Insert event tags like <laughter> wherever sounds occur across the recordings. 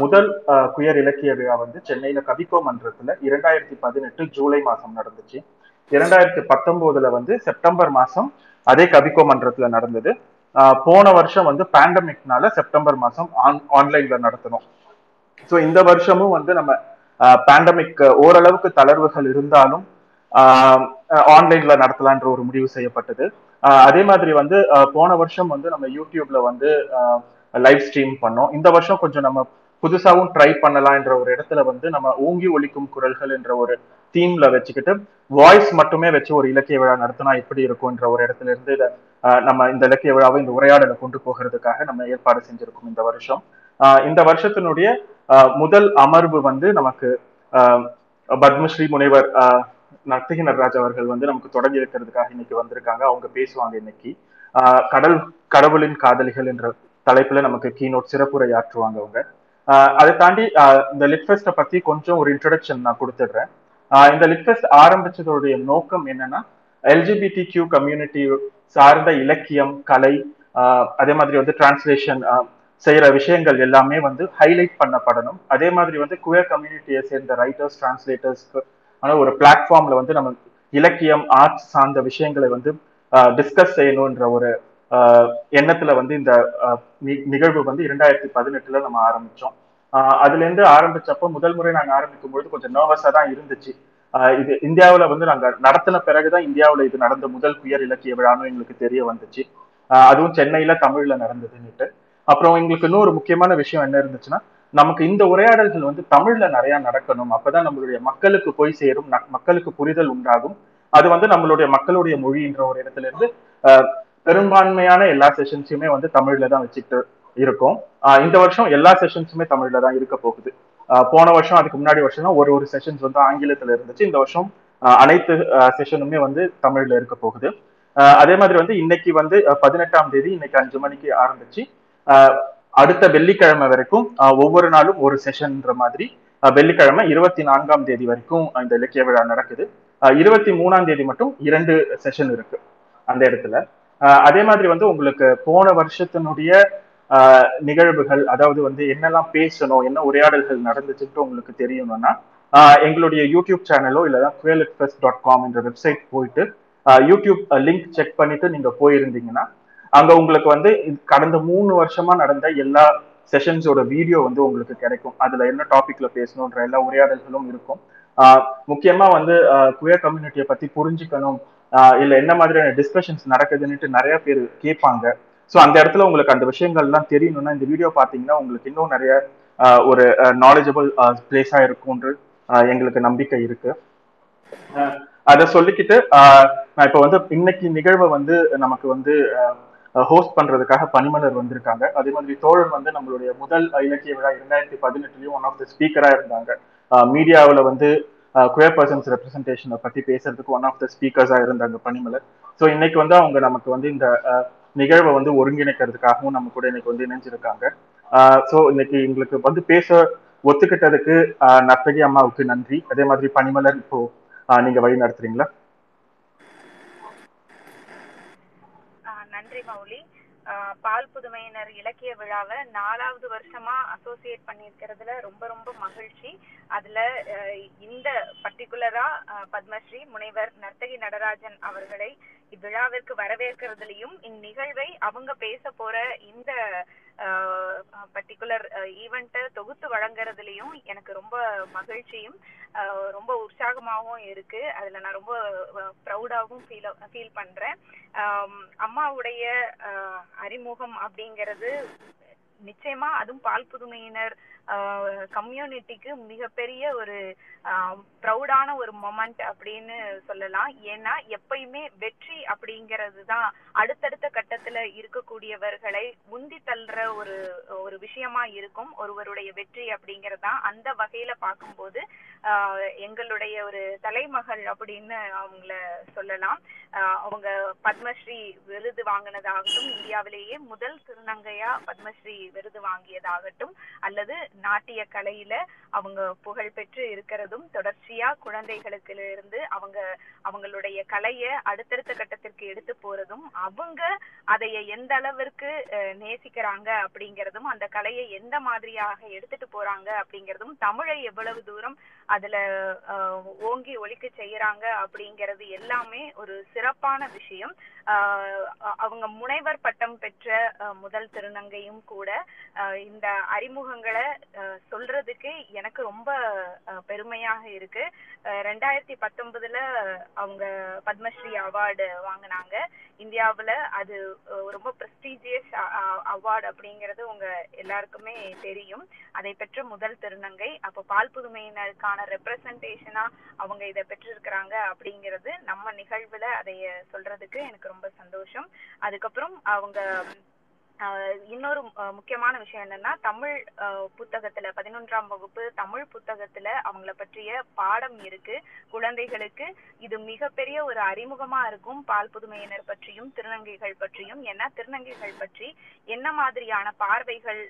முதல் குயர் இலக்கிய விழா வந்து சென்னையில கவிக்கோ மன்றத்துல இரண்டாயிரத்தி பதினெட்டு ஜூலை மாசம் நடந்துச்சு. இரண்டாயிரத்தி பத்தொன்பதுல வந்து செப்டம்பர் மாசம் அதே கவிக்கோ மன்றத்துல நடந்தது. ஆஹ் போன வருஷம் வந்து பேண்டமிக்னால செப்டம்பர் மாசம் ஆன் ஆன்லைன்ல நடத்தணும். ஸோ இந்த வருஷமும் வந்து நம்ம பேண்டமிக் ஓரளவுக்கு தளர்வுகள் இருந்தாலும் ஆன்லைன்ல நடத்தலான்ற ஒரு முடிவு செய்யப்பட்டது. ஆஹ் அதே மாதிரி வந்து ஆஹ் போன வருஷம் வந்து நம்ம யூடியூப்ல வந்து லைவ் ஸ்ட்ரீம் பண்ணோம். இந்த வருஷம் கொஞ்சம் நம்ம புதுசாவும் ட்ரை பண்ணலாம் என்ற ஒரு இடத்துல வந்து நம்ம ஓங்கி ஒழிக்கும் குரல்கள் என்ற ஒரு தீம்ல வச்சுக்கிட்டு வாய்ஸ் மட்டுமே வச்சு ஒரு இலக்கிய விழா நடத்தினா எப்படி இருக்கும்ன்ற ஒரு இடத்துல இருந்து இதை ஆஹ் நம்ம இந்த இலக்கிய விழாவை இந்த உரையாடலை கொண்டு போகிறதுக்காக நம்ம ஏற்பாடு செஞ்சிருக்கோம் இந்த வருஷம். இந்த வருஷத்தினுடைய முதல் அமர்வு வந்து நமக்கு பத்மஸ்ரீ முனைவர் நர்த்தகி நடராஜ் அவர்கள் வந்து நமக்கு தொடங்கி வைக்கிறதுக்காக இன்னைக்கு வந்திருக்காங்க. அவங்க பேசுவாங்க இன்னைக்கு. கடல் கடவுளின் காதலிகள் என்ற தலைப்புல நமக்கு கீனோட் சிறப்புரை ஆற்றுவாங்க அவங்க. அதை தாண்டி இந்த லிட்ஃபெஸ்ட்டை பத்தி கொஞ்சம் ஒரு இன்ட்ரடக்ஷன் நான் கொடுத்துடுறேன். இந்த லிட்ஃபெஸ்ட் ஆரம்பிச்சதோடைய நோக்கம் என்னன்னா எல்ஜிபிடி கியூ கம்யூனிட்டி சார்ந்த இலக்கியம் கலை அதே மாதிரி வந்து டிரான்ஸ்லேஷன் செய்யற விஷயங்கள் எல்லாமே வந்து ஹைலைட் பண்ணப்படணும். அதே மாதிரி வந்து குயர் கம்யூனிட்டியை சேர்ந்த ரைட்டர்ஸ் டிரான்ஸ்லேட்டர்ஸ்க்கு ஆனால் ஒரு பிளாட்ஃபார்ம்ல வந்து நம்ம இலக்கியம் ஆர்ட்ஸ் சார்ந்த விஷயங்களை வந்து டிஸ்கஸ் செய்யணுன்ற ஒரு எண்ணத்துல வந்து இந்த நிகழ்வு வந்து இரண்டாயிரத்தி பதினெட்டுல நம்ம ஆரம்பிச்சோம். அதுல இருந்து ஆரம்பிச்சப்போ முதல் முறை நாங்க ஆரம்பிக்கும் பொழுது கொஞ்சம் நர்வஸா தான் இருந்துச்சு. இது இந்தியாவுல வந்து நாங்க நடத்தின பிறகுதான் இந்தியாவில் இது நடந்த முதல் உயர் இலக்கிய விழான்னு எங்களுக்கு தெரிய வந்துச்சு. அதுவும் சென்னையில தமிழ்ல நடந்ததுன்னுட்டு. அப்புறம் எங்களுக்கு இன்னொரு முக்கியமான விஷயம் என்ன இருந்துச்சுன்னா நமக்கு இந்த உரையாடல்கள் வந்து தமிழ்ல நிறைய நடக்கணும். அப்பதான் நம்மளுடைய மக்களுக்கு போய் சேரும் மக்களுக்கு புரிதல் உண்டாகும். அது வந்து நம்மளுடைய மக்களுடைய மொழின்ற ஒரு இடத்துல இருந்து பெரும்பான்மையான எல்லா செஷன்ஸுமே வந்து தமிழ்ல தான் வச்சுட்டு இருக்கும். இந்த வருஷம் எல்லா செஷன்ஸுமே தமிழ்ல தான் இருக்க போகுது. போன வருஷம் அதுக்கு முன்னாடி வருஷம் ஒரு ஒரு செஷன்ஸ் வந்து ஆங்கிலத்துல இருந்துச்சு. இந்த வருஷம் அனைத்து செஷனுமே வந்து தமிழ்ல இருக்க போகுது. அதே மாதிரி வந்து இன்னைக்கு வந்து பதினெட்டாம் தேதி இன்னைக்கு அஞ்சு மணிக்கு ஆரம்பிச்சு அடுத்த வெள்ளிக்கிழமை வரைக்கும் ஒவ்வொரு நாளும் ஒரு செஷன்ன்ற மாதிரி வெள்ளிக்கிழமை இருபத்தி நான்காம் தேதி வரைக்கும் இந்த இலக்கிய விழா நடக்குது. இருபத்தி மூணாம் தேதி மட்டும் இரண்டு செஷன் இருக்கு அந்த இடத்துல. அதே மாதிரி வந்து உங்களுக்கு போன வருஷத்தினுடைய நிகழ்வுகள் அதாவது வந்து என்னெல்லாம் பேசணும் என்ன உரையாடல்கள் நடந்துச்சுன்ட்டு உங்களுக்கு தெரியணும்னா எங்களுடைய யூடியூப் சேனலோ இல்லைனா எக்ஸ்பிரஸ் டாட் காம் என்ற வெப்சைட் போயிட்டு யூடியூப் லிங்க் செக் பண்ணிட்டு நீங்க போயிருந்தீங்கன்னா அங்க உங்களுக்கு வந்து கடந்த மூணு வருஷமா நடந்த எல்லா செஷன்ஸோட வீடியோ வந்து உங்களுக்கு கிடைக்கும். அதுல என்ன டாபிக்ல பேசணுன்ற எல்லா உரையாடல்களும் இருக்கும். முக்கியமா வந்து குயர் கம்யூனிட்டியை பத்தி புரிஞ்சுக்கணும் இல்ல என்ன மாதிரியான டிஸ்கஷன்ஸ் நடக்குதுன்னுட்டு நிறைய பேர் கேட்பாங்க. ஸோ அந்த இடத்துல உங்களுக்கு அந்த விஷயங்கள்லாம் தெரியணும்னா இந்த வீடியோ பார்த்தீங்கன்னா உங்களுக்கு இன்னும் நிறைய ஒரு நாலேஜபிள் பிளேஸா இருக்கும்ன்று எங்களுக்கு நம்பிக்கை இருக்கு. அதை சொல்லிக்கிட்டு நான் இப்போ வந்து இன்னைக்கு நிகழ்வை வந்து நமக்கு வந்து ஹோஸ்ட் பண்றதுக்காக பனிமலர் வந்திருக்காங்க. அதே மாதிரி தோழன் வந்து நம்மளுடைய முதல் இலக்கிய விழா இரண்டாயிரத்தி பதினெட்டுலயும் ஒன் ஆஃப் த ஸ்பீக்கரா இருந்தாங்க. மீடியாவில் வந்து குயர் பர்சன்ஸ் ரெப்ரஸன்டேஷனை பத்தி பேசுறதுக்கு ஒன் ஆஃப் த ஸ்பீக்கர்ஸாக இருந்தாங்க பனிமலர். ஸோ இன்னைக்கு வந்து அவங்க நமக்கு வந்து இந்த uh, நிகழ்வை வந்து ஒருங்கிணைக்கிறதுக்காகவும் நம்ம கூட இன்னைக்கு வந்து இணைஞ்சிருக்காங்க. Uh, ஸோ இன்னைக்கு எங்களுக்கு வந்து பேச ஒத்துக்கிட்டதுக்கு uh, ஆஹ் நர்த்தகி அம்மாவுக்கு நன்றி. அதே மாதிரி பனிமலர் இப்போ நீங்க வழி நடத்துறீங்களா? ஆஹ் நன்றி மௌலி. ஆஹ் பால் புதுமையினர் இலக்கிய விழாவை நாலாவது வருஷமா அசோசியேட் பண்ணியிருக்கிறதுல ரொம்ப ரொம்ப மகிழ்ச்சி. அதுல இந்த பர்டிகுலரா பத்மஸ்ரீ முனைவர் நர்த்தகி நடராஜன் அவர்களை இவ்விழாவிற்கு வரவேற்கிறதுலயும் இந்நிகழ்வை அவங்க பேச போற இந்த பர்டிகுலர் ஈவெண்ட்டை தொகுத்து வழங்குறதுலயும் எனக்கு ரொம்ப மகிழ்ச்சியும் ரொம்ப உற்சாகமாகவும் இருக்கு. அதுல நான் ரொம்ப ப்ரௌடாகவும் ஃபீல் ஃபீல் பண்றேன். அம்மாவுடைய அறிமுகம் அப்படிங்கிறது நிச்சயமா அதுவும் பால் புதுமையினர் கம்யூனிட்டிக்கு மிகப்பெரிய ஒரு ப்ரௌடான ஒரு மொமெண்ட் அப்படின்னு சொல்லலாம். ஏன்னா எப்பயுமே வெற்றி அப்படிங்கிறது தான் அடுத்தடுத்த கட்டத்துல இருக்கக்கூடியவர்களை முந்தி தள்ளுற ஒரு ஒரு விஷயமா இருக்கும். ஒருவருடைய வெற்றி அப்படிங்கிறது தான் அந்த வகையில பார்க்கும்போது எங்களுடைய ஒரு தலைமகள் அப்படின்னு அவங்கள சொல்லலாம். அவங்க பத்மஸ்ரீ விருது வாங்கினதாகட்டும் இந்தியாவிலேயே முதல் திருநங்கையா பத்மஸ்ரீ விருது வாங்கியதாகட்டும் அல்லது நாட்டிய கலையில அவங்க புகழ் பெற்று இருக்கிறதும் தொடர்ச்சியா குழந்தைகளுக்கு இருந்து அவங்க அவங்களுடைய கலைய அடுத்தடுத்த கட்டத்திற்கு எடுத்து போறதும் அவங்க அதைய எந்த அளவிற்கு நேசிக்கிறாங்க அப்படிங்கிறதும் அந்த கலையை எந்த மாதிரியாக எடுத்துட்டு போறாங்க அப்படிங்கிறதும் தமிழை எவ்வளவு தூரம் அதுல ஓங்கி ஒழிக்க செய்யறாங்க அப்படிங்கிறது எல்லாமே ஒரு சிறப்பான விஷயம். அவங்க முனைவர் பட்டம் பெற்ற முதல் திருநங்கையும் கூட இந்த அறிமுகங்களை சொல்றதுக்கு எனக்கு ரொம்ப அஹ், பெருமையாக இருக்கு. ரெண்டாயிரத்தி பத்தொன்பதுல அவங்க பத்மஸ்ரீ அவார்டு வாங்கினாங்க. இந்தியாவுல அது ரொம்ப பிரஸ்டீஜியஸ் அவார்டு அப்படிங்கிறது உங்க எல்லாருக்குமே தெரியும். அதை பெற்ற முதல் திருநங்கை. அப்போ பால் புதுமையினருக்கான ரெப்ரசன்டேஷனா அவங்க இதை பெற்றிருக்கிறாங்க அப்படிங்கிறது நம்ம நிகழ்வுல அதைய சொல்றதுக்கு எனக்கு ரொம்ப சந்தோஷம். அதுக்கப்புறம் அவங்க இன்னொரு முக்கியமான விஷயம் என்னன்னா தமிழ் புத்தகத்துல பதினொன்றாம் வகுப்பு தமிழ் புத்தகத்துல அவங்கள பற்றிய பாடம் இருக்கு. குழந்தைகளுக்கு இது மிகப்பெரிய ஒரு அறிமுகமா இருக்கும். பால் புதுமையினர் பற்றியும் திருநங்கைகள் பற்றியும். ஏன்னா திருநங்கைகள் பற்றி என்ன மாதிரியான பார்வைகள்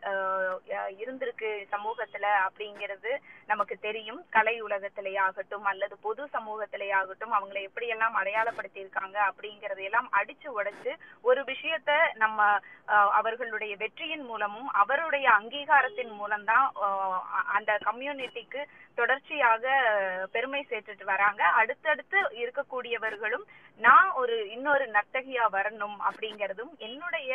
இருந்திருக்கு சமூகத்துல அப்படிங்கிறது நமக்கு தெரியும். கலை உலகத்திலேயாகட்டும் அல்லது பொது சமூகத்திலேயாகட்டும் அவங்களை எப்படியெல்லாம் அடையாளப்படுத்தி இருக்காங்க அப்படிங்கறதையெல்லாம் அடிச்சு உடைச்சு ஒரு விஷயத்த நம்ம அவர்களுடைய வெற்றியின் மூலமும் அவருடைய அங்கீகாரத்தின் மூலம்தான் அந்த கம்யூனிட்டிக்கு தொடர்ச்சியாக பெருமை சேர்த்துட்டு வராங்க. அடுத்தடுத்து இருக்கக்கூடியவர்களும் நான் ஒரு இன்னொரு நர்த்தகியா வரணும் அப்படிங்கறதும் என்னுடைய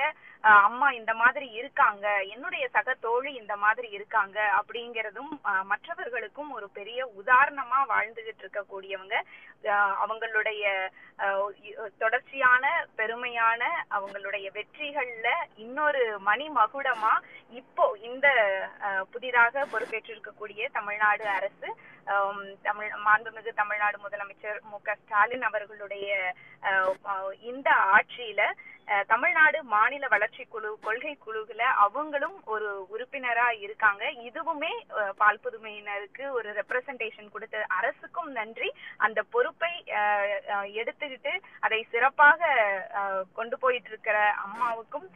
அம்மா இந்த மாதிரி இருக்காங்க என்னுடைய சக தோழி இந்த மாதிரி இருக்காங்க அப்படிங்கறதும் மற்றவர்களுக்கும் ஒரு பெரிய உதாரணமா வாழ்ந்துகிட்டு இருக்கக்கூடியவங்க. அவங்களுடைய ஆஹ், தொடர்ச்சியான பெருமையான அவங்களுடைய வெற்றிகள்ல இன்னொரு மணி மகுடமா இப்போ இந்த புதிதாக பொறுப்பேற்றிருக்கக்கூடிய தமிழ்நாடு அரசு தமிழ் மாண்புமிகு தமிழ்நாடு முதலமைச்சர் மு க ஸ்டாலின் அவர்களுடைய இந்த ஆட்சியில தமிழ்நாடு மாநில வளர்ச்சி குழு கொள்கை குழுவுல அவங்களும் ஒரு உறுப்பினரா இருக்காங்க. இதுவுமே பால் புதுமையினருக்கு ஒரு ரெப்ரசன்டேஷன் கொடுத்த அரசுக்கும் நன்றி. அந்த பொறுப்பை எடுத்துக்கிட்டு அதை சிறப்பாக கொண்டு போயிட்டு இருக்கிற அம்மாவுக்கும்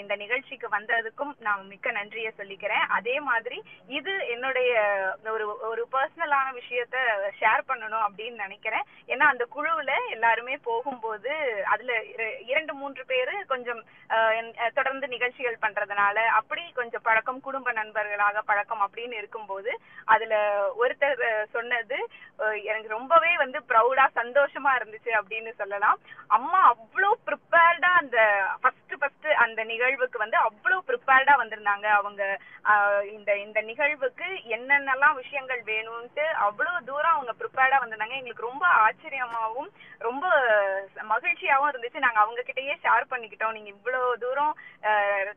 இந்த நிகழ்ச்சிக்கு வந்ததுக்கும் நான் மிக்க நன்றியை சொல்லிக்கிறேன். அதே மாதிரி இது என்னுடைய ஒரு ஒரு பர்சனல் பர்சனலான விஷயத்த ஷேர் பண்ணணும் அப்படின்னு நினைக்கிறேன். ஏன்னா அந்த குழுவுல எல்லாருமே போகும்போது அதுல இர- இரண்டு மூன்று பேரு கொஞ்சம் தொடர்ந்து நிகழ்ச்சிகள் பண்றதுனால அப்படி கொஞ்சம் பழக்கம் குடும்ப நண்பர்களாக பழக்கம் அப்படின்னு இருக்கும்போது அதுல ஒருத்தர் சொன்னது எனக்கு ரொம்பவே வந்து ப்ரௌடா சந்தோஷமா இருந்துச்சு அப்படின்னு சொல்லலாம். அம்மா அவ்வளோ ப்ரிப்பேர்டா அந்த ஃபர்ஸ்ட் ஃபர்ஸ்ட் அந்த நிகழ்வுக்கு வந்து அவ்வளோ ப்ரிப்பேர்டா வந்திருந்தாங்க. அவங்க இந்த இந்த நிகழ்வுக்கு என்னென்னலாம் விஷயங்கள் வேணும்ட்டு அவ்வளவு தூரம் அவங்க ப்ரிப்பேர்டா வந்திருந்தாங்க. எங்களுக்கு ரொம்ப ஆச்சரியமாவும் ரொம்ப மகிழ்ச்சியாவும் இருந்துச்சு. நாங்க அவங்க கிட்டயே ஷேர் பண்ணிக்கிட்டோம். நீங்க இவ்வளவு தூரம்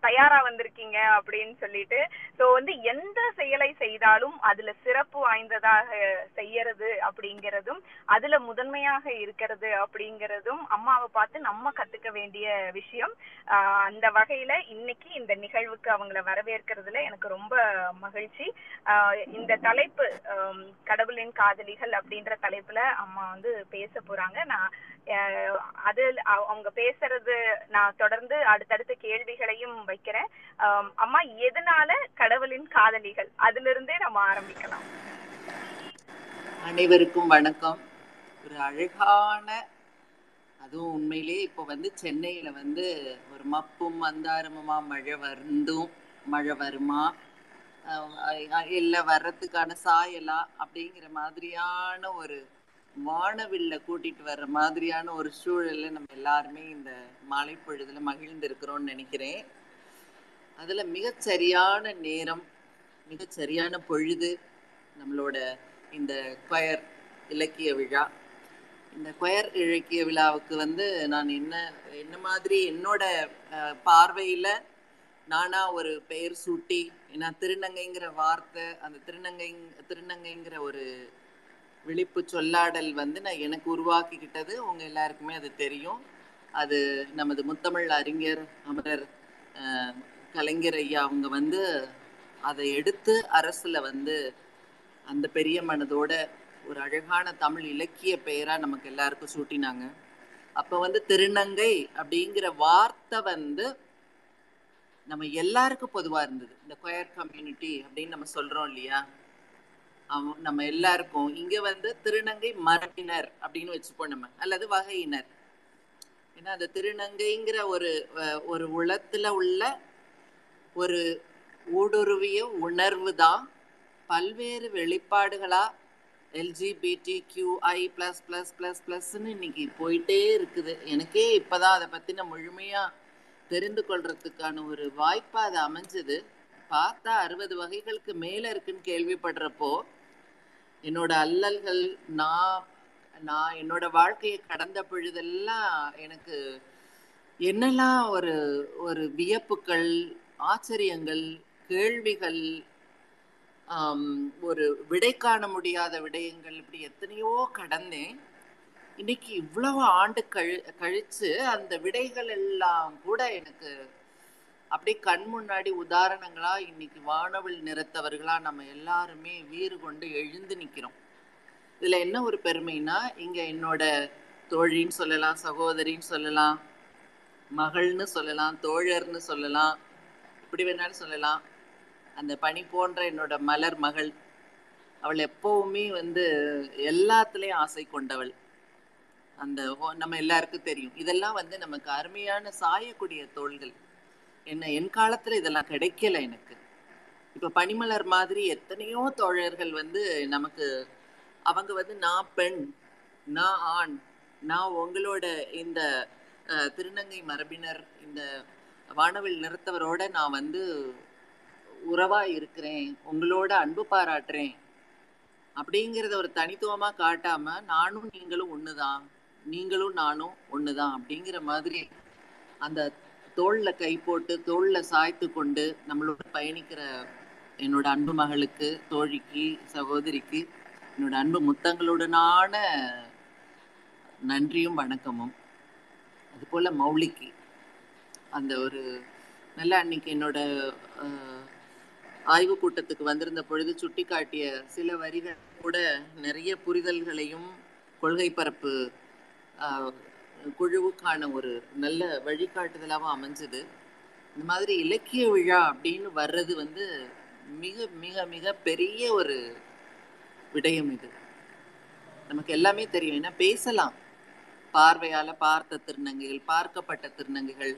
தயாரா வந்திருக்கீங்க அப்படின்னு சொல்லிட்டு. சோ வந்து எந்த செயலை செய்தாலும் அதுல சிறப்பு வாய்ந்ததாக செய்யறது அப்படிங்கறதும் அதுல முதன்மையாக இருக்கிறது அப்படிங்கறதும் அம்மாவை பார்த்து நம்ம கத்துக்க வேண்டிய விஷயம். அந்த வகையில இன்னைக்கு இந்த நிகழ்வுக்கு அவங்கள வரவேற்கிறதுல எனக்கு ரொம்ப மகிழ்ச்சி. இந்த தலைப்பு கடவுளின் காதலிகள் அப்படின்ற தலைப்புல அம்மா வந்து பேச போறாங்க. நான் அது அவங்க பேசுறது நான் தொடர்ந்து அடுத்தடுத்த கேள்விகளையும் வைக்கிறேன். அம்மா எதனால கடவுளின் காதலிகள்? அதுல இருந்தே நம்ம ஆரம்பிக்கலாம். அனைவருக்கும் வணக்கம். ஒரு அழகான அதுவும் உண்மையிலேயே இப்போ வந்து சென்னையில் வந்து ஒரு மப்பும் மந்தாரமுமா மழை வருந்தும் மழை வருமா இல்லை வர்றதுக்கான சாயலா அப்படிங்கிற மாதிரியான ஒரு வானவில்ல கூட்டிட்டு வர்ற மாதிரியான ஒரு சூழல்ல நம்ம எல்லாருமே இந்த மாலை பொழுதுல மகிழ்ந்திருக்கிறோம்னு நினைக்கிறேன். அதுல மிகச்சரியான நேரம் மிகச்சரியான பொழுது நம்மளோட இந்த கொயர் இலக்கிய விழா இந்த கொயர் இலக்கிய விழாவுக்கு வந்து நான் என்ன என்ன மாதிரி என்னோட பார்வையில் நானாக நானா ஒரு பெயர் சூட்டி ஏன்னா திருநங்கைங்கிற வார்த்தை அந்த திருநங்கை திருநங்கைங்கிற ஒரு விழிப்பு சொல்லாடல் வந்து நான் எனக்கு உருவாக்கிக்கிட்டது. உங்க எல்லாருக்குமே அது தெரியும். அது நமது முத்தமிழ் அறிஞர் அமரர் கலைஞர் ஐயா அவங்க வந்து அதை எடுத்து அரசுல வந்து அந்த பெரிய மனதோட ஒரு அழகான தமிழ் இலக்கிய பெயரா நமக்கு எல்லாருக்கும் சூட்டினாங்க. அப்ப வந்து திருநங்கை அப்படிங்கிற வார்த்தை வந்து நம்ம எல்லாருக்கும் பொதுவா இருந்தது. இந்த கொயர் கம்யூனிட்டி அப்படின்னு நம்ம சொல்றோம் இல்லையா? அவ- நம்ம எல்லாருக்கும். இங்க வந்து திருநங்கை மரபினர் அப்படின்னு வச்சுப்போம் நம்ம. அல்லது வகையினர். ஏன்னா அந்த திருநங்கைங்கிற ஒரு அஹ், ஒரு உளத்துல உள்ள ஒரு ஊடுருவிய உணர்வு தான் பல்வேறு வெளிப்பாடுகளா LGBT QI plus plus plus ப்ளஸ்ன்னு இன்னைக்கு போயிட்டே இருக்குது. எனக்கே இப்போதான் அதை பற்றின முழுமையாக தெரிந்து கொள்றதுக்கான ஒரு வாய்ப்பாக அது அமைஞ்சது. பார்த்தா அறுபது வகைகளுக்கு மேலே இருக்குன்னு கேள்விப்படுறப்போ என்னோட அல்லல்கள் நான் நான் என்னோட வாழ்க்கையை கடந்த பொழுதெல்லாம் எனக்கு என்னெல்லாம் ஒரு ஒரு வியப்புகள் ஆச்சரியங்கள் கேள்விகள் ஒரு விடை காண முடியாத விடயங்கள் இப்படி எத்தனையோ கடந்தேன். இன்னைக்கு இவ்வளவு ஆண்டு கழி கழிச்சு அந்த விடைகள் எல்லாம் கூட எனக்கு அப்படியே கண் முன்னாடி உதாரணங்களா இன்னைக்கு வானவில் நிறத்தவர்களா நம்ம எல்லாருமே வீறு கொண்டு எழுந்து நிக்கிறோம். இதுல என்ன ஒரு பெருமைனா இங்க என்னோட தோழின்னு சொல்லலாம் சகோதரின்னு சொல்லலாம் மகள்னு சொல்லலாம் தோழர்னு சொல்லலாம் இப்படி வேணாலும் சொல்லலாம். அந்த பனி போன்ற என்னோட மலர் மகள். அவள் எப்பவுமே வந்து எல்லாத்துலேயும் ஆசை கொண்டவள். அந்த நம்ம எல்லாருக்கும் தெரியும். இதெல்லாம் வந்து நமக்கு அருமையான சாயக்கூடிய தோள்கள். என்ன என் காலத்துல இதெல்லாம் கிடைக்கல எனக்கு. இப்ப பனிமலர் மாதிரி எத்தனையோ தோழர்கள் வந்து நமக்கு அவங்க வந்து நான் பெண் நான் ஆண் நான் உங்களோட இந்த திருநங்கை மரபினர் இந்த வானவில் நிறுத்தவரோட நான் வந்து உறவா இருக்கிறேன் உங்களோட அன்பு பாராட்டுறேன் அப்படிங்கிறத ஒரு தனித்துவமா காட்டாம நானும் நீங்களும் ஒண்ணுதான் நீங்களும் நானும் ஒண்ணுதான் அப்படிங்கிற மாதிரி அந்த தோல்ல கை போட்டு தோல்ல சாய்த்து கொண்டு நம்மளோட பயணிக்கிற என்னோட அன்பு மகளுக்கு தோழிக்கு சகோதரிக்கு என்னோட அன்பு முத்தங்களுடனான நன்றியும் வணக்கமும். அது போல மௌலிக்கு அந்த ஒரு நல்ல அன்னைக்கு என்னோட ஆய்வுக் ஆய்வு கூட்டத்துக்கு வந்திருந்த பொழுது சுட்டிக்காட்டிய சில வரிகள் கூட நிறைய புரிதல்களையும் கொள்கை பரப்பு ஆஹ், குழுவுக்கான ஒரு நல்ல வழிகாட்டுதலாகவும் அமைஞ்சது. இந்த மாதிரி இலக்கிய விழா அப்படின்னு வர்றது வந்து மிக மிக மிக பெரிய ஒரு விடயம் இது. நமக்கு எல்லாமே தெரியும். ஏன்னா பேசலாம். பார்வையால பார்த்த திருநங்கைகள் பார்க்கப்பட்ட திருநங்கைகள்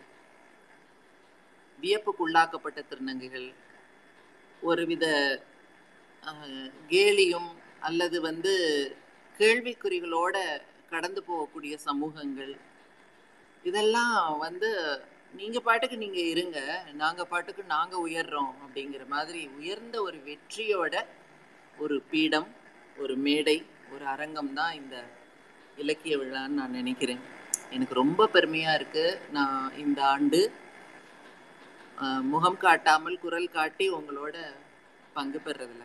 வியப்புக்குள்ளாக்கப்பட்ட திருநங்கைகள் ஒருவித கேலியும் அல்லது வந்து கேள்விக்குறிகளோட கடந்து போகக்கூடிய சமூகங்கள். இதெல்லாம் வந்து நீங்க பாட்டுக்கு நீங்க இருங்க நாங்க பாட்டுக்கு நாங்க உயர்றோம் அப்படிங்கிற மாதிரி உயர்ந்த ஒரு வெற்றியோட ஒரு பீடம் ஒரு மேடை ஒரு அரங்கம் தான் இந்த இலக்கிய விழான்னு நான் நினைக்கிறேன். எனக்கு ரொம்ப பெருமையா இருக்கு. நான் இந்த ஆண்டு முகம் காட்டாமல் குரல் காட்டி உங்களோட பங்கு பெறதுல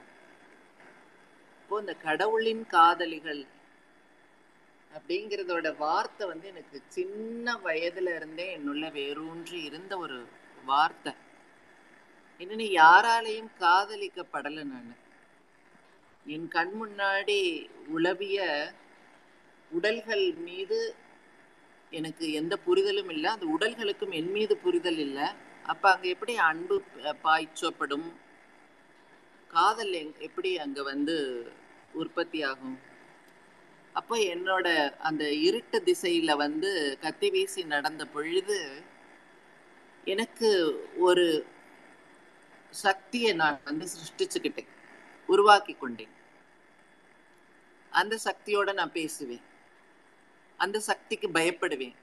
இப்போ இந்த கடவுளின் காதலிகள் அப்படிங்கிறதோட வார்த்தை வந்து எனக்கு சின்ன வயதுல இருந்தே என்னுள்ள வேரூன்றி இருந்த ஒரு வார்த்தை. இன்னும் யாராலையும் காதலிக்கப்படலை நான். என் கண் முன்னாடி உளவிய உடல்கள் மீது எனக்கு எந்த புரிதலும் இல்லை. அந்த உடல்களுக்கும் என் மீது புரிதல் இல்லை. அப்ப அங்க எப்படி அன்பு பாய்ச்சப்படும்? காதல் எங்- எப்படி அங்க வந்து உற்பத்தி ஆகும் அப்போ என்னோட அந்த இருட்டு திசையில வந்து கத்தி வீசி நடந்த பொழுது எனக்கு ஒரு சக்தியை நான் வந்து சிருஷ்டிச்சுக்கிட்டேன். உருவாக்கி கொண்டேன். அந்த சக்தியோட நான் பேசுவேன். அந்த சக்திக்கு பயப்படுவேன்.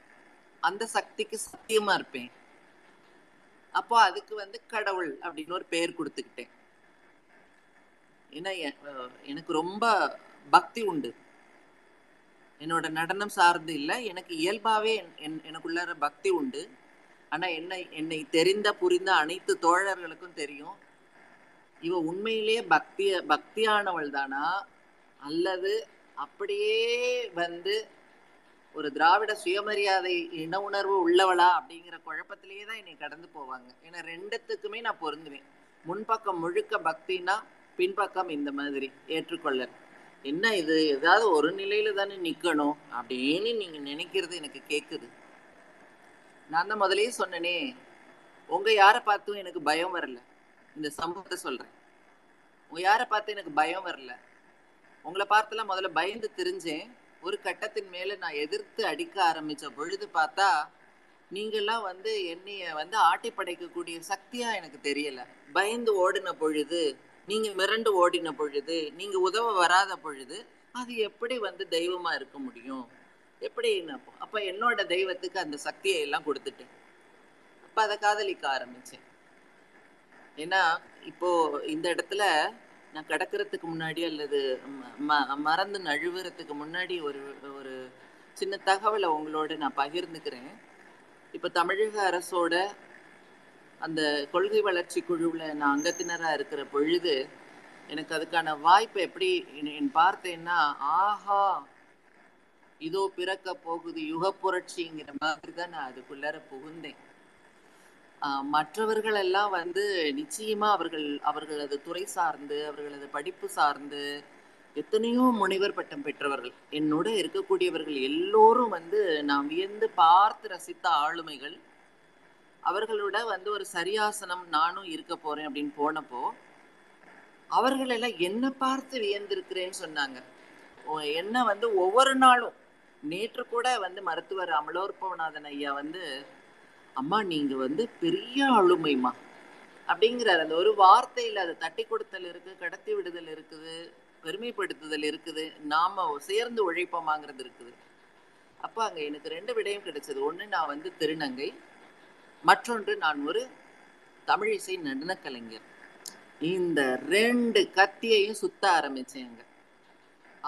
அந்த சக்திக்கு சத்தியமா இருப்பேன். அப்போ அதுக்கு வந்து கடவுள் அப்படின்னு ஒரு பெயர் கொடுத்துக்கிட்டேன். ஏன்னா எனக்கு ரொம்ப பக்தி உண்டு. என்னோட நடனம் சார்ந்து இல்லை எனக்கு இயல்பாவே என்- எனக்குள்ளார பக்தி உண்டு. ஆனா என்னை என்னை தெரிந்த புரிந்த அனைத்து தோழர்களுக்கும் தெரியும். இவ உண்மையிலேயே பக்திய பக்தியானவள் தானா? அல்லது அப்படியே வந்து ஒரு திராவிட சுயமரியாதை இன உணர்வு உள்ளவளா அப்படிங்கிற குழப்பத்திலேயே தான் என்னை கடந்து போவாங்க. ஏன்னா ரெண்டுத்துக்குமே நான் பொருந்துவேன். முன்பக்கம் முழுக்க பக்தினா பின்பக்கம் இந்த மாதிரி ஏற்றுக்கொள்ளல். என்ன இது? ஏதாவது ஒரு நிலையில தானே நிக்கணும் அப்படின்னு நீங்க நினைக்கிறது எனக்கு கேக்குது. நான் தான் முதல்லயே சொன்னனே உங்க யாரை பார்த்தும் எனக்கு பயம் வரல. இந்த சம்பவத்தை சொல்றேன். உங்க யாரை பார்த்து எனக்கு பயம் வரல. உங்களை பார்த்துலாம் முதல்ல பயந்து தெரிஞ்சேன். ஒரு கட்டத்தின் மேல நான் எதிர்த்து அடிக்க ஆரம்பிச்ச பொழுது பார்த்தா நீங்கெல்லாம் வந்து என்னைய வந்து ஆட்டி படைக்கக்கூடிய சக்தியா எனக்கு தெரியல. பயந்து ஓடின பொழுது நீங்க மிரண்டு ஓடின பொழுது நீங்க உதவ வராத பொழுது அது எப்படி வந்து தெய்வமா இருக்க முடியும்? எப்படி அப்ப என்னோட தெய்வத்துக்கு அந்த சக்தியை எல்லாம் கொடுத்துட்டேன். அப்ப அதை காதலிக்க ஆரம்பிச்சேன். ஏன்னா இப்போ இந்த இடத்துல நான் கடக்கிறதுக்கு முன்னாடி அல்லது ம மறந்து நழுவுறதுக்கு முன்னாடி ஒரு ஒரு சின்ன தகவலை உங்களோட நான் பகிர்ந்துக்கிறேன். இப்போ தமிழக அரசோட அந்த கொள்கை வளர்ச்சி குழுவில் நான் அங்கத்தினராக இருக்கிற பொழுது எனக்கு அதுக்கான வாய்ப்பு எப்படி பார்த்தேன்னா ஆஹா இதோ பிறக்க போகுது யுக புரட்சிங்கிற மாதிரி தான் நான் அதுக்குள்ளார புகுந்தேன். மற்றவர்கள் எல்லாம் வந்து நிச்சயமா அவர்கள் அவர்களது துறை சார்ந்து அவர்களது படிப்பு சார்ந்து எத்தனையோ முனைவர் பட்டம் பெற்றவர்கள். என்னோட இருக்கக்கூடியவர்கள் எல்லோரும் வந்து நான் வியந்து பார்த்து ரசித்த ஆளுமைகள். அவர்களோட வந்து ஒரு சரியாசனம் நானும் இருக்க போறேன் அப்படின்னு போனப்போ அவர்கள் எல்லாம் என்ன பார்த்து வியந்திருக்கிறேன்னு சொன்னாங்க. என்ன வந்து ஒவ்வொரு நாளும் நேற்று கூட வந்து மருத்துவர் அமலோற்பவநாதன் ஐயா வந்து அம்மா நீங்க வந்து பெரிய ஆளுமைமா அப்படிங்கிறார். அந்த ஒரு வார்த்தையில் அதை தட்டி கொடுத்தல் இருக்கு கடத்தி விடுதல் இருக்குது பெருமைப்படுத்துதல் இருக்குது நாம சேர்ந்து உழைப்போமாங்கிறது இருக்குது. அப்போ அங்க எனக்கு ரெண்டு விடயம் கிடைச்சது. ஒண்ணு நான் வந்து திருநங்கை. மற்றொன்று நான் ஒரு தமிழிசை நடன கலைஞர் இந்த ரெண்டு கத்தியையும் சுத்த ஆரம்பிச்சேன் அங்க.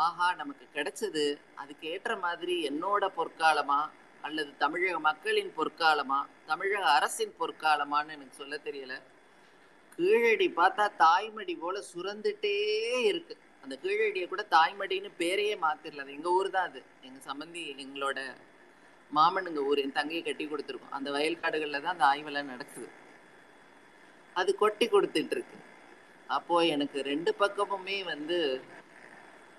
ஆஹா நமக்கு கிடைச்சது. அதுக்கு ஏற்ற மாதிரி என்னோட பொற்காலமா அல்லது தமிழக மக்களின் பொற்காலமா தமிழக அரசின் பொற்காலமான்னு எனக்கு சொல்ல தெரியல. கீழடி பார்த்தா தாய்மடி போல சுரந்துட்டே இருக்கு. அந்த கீழடியை கூட தாய்மடின்னு பேரையே மாத்திரல. அது எங்க ஊர் தான் அது. எங்க சம்பந்தி எங்களோட மாமனுங்க ஊர் என் தங்கையை கட்டி கொடுத்துருக்கோம். அந்த வயல்காடுகளில் தான் அந்த ஆய்வெல்லாம் நடக்குது. அது கொட்டி கொடுத்துட்டு இருக்கு. அப்போ எனக்கு ரெண்டு பக்கமுமே வந்து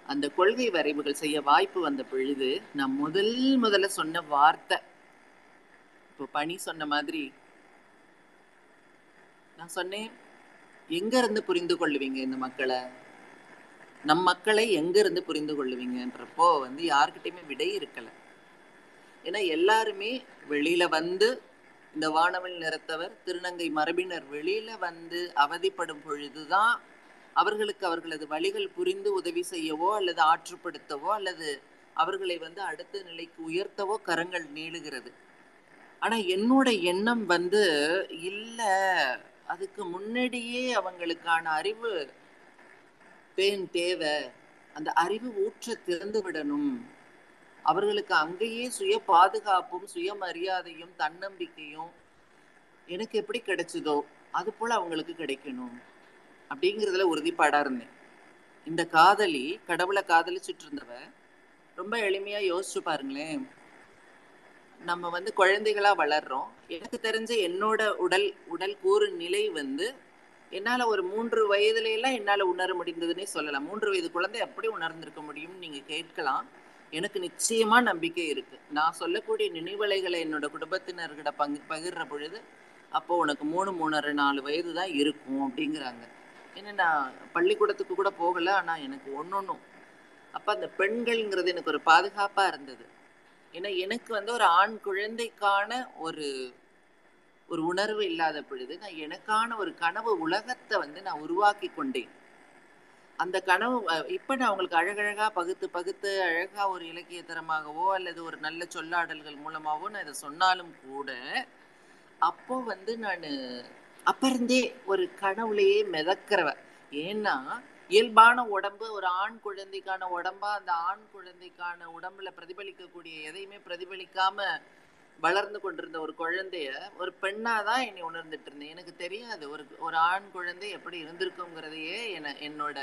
அந்த கொள்கை வரைவுகள் செய்ய வாய்ப்பு வந்த பொழுது நான் முதல் முதல்ல சொன்ன வார்த்தை இப்போ பணி சொன்ன மாதிரி நான் சொன்னேன் எங்க இருந்து புரிந்து கொள்ளுவீங்க இந்த மக்களை? நம் மக்களை எங்க இருந்து புரிந்து கொள்ளுவீங்கன்றப்போ வந்து யாருக்கிட்டையுமே விடை இருக்கல. ஏன்னா எல்லாருமே வெளியில வந்து இந்த வானவல் நிறத்தவர் திருநங்கை மரபினர் வெளியில வந்து அவதிப்படும் பொழுதுதான் அவர்களுக்கு அவர்களது வழிகள் புரிந்து உதவி செய்யவோ அல்லது ஆற்றுப்படுத்தவோ அல்லது அவர்களை வந்து அடுத்த நிலைக்கு உயர்த்தவோ கரங்கள் நீளுகிறது. ஆனா என்னோட எண்ணம் வந்து இல்லை. அதுக்கு முன்னாடியே அவங்களுக்கான அறிவு பேன் தேவை. அந்த அறிவு ஊற்ற திறந்து விடணும். அவர்களுக்கு அங்கேயே சுய பாதுகாப்பும் சுயமரியாதையும் தன்னம்பிக்கையும் எனக்கு எப்படி கிடைச்சதோ அது போல அவங்களுக்கு கிடைக்கணும். அப்படிங்கிறதுல உறுதிப்பாடா இருந்தேன். இந்த காதலி கடவுளை காதலிச்சுட்டு இருந்தவ ரொம்ப எளிமையா யோசிச்சு பாருங்களேன். நம்ம வந்து குழந்தைகளா வளர்றோம். எனக்கு தெரிஞ்ச என்னோட உடல் உடல் கூறு நிலை வந்து என்னால ஒரு மூன்று வயதுல எல்லாம் என்னால உணர முடிந்ததுன்னே சொல்லலாம். மூன்று வயது குழந்தை எப்படி உணர்ந்திருக்க முடியும்னு நீங்க கேட்கலாம். எனக்கு நிச்சயமா நம்பிக்கை இருக்கு. நான் சொல்லக்கூடிய நினைவலைகளை என்னோட குடும்பத்தினர்கிட்ட பங்கு பகிர்ற பொழுது அப்போ உனக்கு மூணு மூணரை நாலு வயது தான் இருக்கும் அப்படிங்கிறாங்க. ஏன்னா நான் பள்ளிக்கூடத்துக்கு கூட போகல ஆனால் எனக்கு ஒன்றொன்றும் அப்போ அந்த பெண்கள்ங்கிறது எனக்கு ஒரு பாதுகாப்பாக இருந்தது. ஏன்னா எனக்கு வந்து ஒரு ஆண் குழந்தைக்கான ஒரு ஒரு உணர்வு இல்லாத பொழுது நான் எனக்கான ஒரு கனவு உலகத்தை வந்து நான் உருவாக்கி கொண்டேன். அந்த கனவு இப்போ நான் உங்களுக்கு அழகழகாக பகுத்து பகுத்து அழகாக ஒரு இலக்கிய தரமாகவோ அல்லது ஒரு நல்ல சொல்லாடல்கள் மூலமாகவோ நான் இதை சொன்னாலும் கூட அப்போ வந்து நான் அப்பறந்தே இருந்தே ஒரு கனவுலையே மிதக்கிறவ ஏன்னா இயல்பான உடம்பு ஒரு ஆண் குழந்தைக்கான உடம்பா அந்த ஆண் குழந்தைக்கான உடம்புல பிரதிபலிக்கக்கூடிய எதையுமே பிரதிபலிக்காம வளர்ந்து கொண்டிருந்த ஒரு குழந்தைய ஒரு பெண்ணாதான் என்னை உணர்ந்துட்டு இருந்தேன். எனக்கு தெரியாது ஒரு ஒரு ஆண் குழந்தை எப்படி இருந்திருக்குங்கிறதையே என என்னோட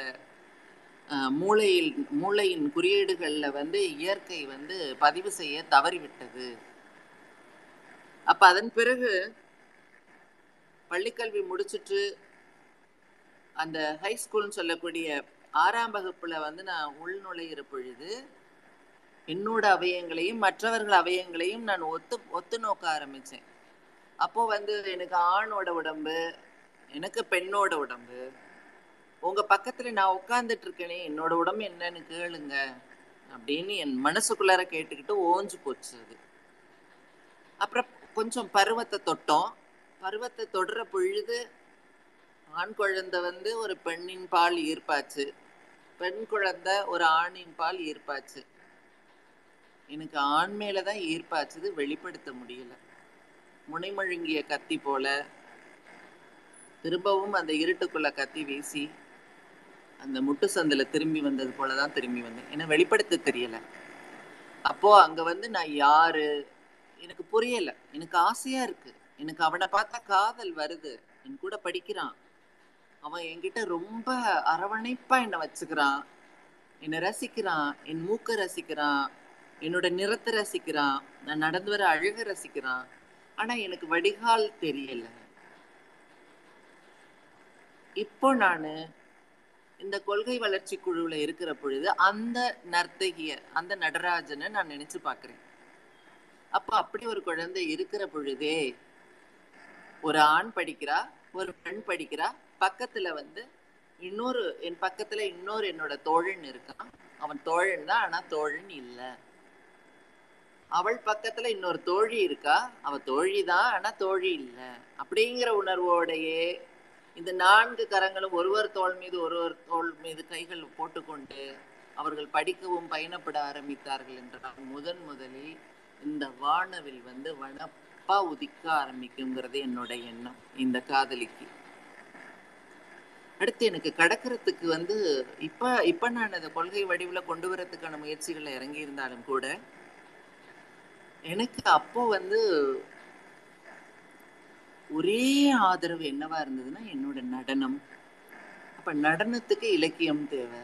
மூளையில் மூளையின் குறியீடுகளில் வந்து இயற்கை வந்து பதிவு செய்ய தவறிவிட்டது. அப்ப அதன் பிறகு பள்ளிக்கல்வி முடிச்சுட்டு அந்த ஹை ஸ்கூல்னு சொல்லக்கூடிய ஆறாம் வகுப்புல வந்து நான் உள்நுழையிற பொழுது என்னோட அவயங்களையும் மற்றவர்கள் அவயங்களையும் நான் ஒத்து ஒத்து நோக்க ஆரம்பித்தேன் அப்போ வந்து எனக்கு ஆணோட உடம்பு எனக்கு பெண்ணோட உடம்பு உங்கள் பக்கத்தில் நான் உட்காந்துட்டு இருக்கேனே என்னோட உடம்பு என்னன்னு கேளுங்க அப்படின்னு என் மனசுக்குள்ளார கேட்டுக்கிட்டு ஓஞ்சு போச்சு அது. அப்புறம் கொஞ்சம் பருவத்தை தொட்டோம். பருவத்தை தொடர பொழுது ஆண் குழந்தை வந்து ஒரு பெண்ணின் பால் ஈர்ப்பாச்சு. பெண் குழந்தை ஒரு ஆணின் பால் ஈர்ப்பாச்சு. எனக்கு ஆண் மேலதான் ஈர்ப்பாச்சுது வெளிப்படுத்த முடியல. முனைமழுங்கிய கத்தி போல திரும்பவும் அந்த இருட்டுக்குள்ள கத்தி வீசி அந்த முட்டு சந்தில திரும்பி வந்தது போலதான் திரும்பி வந்தேன். ஏன்னா வெளிப்படுத்த தெரியல. அப்போ அங்க வந்து நான் யாரு? எனக்கு புரியல. எனக்கு ஆசையா இருக்கு. எனக்கு அவனை பார்த்தா காதல் வருது. என் கூட படிக்கிறான். அவன் என்கிட்ட ரொம்ப அரவணைப்பா என்னை வச்சுக்கிறான். என்னை ரசிக்கிறான். என் மூக்க ரசிக்கிறான். என்னோட நிறத்தை ரசிக்கிறான். நான் நடந்து வர அழக ரசிக்கிறான். ஆனா எனக்கு வடிகால் தெரியல. இப்போ நான் இந்த கொள்கை வளர்ச்சி குழுவில் இருக்கிற பொழுது அந்த நர்த்தகிய அந்த நடராஜனை நான் நினைச்சு பார்க்குறேன். அப்போ அப்படி ஒரு குழந்தை இருக்கிற பொழுதே ஒரு ஆண் படிக்கிறா ஒரு பெண் படிக்கிறா. பக்கத்துல வந்து இன்னொரு என் பக்கத்துல இன்னொரு என்னோட தோழன் இருக்கான். அவன் தோழன் தான் ஆனா தோழன் இல்ல. அவள் பக்கத்துல இன்னொரு தோழி இருக்கா. அவ தோழி தான் ஆனா தோழி இல்ல. அப்படிங்கிற உணர்வோடையே இந்த நான்கு கரங்களும் ஒருவர் தோள் மீது ஒருவர் தோள் மீது கைகள் போட்டுக்கொண்டு அவர்கள் படிக்கவும் பயணப்பட ஆரம்பித்தார்கள் என்றால் முதன் முதலில் இந்த வானவில் வந்து வன வனப்பா உதிக்க ஆரம்பிக்குங்கிறது என்னோட எண்ணம் இந்த காதலிக்கு. அடுத்து எனக்கு கடக்கிறதுக்கு வந்து இப்ப இப்ப நான் அதை கொள்கை வடிவில் கொண்டு வரதுக்கான முயற்சிகள்ல இறங்கி இருந்தாலும் கூட எனக்கு அப்போ வந்து ஒரே ஆதரவு என்னவா இருந்ததுன்னா என்னோட நடனம். அப்ப நடனத்துக்கு இலக்கியம் தேவை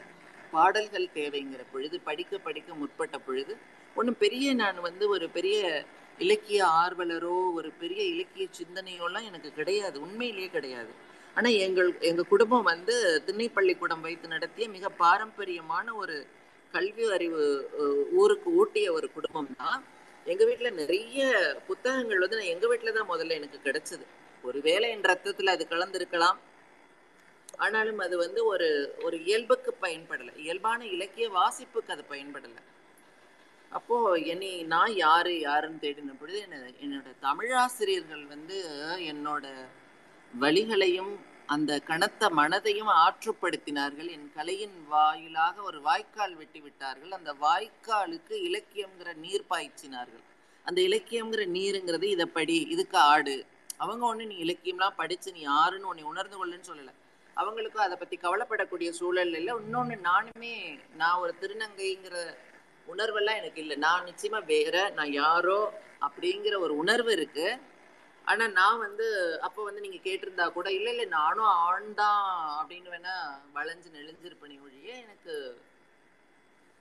பாடல்கள் தேவைங்கிற பொழுது படிக்க படிக்க முற்பட்ட பொழுது ஒன்றும் பெரிய நான் வந்து ஒரு பெரிய இலக்கிய ஆர்வலரோ ஒரு பெரிய இலக்கிய சிந்தனையோலாம் எனக்கு கிடையாது. உண்மையிலேயே கிடையாது. ஆனால் எங்கள் எங்கள் குடும்பம் வந்து திண்ணைப்பள்ளிக்கூடம் வைத்து நடத்திய மிக பாரம்பரியமான ஒரு கல்வி அறிவு ஊருக்கு ஊட்டிய ஒரு குடும்பம் தான். எங்கள் வீட்டில் நிறைய புத்தகங்கள் வந்து நான் எங்கள் வீட்டில் தான் முதல்ல எனக்கு கிடைச்சது. ஒருவேளை என் ரத்தத்தில் அது கலந்துருக்கலாம். ஆனாலும் அது வந்து ஒரு ஒரு இயல்புக்கு பயன்படலை. இயல்பான இலக்கிய வாசிப்புக்கு அது பயன்படலை. அப்போ என்னை நான் யாரு யாருன்னு தேடின பொழுது என்ன- என்னோட தமிழாசிரியர்கள் வந்து என்னோட வழிகளையும் அந்த கனத்த மனதையும் ஆற்றுப்படுத்தினார்கள். என் கலையின் வாயிலாக ஒரு வாய்க்கால் வெட்டி விட்டார்கள் அந்த வாய்க்காலுக்கு இலக்கியம்ங்கிற நீர் பாய்ச்சினார்கள். அந்த இலக்கியம்ங்கிற நீருங்கிறது இதை படி இதுக்கு ஆடு. அவங்க ஒன்று நீ இலக்கியம்லாம் படிச்சு நீ யாருன்னு உன்னை உணர்ந்து கொள்ளுன்னு சொல்லலை. அவங்களுக்கும் அதை பத்தி கவலைப்படக்கூடிய சூழல் இல்லை. இன்னொன்று நானுமே நான் ஒரு திருநங்கைங்கிற உணர்வெல்லாம் எனக்கு இல்லை. நான் நிச்சயமா வேற நான் யாரோ அப்படிங்கிற ஒரு உணர்வு இருக்கு. ஆனா நான் வந்து அப்போ வந்து நீங்க கேட்டிருந்தா கூட இல்ல இல்ல நானும் ஆண் தான் அப்படின்னு வேணா வளைஞ்சு நெளிஞ்சிருப்பேனே ஒழிய எனக்கு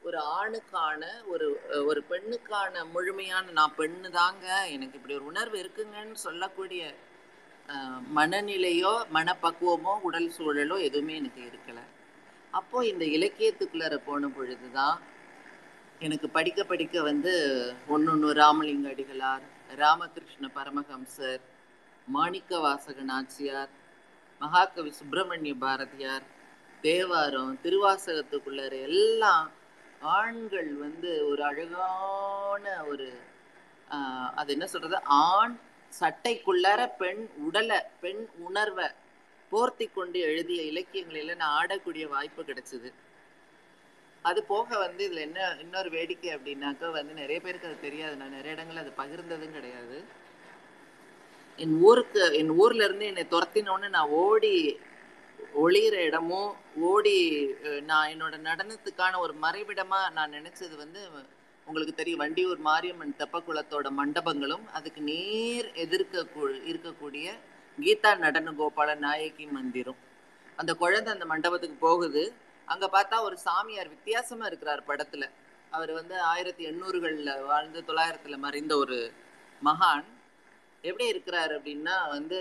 ஒரு ஆணுக்கான ஒரு அஹ், ஒரு பெண்ணுக்கான முழுமையான நான் பெண்ணு தாங்க எனக்கு இப்படி ஒரு உணர்வு இருக்குங்கன்னு சொல்லக்கூடிய மனநிலையோ மனப்பக்குவமோ உடல் சூழலோ எதுவுமே எனக்கு இருக்கல. அப்போ இந்த இலக்கியத்துக்குள்ளார போன பொழுதுதான் எனக்கு படிக்க படிக்க வந்து ஒன்னொன்னு ராமலிங்க அடிகளார் ராமகிருஷ்ண பரமஹம்சர் மாணிக்க வாசக நாச்சியார் மகாகவி சுப்பிரமணிய பாரதியார் தேவாரம் திருவாசகத்துக்குள்ளார எல்லாம் ஆண்கள் வந்து ஒரு அழகான ஒரு அது என்ன சொல்றது? ஆண் சட்டைக்குள்ளார பெண் உடலை பெண் உணர்வை போர்த்தி கொண்டு எழுதிய இலக்கியங்களில நான் ஆடக்கூடிய வாய்ப்பு கிடைச்சது. அது போக வந்து இதுல என்ன இன்னொரு வேடிக்கை அப்படின்னாக்கா வந்து நிறைய பேருக்கு அது தெரியாது. நான் நிறைய இடங்கள்ல அது பகிர்ந்ததும் கிடையாது. என் ஊருக்கு என் ஊர்ல இருந்து என்னை துரத்தினோன்னு நான் ஓடி ஒளியிற இடமும் ஓடி நான் என்னோட நடனத்துக்கான ஒரு மறைவிடமா நான் நினைச்சது வந்து உங்களுக்கு தெரியும் வண்டியூர் மாரியம்மன் தெப்பக்குளத்தோட மண்டபங்களும் அதுக்கு நேர் எதிர்க்க இருக்கக்கூடிய கீதா நடன கோபால நாயகி மந்திரம். அந்த குழந்தை அந்த மண்டபத்துக்கு போகுது. அங்க பார்த்தா ஒரு சாமியார் வித்தியாசமா இருக்கிறார் படத்துல. அவர் வந்து ஆயிரத்தி எண்ணூறுகள்ல வாழ்ந்து தொள்ளாயிரத்துல மறைந்த ஒரு மகான். எப்படி இருக்கிறாரு அப்படின்னா வந்து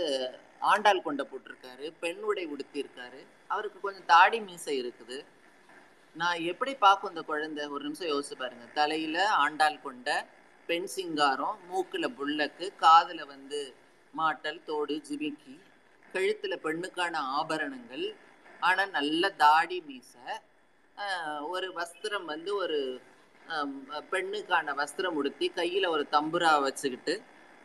ஆண்டாள் கொண்ட போட்டிருக்காரு பெண் உடை உடுத்தியிருக்காரு. அவருக்கு கொஞ்சம் தாடி மீசை இருக்குது. நான் எப்படி பார்க்கும் இந்த குழந்தை? ஒரு நிமிஷம் யோசிச்சு பாருங்க. தலையில ஆண்டாள் கொண்ட பெண் சிங்காரம் மூக்குல புல்லக்கு காதுல வந்து மாட்டல் தோடு ஜிமிக்கி கழுத்துல பெண்ணுக்கான ஆபரணங்கள் ஆனா நல்ல தாடி மீசை ஆஹ் ஒரு வஸ்திரம் வந்து ஒரு பெண்ணுக்கான வஸ்திரம் உடுத்தி கையில ஒரு தம்புரா வச்சுக்கிட்டு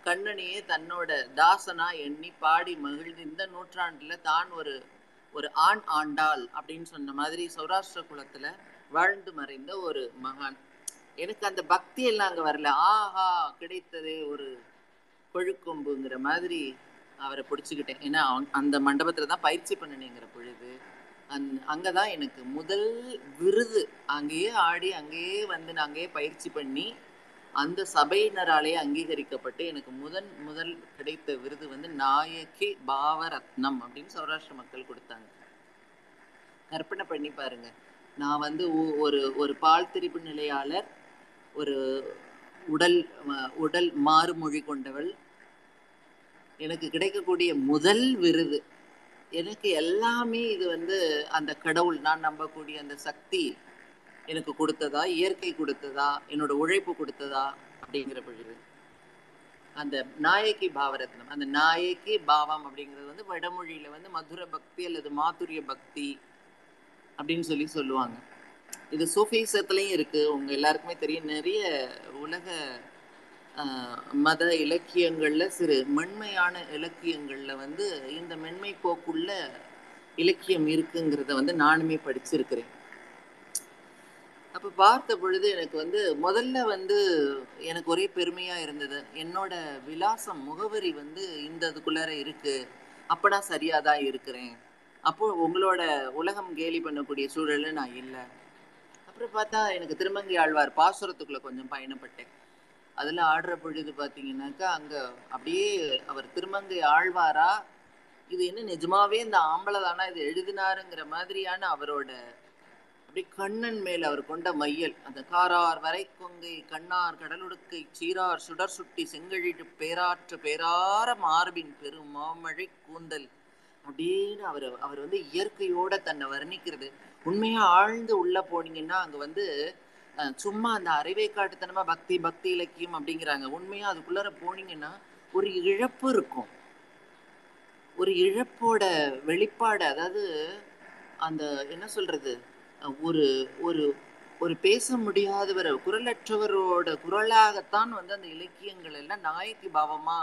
கண்ணனையே தன்னோட தாசனா எண்ணி பாடி மகிழ்ந்து இந்த நூற்றாண்டுல தான் ஒரு ஒரு ஆண் ஆண்டாள் அப்படின்னு சொன்ன மாதிரி சௌராஷ்டிர குலத்துல வாழ்ந்து மறைந்த ஒரு மகான். எனக்கு அந்த பக்தி எல்லாம் அங்க வரல. ஆஹா கிடைத்ததே ஒரு கொழுக்கொம்புங்கிற மாதிரி அவரை பிடிச்சிக்கிட்டேன். ஏன்னா அந்த மண்டபத்தில் தான் பயிற்சி பண்ணினேங்கிற பொழுது அந் அங்கே தான் எனக்கு முதல் விருது. அங்கேயே ஆடி அங்கேயே வந்து நான் அங்கேயே பயிற்சி பண்ணி அந்த சபையினராலேயே அங்கீகரிக்கப்பட்டு எனக்கு முதன் முதல் கிடைத்த விருது வந்து நாயகி பாவரத்னம் அப்படின்னு சௌராஷ்டிர மக்கள் கொடுத்தாங்க. கற்பனை பண்ணி பாருங்க. நான் வந்து ஒரு ஒரு பால் திரிப்பு நிலையாளர் ஒரு உடல் உடல் மாறுமொழி கொண்டவள் எனக்கு கிடைக்கக்கூடிய முதல் விருது. எனக்கு எல்லாமே இது வந்து அந்த கடவுள் நான் நம்பக்கூடிய அந்த சக்தி எனக்கு கொடுத்ததா? இயற்கை கொடுத்ததா? என்னோட உழைப்பு கொடுத்ததா? அப்படிங்கிற பொழுது அந்த நாயகி பாவரத்னம் அந்த நாயகி பாவம் அப்படிங்கிறது வந்து வடமொழியில வந்து மதுர பக்தி அல்லது மாதுரிய பக்தி அப்படின்னு சொல்லி சொல்லுவாங்க. இது சூஃபிசத்துலயும் இருக்கு. உங்க எல்லாருக்குமே தெரியும். நிறைய உலக மத இலக்கியங்களில் சிறு மென்மையான இலக்கியங்களில் வந்து இந்த மென்மை போக்குள்ள இலக்கியம் இருக்குங்கிறத வந்து நானுமே படிச்சிருக்கிறேன். அப்போ பார்த்த பொழுது எனக்கு வந்து முதல்ல வந்து எனக்கு ஒரே பெருமையாக இருந்தது. என்னோட விலாசம் முகவரி வந்து இந்த இதுக்குள்ளார இருக்குது அப்போ நான் சரியாக தான் இருக்கிறேன். அப்போ உங்களோட உலகம் கேலி பண்ணக்கூடிய சூழலில் நான் இல்லை. அப்புறம் பார்த்தா எனக்கு திருமங்கி ஆழ்வார் பாசுரத்துக்குள்ளே கொஞ்சம் பயணப்பட்டேன். அதில் ஆடுற பொழுது பார்த்தீங்கன்னாக்கா அங்கே அப்படியே அவர் திருமங்கை ஆழ்வாரா? இது என்ன நிஜமாவே இந்த ஆம்பளை தானா? இது எழுதினாருங்கிற மாதிரியான அவரோட அப்படி கண்ணன் மேல் அவர் கொண்ட மையல். அந்த காரார் வரை கொங்கை கண்ணார் கடலுடுக்கை சீரார் சுடர் சுட்டி செங்கழிட்டு பேராற்று பேரார மார்பின் பெரும் மாமழை கூந்தல் அப்படின்னு அவர் அவர் வந்து இயற்கையோட தன்னை வர்ணிக்கிறது. உண்மையா ஆழ்ந்து உள்ள போனீங்கன்னா அங்க வந்து சும்மா அந்த அறிவை காட்டுத்தனமா பக்தி பக்தி இலக்கியம் அப்படிங்கிறாங்க. உண்மையா அதுக்குள்ளார போனீங்கன்னா ஒரு இழப்பு இருக்கும். ஒரு இழப்போட வெளிப்பாடு அதாவது அந்த என்ன சொல்றது ஒரு ஒரு ஒரு பேச முடியாதவர் குரலற்றவரோட குரலாகத்தான் வந்து அந்த இலக்கியங்கள் எல்லாம் நாயகி பாவமா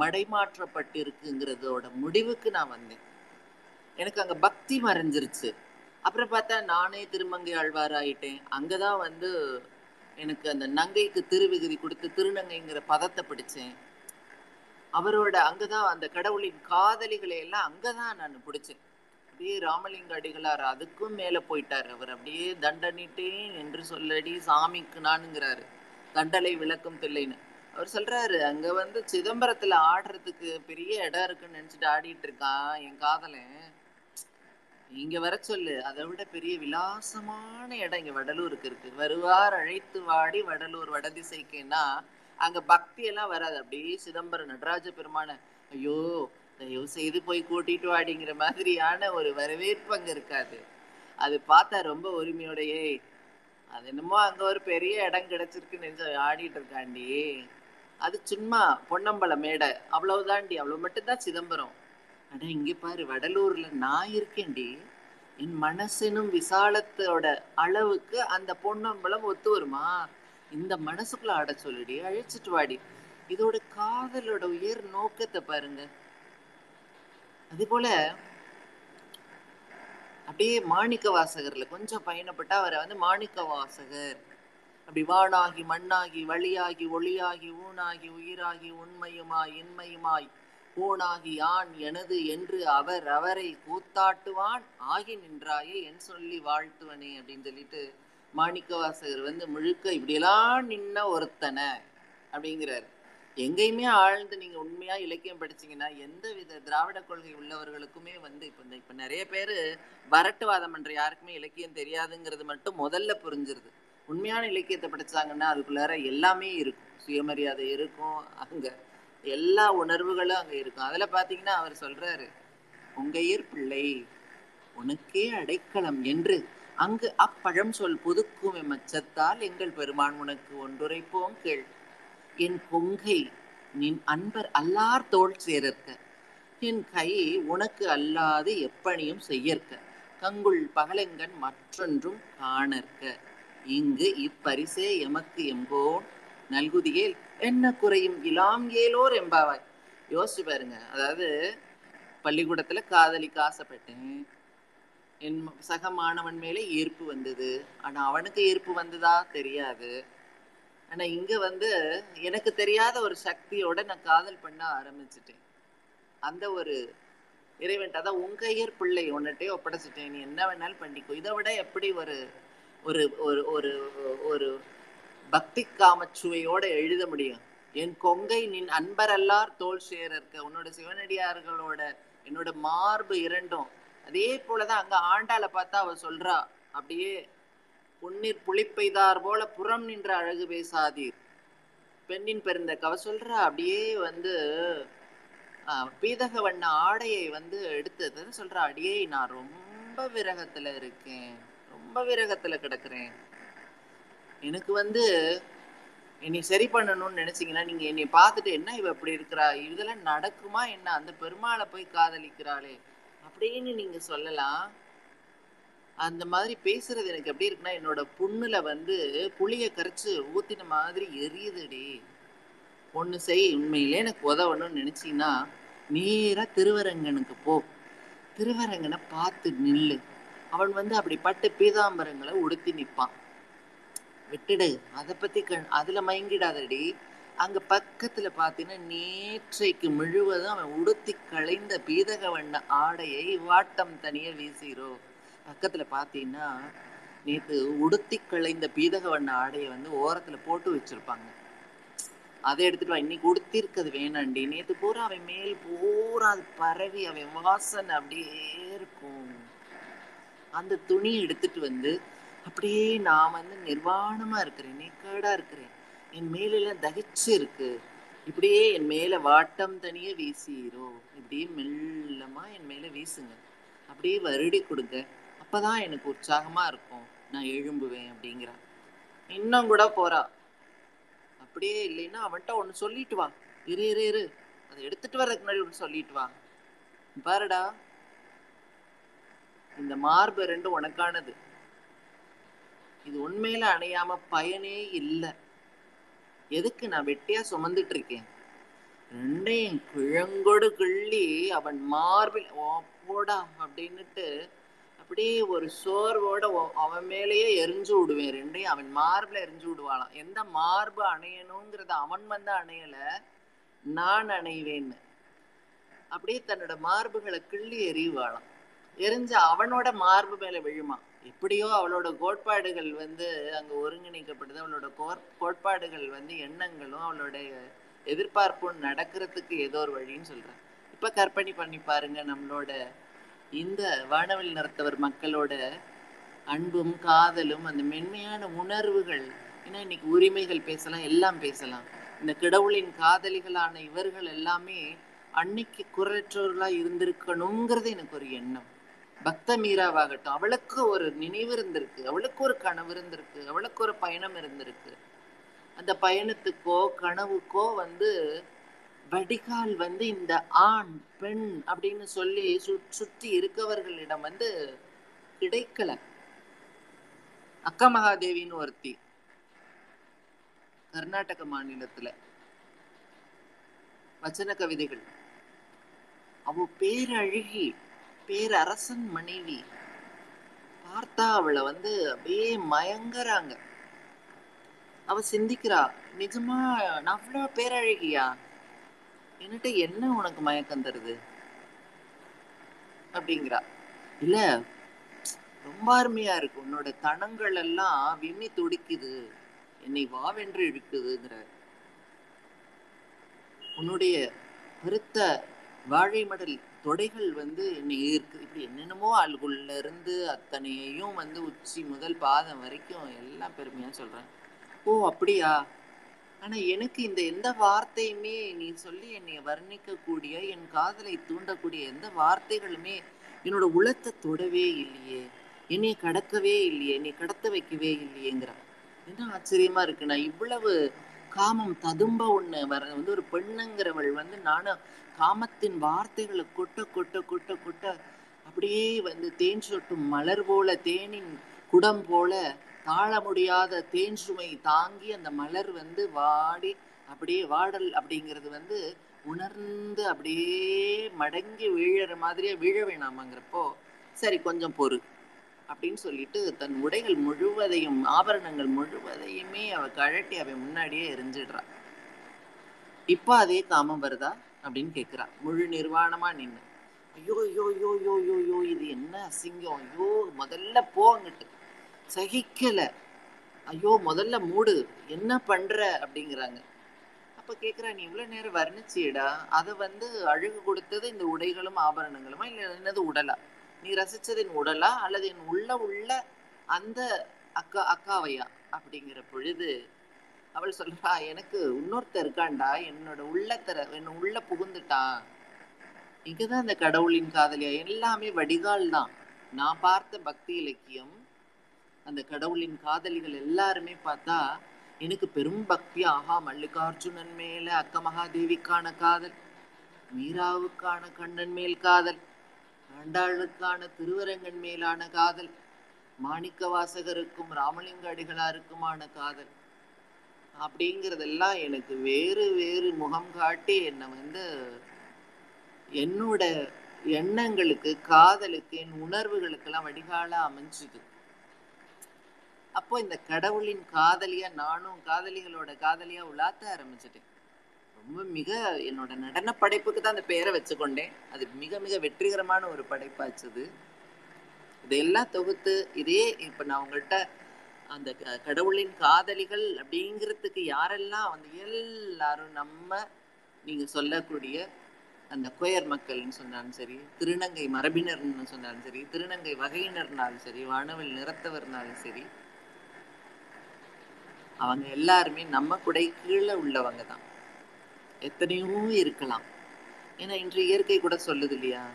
மடைமாற்றப்பட்டிருக்குங்கிறதோட முடிவுக்கு நான் வந்தேன். எனக்கு அங்க பக்தி மறைஞ்சிருச்சு. அப்புறம் பார்த்தா நானே திருமங்கை ஆழ்வார் ஆயிட்டேன் அங்கதான் வந்து எனக்கு அந்த நங்கைக்கு திருவிகுதி கொடுத்து திருநங்கைங்கிற பதத்தை பிடிச்சேன். அவரோட அங்கதான் அந்த கடவுளின் காதலிகளை எல்லாம் அங்கதான் நான் பிடிச்சேன். அப்படியே ராமலிங்க அடிகளார் அதுக்கும் மேல போயிட்டார் அவர். அப்படியே தண்டனிட்டேன் என்று சொல்லடி சாமிக்கு நானுங்கிறாரு. தண்டலை விளக்கும் தில்லைன்னு. அவர் சொல்றாரு அங்க வந்து சிதம்பரத்துல ஆடுறதுக்கு பெரிய இடம் இருக்குன்னு நினைச்சிட்டு ஆடிட்டு இருக்கான் என் காதலன். இங்க வர சொல்லு. அதை விட பெரிய விலாசமான இடம் இங்க வடலூருக்கு இருக்கு. வருவார் அழைத்து வாடி வடலூர் வடதிசைக்குன்னா அங்க பக்தி எல்லாம் வராது. அப்படியே சிதம்பரம் நடராஜ பெருமான ஐயோ தயவு செய்து போய் கூட்டிட்டு வாடிங்கிற மாதிரியான ஒரு வரவேற்பு அங்க இருக்காது. அது பார்த்தா ரொம்ப உரிமையோடையே. அது என்னமோ அங்க ஒரு பெரிய இடம் கிடைச்சிருக்குன்னு நினைச்சு ஆடிட்டு இருக்காண்டி. அது சும்மா பொன்னம்பல மேடை. அவ்வளவுதாண்டி. அவ்வளவு மட்டும்தான் சிதம்பரம். அட இங்க பாரு வடலூர்ல நான் இருக்கேன்டி. என் மனசினும் விசாலத்தோட அளவுக்கு அந்த பொன்னம்பலம் ஒத்து வருமா? இந்த மனசுக்குள்ள ஆட சொல்லுடி அழைச்சிட்டு வாடி. இதோட காதலோட உயர் நோக்கத்தை பாருங்க. அதே போல அப்படியே மாணிக்க வாசகர்ல கொஞ்சம் பயணப்பட்டா அவரை வந்து மாணிக்க வாசகர். அப்படி வானாகி மண்ணாகி வழியாகி ஒளியாகி ஊனாகி உயிராகி உண்மையுமாய் இன்மையுமாய் கூணாகியான் எனது என்று அவர் அவரை கூத்தாட்டுவான். ஆகி நின்றாயே என் சொல்லி வாழ்த்துவனே அப்படின்னு சொல்லிட்டு மாணிக்கவாசகர் வந்து முழுக்க இப்படியெல்லாம் நின்ன ஒருத்தனை அப்படிங்கிறார். எங்கேயுமே ஆழ்ந்து நீங்க உண்மையா இலக்கியம் படிச்சீங்கன்னா எந்த வித திராவிட கொள்கை உள்ளவர்களுக்குமே வந்து இப்ப இந்த இப்ப நிறைய பேரு வரட்டுவாதம் பண்ணுற யாருக்குமே இலக்கியம் தெரியாதுங்கிறது மட்டும் முதல்ல புரிஞ்சிருது. உண்மையான இலக்கியத்தை படிச்சாங்கன்னா அதுக்குள்ளார எல்லாமே இருக்கும். சுயமரியாதை இருக்கும். அங்க எல்லா உணர்வுகளும் அங்க இருக்கும். அதுல பாத்தீங்கன்னா அவர் சொல்றாரு உங்கையர் பிள்ளை உனக்கே அடைக்கலம் என்று. அங்கு அப்பழம் சொல் புதுக்கும் மச்சத்தால் எங்கள் பெருமான் உனக்கு ஒன்றுரைப்போம் கேள். என் பொங்கை நின் அன்பர் அல்லார் தோல் சேரற்க என் கை உனக்கு அல்லாது எப்பணியும் செய்யற்க. கங்குள் பகலெங்கன் மற்றொன்றும் காணற்க. இங்கு இப்பரிசே எமக்கு எம்போன் நல்குதியேல் என்ன குறையும் இலாம் ஏலோர் எம்பாவாய் யோசிச்சு பாருங்க. அதாவது பள்ளிக்கூடத்துல காதலிக்க ஆசைப்பட்டேன். என் சக மாணவன் மேலே ஈர்ப்பு வந்தது. ஆனா அவனுக்கு ஈர்ப்பு வந்ததா? தெரியாது. ஆனா இங்க வந்து எனக்கு தெரியாத ஒரு சக்தியோட நான் காதல் பண்ண ஆரம்பிச்சிட்டேன். அந்த ஒரு இறைவன் அதான் உன் கையர் பிள்ளை உன்னிட்டே ஒப்படைச்சிட்டேன். நீ என்ன வேணாலும் பண்ணிக்கோ. இதை விட எப்படி ஒரு ஒரு ஒரு ஒரு ஒரு பக்தி காமச்சுவையோட எழுத முடியும். என் கொங்கை நின் அன்பரல்லார் தோல் இருக்க உன்னோட சிவனடியார்களோட என்னோட மார்பு இரண்டும். அதே போலதான் அங்க ஆண்டாளை பார்த்தா அவ சொல்றா அப்படியே பொன்னீர் புளிப்பெய்தார் போல புறம் நின்ற அழகு பேசாதீர். பெண்ணின் பெருந்தக்க அவ சொல்றா அப்படியே வந்து ஆஹ், பீதக வண்ண ஆடையை வந்து எடுத்ததுன்னு சொல்றா அடியே நான் ரொம்ப விரகத்துல இருக்கேன் ரொம்ப விரகத்துல கிடக்குறேன். எனக்கு வந்து என்னை சரி பண்ணணும்னு நினைச்சீங்கன்னா நீங்க என்னை பார்த்துட்டு என்ன இவ இப்படி இருக்கிறா? இதெல்லாம் நடக்குமா என்ன? அந்த பெருமாளை போய் காதலிக்கிறாளே அப்படின்னு நீங்க சொல்லலாம். அந்த மாதிரி பேசுறது எனக்கு எப்படி இருக்குன்னா என்னோட புண்ணுல வந்து புளிய கரைச்சு ஊத்தின மாதிரி எரியுதுடி. ஒன்று செய் உண்மையிலே எனக்கு உதவணும்னு நினைச்சீங்கன்னா நேரா திருவரங்கனுக்கு போ. திருவரங்கனை பார்த்து நில்லு. அவன் வந்து அப்படி பட்டு பீதாம்பரங்களை உடுத்தி நிற்பான் விட்டுடு. அதை பத்தி கண் அதுல மயங்கிடாதடி. அங்க பக்கத்துல பாத்தீங்கன்னா நேற்றைக்கு முழுவதும் அவன் உடுத்தி களைந்த பீதக வண்ண ஆடையை வாட்டம் தனிய வீசிரோ பக்கத்துல பாத்தீங்கன்னா நேத்து உடுத்தி களைந்த பீதக வண்ண ஆடையை வந்து ஓரத்துல போட்டு வச்சிருப்பாங்க. அதை எடுத்துட்டு வா இன்னைக்கு உடுத்திருக்கிறது வேணாண்டி. நேத்து பூரா அவன் மேல் பூரா அது பரவி அவன் வாசனை அப்படியே இருக்கும். அந்த துணி எடுத்துட்டு வந்து அப்படியே நான் வந்து நிர்வாணமா இருக்கிறேன் நெக்கடா இருக்கிறேன். என் மேலெல்லாம் தகிச்சு இருக்கு. இப்படியே என் மேல வாட்டம் தனிய வீசிரோ இப்படியே மெல்லமா என் மேல வீசுங்க. அப்படியே வருடி கொடுங்க. அப்பதான் எனக்கு உற்சாகமா இருக்கும். நான் எழும்புவேன் அப்படிங்கிறான். இன்னும் கூட போறா. அப்படியே இல்லைன்னா அவன்கிட்ட ஒன்று சொல்லிட்டு வா. இரு இரு இரு. அதை எடுத்துட்டு வர்றதுக்கு முன்னாடி ஒன்று சொல்லிட்டு வா. பாருடா. இந்த மார்பு ரெண்டும் உனக்கானது. இது உண்மையில அணையாம பயனே இல்லை. எதுக்கு நான் வெட்டியா சுமந்துட்டு இருக்கேன் ரெண்டையும் கிழங்கொடு கிள்ளி அவன் மார்பில் "ஓ, போடா அப்படின்னுட்டு அப்படியே ஒரு சோர்வோட ஒ- அவன் மேலேயே எரிஞ்சு விடுவேன். ரெண்டையும் அவன் மார்பில் எரிஞ்சு விடுவாளாம். எந்த மார்பு அணையணுங்கிறத அவன் வந்து அணையல நான் அணைவேன்னு அப்படியே தன்னோட மார்புகளை கிள்ளி எறிவாளாம். எரிஞ்ச அவனோட மார்பு மேல விழுமா? எப்படியோ அவளோட கோட்பாடுகள் வந்து அங்க ஒருங்கிணைக்கப்படுது அவளோட கோர்- கோட்பாடுகள் வந்து எண்ணங்களும் அவளோட எதிர்பார்ப்பும் நடக்கிறதுக்கு ஏதோ ஒரு வழின்னு சொல்கிறேன் இப்ப கற்பனை பண்ணி பாருங்க நம்மளோட இந்த வானவில் நிறத்தவர் மக்களோட அன்பும் காதலும் அந்த மென்மையான உணர்வுகள் ஏன்னா இன்னைக்கு உரிமைகள் பேசலாம் எல்லாம் பேசலாம். இந்த கடவுளின் காதலிகளான இவர்கள் எல்லாமே அன்னைக்கு குரலற்றவர்களா இருந்திருக்கணுங்கிறது எனக்கு ஒரு எண்ணம். பக்த மீராவாகட்டும் அவளுக்கு ஒரு நினைவு இருந்திருக்கு அவளுக்கு ஒரு கனவு இருந்திருக்கு அவளுக்கு ஒரு பயணம் இருந்திருக்கு. அந்த பயணத்துக்கோ கனவுக்கோ வந்து வடிகால் வந்து இந்த ஆண் பெண் அப்படின்னு சொல்லி சு- சுற்றி இருக்கவர்களிடம் வந்து கிடைக்கல. அக்கா மகாதேவின்னு ஒருத்தி கர்நாடக மாநிலத்துல வச்சன கவிதைகள். அவ பேரழகி பேரரசன் மனைவி. பார்த்தா அவளை வந்து அப்படியே மயங்குறாங்க. அவ சிந்திக்கிறா நிஜமா நான் அவ்வளோ பேரழகியா? என்னட்ட என்ன உனக்கு மயக்கம் தருது? அப்படிங்கிறா. இல்ல ரொம்ப அருமையா இருக்கு. உன்னோட தனங்கள் எல்லாம் விம்மி துடிக்குது. என்னை வாவென்று இழுக்குதுங்கிற. உன்னுடைய பெருத்த வாழை மடல் தொடைகள் வந்து என்னை இப்படி என்னென்னமோ அதுக்குள்ள இருந்து அத்தனையையும் வந்து உச்சி முதல் பாதம் வரைக்கும் எல்லாம் பெருமையா சொல்றேன். ஓ அப்படியா? ஆனா எனக்கு இந்த எந்த வார்த்தையுமே நீ சொல்லி என்னை வர்ணிக்கக்கூடிய என் காதலை தூண்டக்கூடிய எந்த வார்த்தைகளுமே என்னோட உளத்தை தொடவே இல்லையே. என்னை கடக்கவே இல்லையே. என்னை கடத்த வைக்கவே இல்லையேங்கிற. என்ன ஆச்சரியமா இருக்கு. நான் இவ்வளவு காமம் ததும்ப ஒண்ணு வர வந்து ஒரு பெண்ணுங்கிறவள் வந்து நானும் காமத்தின் வார்த்தைகளை கொட்ட கொட்ட கொட்ட கொட்ட அப்படியே வந்து தேன் சொட்டும் மலர் போல தேனின் குடம் போல தாழ முடியாத தேன் சுமை தாங்கி அந்த மலர் வந்து வாடி அப்படியே வாடல் அப்படிங்கிறது வந்து உணர்ந்து அப்படியே மடங்கி வீழற மாதிரியே வீழ வேணாமாங்கிறப்போ சரி கொஞ்சம் பொறு அப்படின்னு சொல்லிட்டு தன் உடைகள் முழுவதையும் ஆபரணங்கள் முழுவதையுமே அவ கழட்டி அவன் முன்னாடியே எரிஞ்சிடுறா. இப்போ அதே காமம் வருதா? அப்படின்னு கேட்குறா முழு நிர்வாணமா நின்று ஐயோ ஐயோ ஐயோ ஐயோ ஐயோ ஐயோ இது என்ன அசிங்கம்? ஐயோ முதல்ல போங்கிட்டு சகிக்கலை. ஐயோ முதல்ல மூடு. என்ன பண்ற? அப்படிங்கிறாங்க. அப்போ கேட்குறா நீ இவ்வளோ நேரம் வர்ணிச்சியடா. அதை வந்து அழகு கொடுத்தது இந்த உடைகளும் ஆபரணங்களுமா? இல்லை என்னது உடலா? நீ ரசித்தது என் உடலா? அல்லது என் உள்ள உள்ள அந்த அக்கா அக்காவையா? அப்படிங்கிற பொழுது அவள் சொல்றா எனக்கு இன்னொருத்தர் இருக்காண்டா என்னோட உள்ளத்தர என்ன உள்ள புகுந்துட்டான் இங்கதான் அந்த கடவுளின் காதலியா? எல்லாமே வடிகால் தான். நான் பார்த்த பக்தி இலக்கியம் அந்த கடவுளின் காதலிகள் எல்லாருமே பார்த்தா எனக்கு பெரும் பக்தி. ஆஹா மல்லிகார்ஜுனன் மேல அக்க மகாதேவிக்கான காதல் மீராவுக்கான கண்ணன் மேல் காதல் ஆண்டாளுக்கான திருவரங்கன் மேலான காதல் மாணிக்க வாசகருக்கும் ராமலிங்க அடிகளாருக்குமான காதல். அப்படிங்கிறதெல்லாம் எனக்கு வேறு வேறு முகம் காட்டி என்னை வந்து என்னோட எண்ணங்களுக்கு காதலுக்கு என் உணர்வுகளுக்கெல்லாம் வடிகாலா அமைஞ்சுது. அப்போ இந்த கடவுளின் காதலியா நானும் காதலிகளோட காதலியா உலாத்த ஆரம்பிச்சிட்டேன். ரொம்ப மிக என்னோட நடன படைப்புக்கு தான் அந்த பெயரை வச்சுக்கொண்டேன். அது மிக மிக வெற்றிகரமான ஒரு படைப்பாச்சுது இதையெல்லாம் தொகுத்து இதே இப்ப நான் உங்கள்கிட்ட அந்த க- கடவுளின் காதலிகள் அப்படிங்கிறதுக்கு யாரெல்லாம் வந்து எல்லாரும் நம்ம நீங்க சொல்லக்கூடிய அந்த குயர் மக்கள்னு சொன்னாலும் சரி திருநங்கை மரபினர்னு சொன்னாலும் சரி திருநங்கை வகையினர்னாலும் சரி வானவில் நிறத்தவர்னாலும் சரி அவங்க எல்லாருமே நம்ம குடை கீழே உள்ளவங்க தான். எத்தனையோ இருக்கலாம். ஏன்னா இன்று இயற்கை கூட சொல்லுது இல்லையா?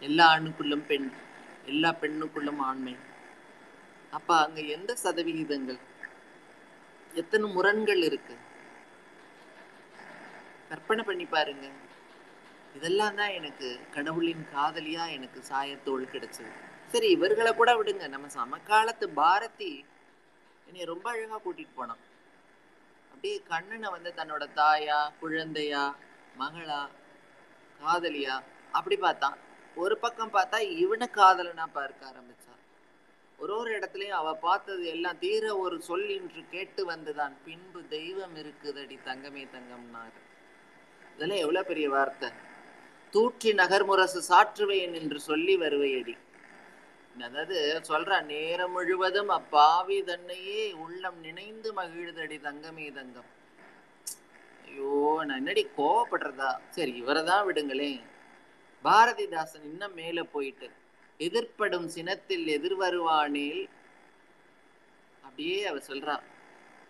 எல்லா ஆணுக்குள்ளும் பெண் எல்லா பெண்ணுக்குள்ளும் ஆண்மை. அப்ப அங்க எந்த சதவிகிதங்கள்? எத்தனை முரண்கள் இருக்கு? கற்பனை பண்ணி பாருங்க. இதெல்லாம் தான் எனக்கு கடவுளின் காதலியா எனக்கு சாயத்தோல் கிடைச்சது. சரி இவர்களை கூட விடுங்க. நம்ம சமகாலத்து பாரதி என்னை ரொம்ப அழகா கூட்டிட்டு போனான். அப்படியே கண்ணனை வந்து தன்னோட தாயா குழந்தையா மகளா காதலியா அப்படி பார்த்தான். ஒரு பக்கம் பார்த்தா இவனை காதலனா பார்க்க ஆரம்பிச்சு ஒரு ஒரு இடத்துலையும் அவ பார்த்தது எல்லாம் தீர ஒரு சொல் என்று கேட்டு வந்துதான். பின்பு தெய்வம் இருக்குதடி தங்கமே தங்கம்னாரு இதெல்லாம் எவ்வளவு பெரிய வார்த்தை. தூற்றி நகர்முரசு சாற்றுவேன் என்று சொல்லி வருவையடி. அதாவது சொல்ற நேரம் முழுவதும் அப்பாவி தன்னையே உள்ளம் நினைந்து மகிழுதடி தங்கமே தங்கம். ஐயோ நான் என்னடி கோவப்படுறதா? சரி இவரை தான் விடுங்களேன். பாரதிதாசன் இன்னும் மேல போயிட்டு எதிர்ப்படும் சினத்தில் எதிர்வருவானேல்? அப்படியே அவ சொல்றா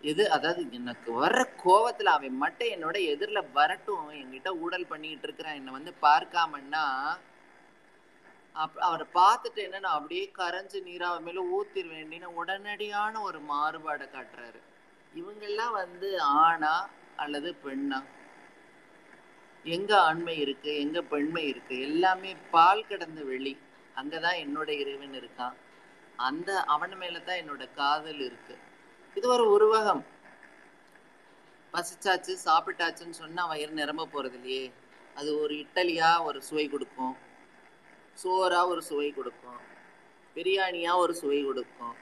எது அதாவது எனக்கு வர்ற கோவத்துல அவன் மட்டும் என்னோட எதிரில வரட்டும். என்கிட்ட ஊடல் பண்ணிட்டு இருக்கிறான். என்னை வந்து பார்க்காமன்னா அப் அவரை பார்த்துட்டு என்ன நான் அப்படியே கரைஞ்சு நீரா அவன் மேல ஊத்திர வேண்டின்னு உடனடியான ஒரு மாறுபாடை காட்டுறாரு. இவங்கெல்லாம் வந்து ஆணா அல்லது பெண்ணா? எங்க ஆண்மை இருக்கு? எங்க பெண்மை இருக்கு? எல்லாமே பால் கடந்த வெளி. அங்கதான் என்னோட இறைவன் இருக்கான். அந்த அவன் மேலதான் என்னோட காதல் இருக்கு. இது ஒரு உருவகம். பசிச்சாச்சு சாப்பிட்டாச்சுன்னு சொன்னா வயிறு நிரம்ப போறது இல்லையே. அது ஒரு இட்டலியா ஒரு சுவை கொடுக்கும். சோறா ஒரு சுவை கொடுக்கும். பிரியாணியா ஒரு சுவை கொடுக்கும்.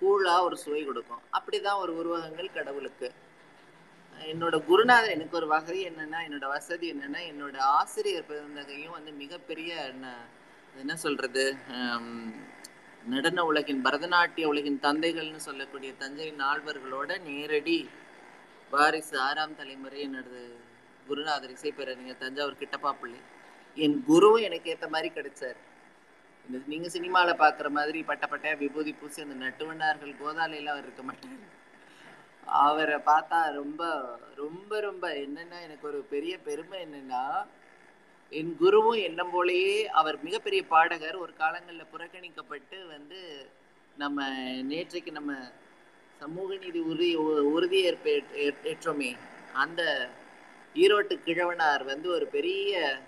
கூழா ஒரு சுவை கொடுக்கும். அப்படிதான் ஒரு உருவகங்கள் கடவுளுக்கு. என்னோட குருநாதர் எனக்கு ஒரு வகை என்னன்னா என்னோட வசதி என்னன்னா என்னோட ஆசிரியர் பிறந்தகையும் வந்து மிகப்பெரிய என்ன என்ன சொல்றது? நடன உலகின் பரதநாட்டிய உலகின் தந்தைகள்னு சொல்லக்கூடிய தஞ்சை நால்வர்களோட நேரடி வாரிசு ஆறாம் தலைமுறை என்னோட குருநாதர் இசைப்பேரறிஞர் தஞ்சாவூர் கிட்டப்பா பிள்ளை என் குருவும் எனக்கு ஏற்ற மாதிரி கிடைச்சார். இந்த நீங்க சினிமாவில் பார்க்குற மாதிரி பட்ட விபூதி பூசி அந்த நட்டுவண்ணார்கள் கோதாலையில் அவர் இருக்க மாட்டார். அவரை பார்த்தா ரொம்ப ரொம்ப ரொம்ப என்னென்னா எனக்கு ஒரு பெரிய பெருமை என்னென்னா என் குருவும் என்ன போலயே அவர் மிகப்பெரிய பாடகர். ஒரு காலங்கள்ல புறக்கணிக்கப்பட்டு வந்து நம்ம நேற்றைக்கு நம்ம சமூக நீதி உறுதி உறுதியேற்பு ஏற்றோமே. அந்த ஈரோட்டு கிழவனார் வந்து ஒரு பெரிய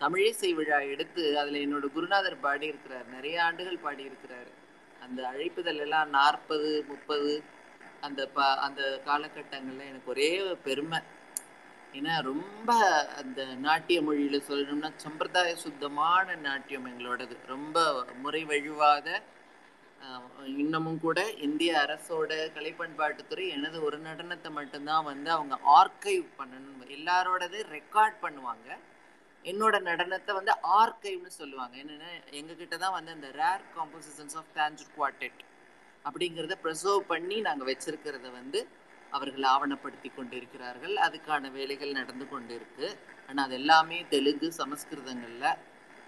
தமிழிசை விழா எடுத்து அதுல என்னோட குருநாதர் பாடியிருக்கிறார். நிறைய ஆண்டுகள் பாடியிருக்கிறார். அந்த அழைப்புதல் எல்லாம் நாற்பது முப்பது அந்த ப அந்த காலகட்டங்கள்ல எனக்கு ஒரே பெருமை. ஏன்னா ரொம்ப அந்த நாட்டிய மொழியில் சொல்லணும்னா சம்பிரதாய சுத்தமான நாட்டியம் எங்களோடது. ரொம்ப முறை வழுவாத இன்னமும் கூட இந்திய அரசோட கலைப்பண்பாட்டுத்துறை எனது ஒரு நடனத்தை மட்டும்தான் வந்து அவங்க ஆர்கைவ் பண்ணணும். எல்லாரோடது ரெக்கார்ட் பண்ணுவாங்க. என்னோட நடனத்தை வந்து ஆர்கைவ்னு சொல்லுவாங்க. என்னென்னா எங்ககிட்ட தான் வந்து அந்த rare compositions of Tanjore quartet அப்படிங்கிறத ப்ரிசர்வ் பண்ணி நாங்கள் வச்சிருக்கிறத வந்து அவர்கள் ஆவணப்படுத்தி கொண்டிருக்கிறார்கள். அதுக்கான வேலைகள் நடந்து கொண்டு இருக்கு ஆனால் அது எல்லாமே தெலுங்கு சமஸ்கிருதங்களில்.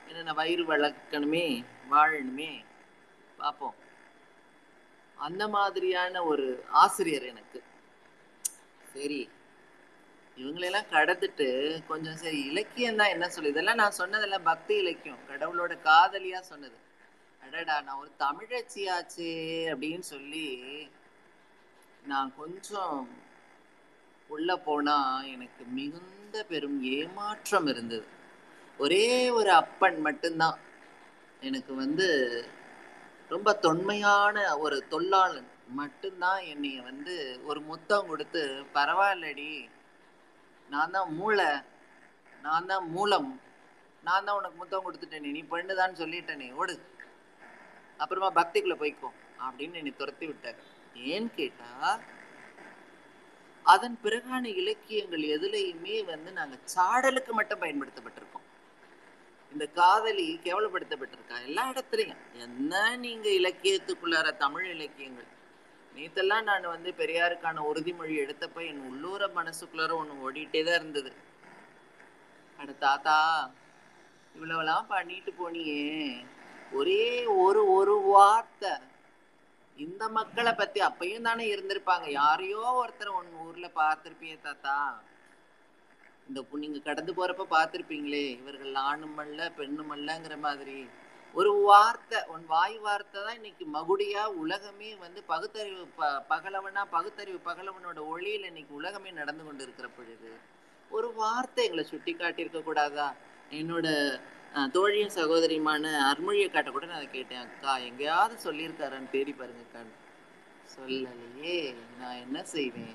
என்னென்ன வயிறு வளர்க்கணுமே வாழணுமே. பார்ப்போம் அந்த மாதிரியான ஒரு ஆசிரியர் எனக்கு. சரி இவங்களெல்லாம் கடந்துட்டு கொஞ்சம் சரி இலக்கியம் தான் என்ன சொல்லு இதெல்லாம் நான் சொன்னதெல்லாம் பக்தி இலக்கியம். கடவுளோட காதலியா சொன்னது. அடடா நான் ஒரு தமிழச்சியாச்சே அப்படின்னு சொல்லி நான் கொஞ்சம் உள்ள போனா எனக்கு மிகுந்த பெரும் ஏமாற்றம் இருந்தது. ஒரே ஒரு அப்பன் மட்டும்தான். எனக்கு வந்து ரொம்ப தொன்மையான ஒரு தொல்லாளன் மட்டும்தான் என்னைய வந்து ஒரு முத்தம் கொடுத்து பரவாயில்லடி நான் தான் மூளை நான் தான் மூலம் நான் தான் உனக்கு முத்தம் கொடுத்துட்டேனே நீ பண்ணுதான்னு சொல்லிட்டேனே ஓடு. அப்புறமா பக்திக்குள்ளே போய்க்கோ அப்படின்னு என்னை துரத்தி விட்டார். ஏன்னு கேட்டா அதன் பிறகான இலக்கியங்கள் எதுலையுமே வந்து நாங்க சாடலுக்கு மட்டும் பயன்படுத்தப்பட்டிருக்கோம். இந்த காதலி கேவலப்படுத்தப்பட்டிருக்கா? எல்லா இடத்துலையும். என்ன நீங்க இலக்கியத்துக்குள்ளார தமிழ் இலக்கியங்கள்? நேத்தெல்லாம் நான் வந்து பெரியாருக்கான உறுதிமொழி எடுத்தப்ப என் உள்ளூர மனசுக்குள்ளார ஒண்ணு ஓடிட்டே தான் இருந்தது. அட தாத்தா இவ்வளவெல்லாம் பண்ணிட்டு போனியே. ஒரே ஒரு ஒரு வார்த்தை. இந்த மக்களை பத்தி அப்பயும் தானே இருந்திருப்பாங்க. யாரையோ ஒருத்தர் உன் ஊர்ல பார்த்திருப்பியே தாத்தா. இந்த நீங்க கடந்து போறப்ப பார்த்திருப்பீங்களே இவர்கள் ஆணும் அல்ல பெண்ணும் அல்லங்கிற மாதிரி. ஒரு வார்த்தை உன் வாய் வார்த்தை தான் இன்னைக்கு மகுடியா உலகமே வந்து பகுத்தறிவு ப பகலவனா பகுத்தறிவு பகலவனோட ஒளியில இன்னைக்கு உலகமே நடந்து கொண்டு இருக்கிற பொழுது ஒரு வார்த்தை எங்களை சுட்டி காட்டியிருக்க கூடாதா? என்னோட தோழியும் சகோதரியுமான அர்மொழியை காட்ட கூட நான் கேட்டேன் அக்கா எங்கேயாவது சொல்லியிருக்காரான்னு தேடி பாருங்க அக்கா. சொல்லலையே நான் என்ன செய்வேன்?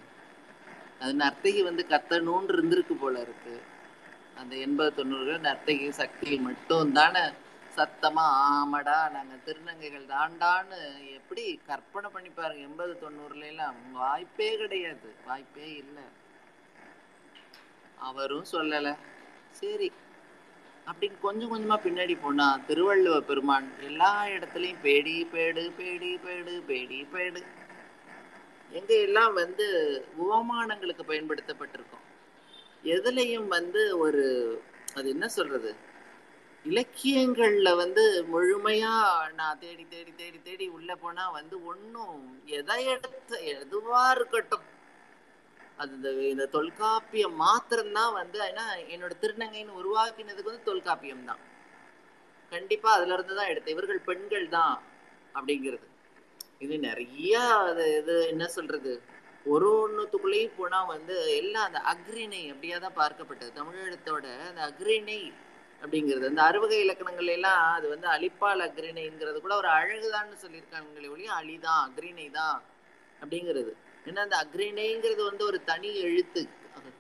அது நர்த்தகி வந்து கத்தணும்னு இருந்திருக்கு போல இருக்கு. அந்த எண்பது தொண்ணூறுகள் நர்த்தகி சக்தி மட்டும் தானே சத்தமா ஆமாடா நாங்க திருநங்கைகள் தாண்டான்னு எப்படி கற்பனை பண்ணி பாருங்க எண்பது தொண்ணூறுல எல்லாம் வாய்ப்பே கிடையாது வாய்ப்பே இல்லை. அவரும் சொல்லல. சரி அப்படின்னு கொஞ்சம் கொஞ்சமா பின்னாடி போனா திருவள்ளுவ பெருமான் எல்லா இடத்துலயும் பேடி பேடு பேடி பேடு பேடி பேடு. எங்க எல்லாம் வந்து உவமானங்களுக்கு பயன்படுத்தப்பட்டிருக்கோம். எதுலையும் வந்து ஒரு அது என்ன சொல்றது? இலக்கியங்கள்ல வந்து முழுமையா நான் தேடி தேடி தேடி தேடி உள்ள போனா வந்து ஒன்றும் எதை எடுத்து எதுவா இருக்கட்டும். அது இந்த இந்த தொல்காப்பியம் மாத்திரம்தான் வந்து ஏன்னா என்னோட திருநங்கைன்னு உருவாக்கினதுக்கு வந்து தொல்காப்பியம் தான். கண்டிப்பா அதுல இருந்து தான் எடுத்தேன். இவர்கள் பெண்கள் தான் அப்படிங்கிறது. இது நிறைய அது இது என்ன சொல்றது? ஒரு ஒன்றுத்துக்குள்ளேயும் போனா வந்து எல்லாம் அந்த அக்ரிணை அப்படியே தான் பார்க்கப்பட்டது. தமிழகத்தோட அந்த அக்ரிணை அப்படிங்கிறது அந்த அறுவகை இலக்கணங்கள் எல்லாம் அது வந்து அழிப்பால் அக்ரிணைங்கிறது கூட ஒரு அழகுதான்னு சொல்லியிருக்காங்களே ஒழிய அழிதான் அக்ரிணை தான் அப்படிங்கிறது. ஏன்னா அந்த அக்ரிணைங்கிறது வந்து ஒரு தனி எழுத்து.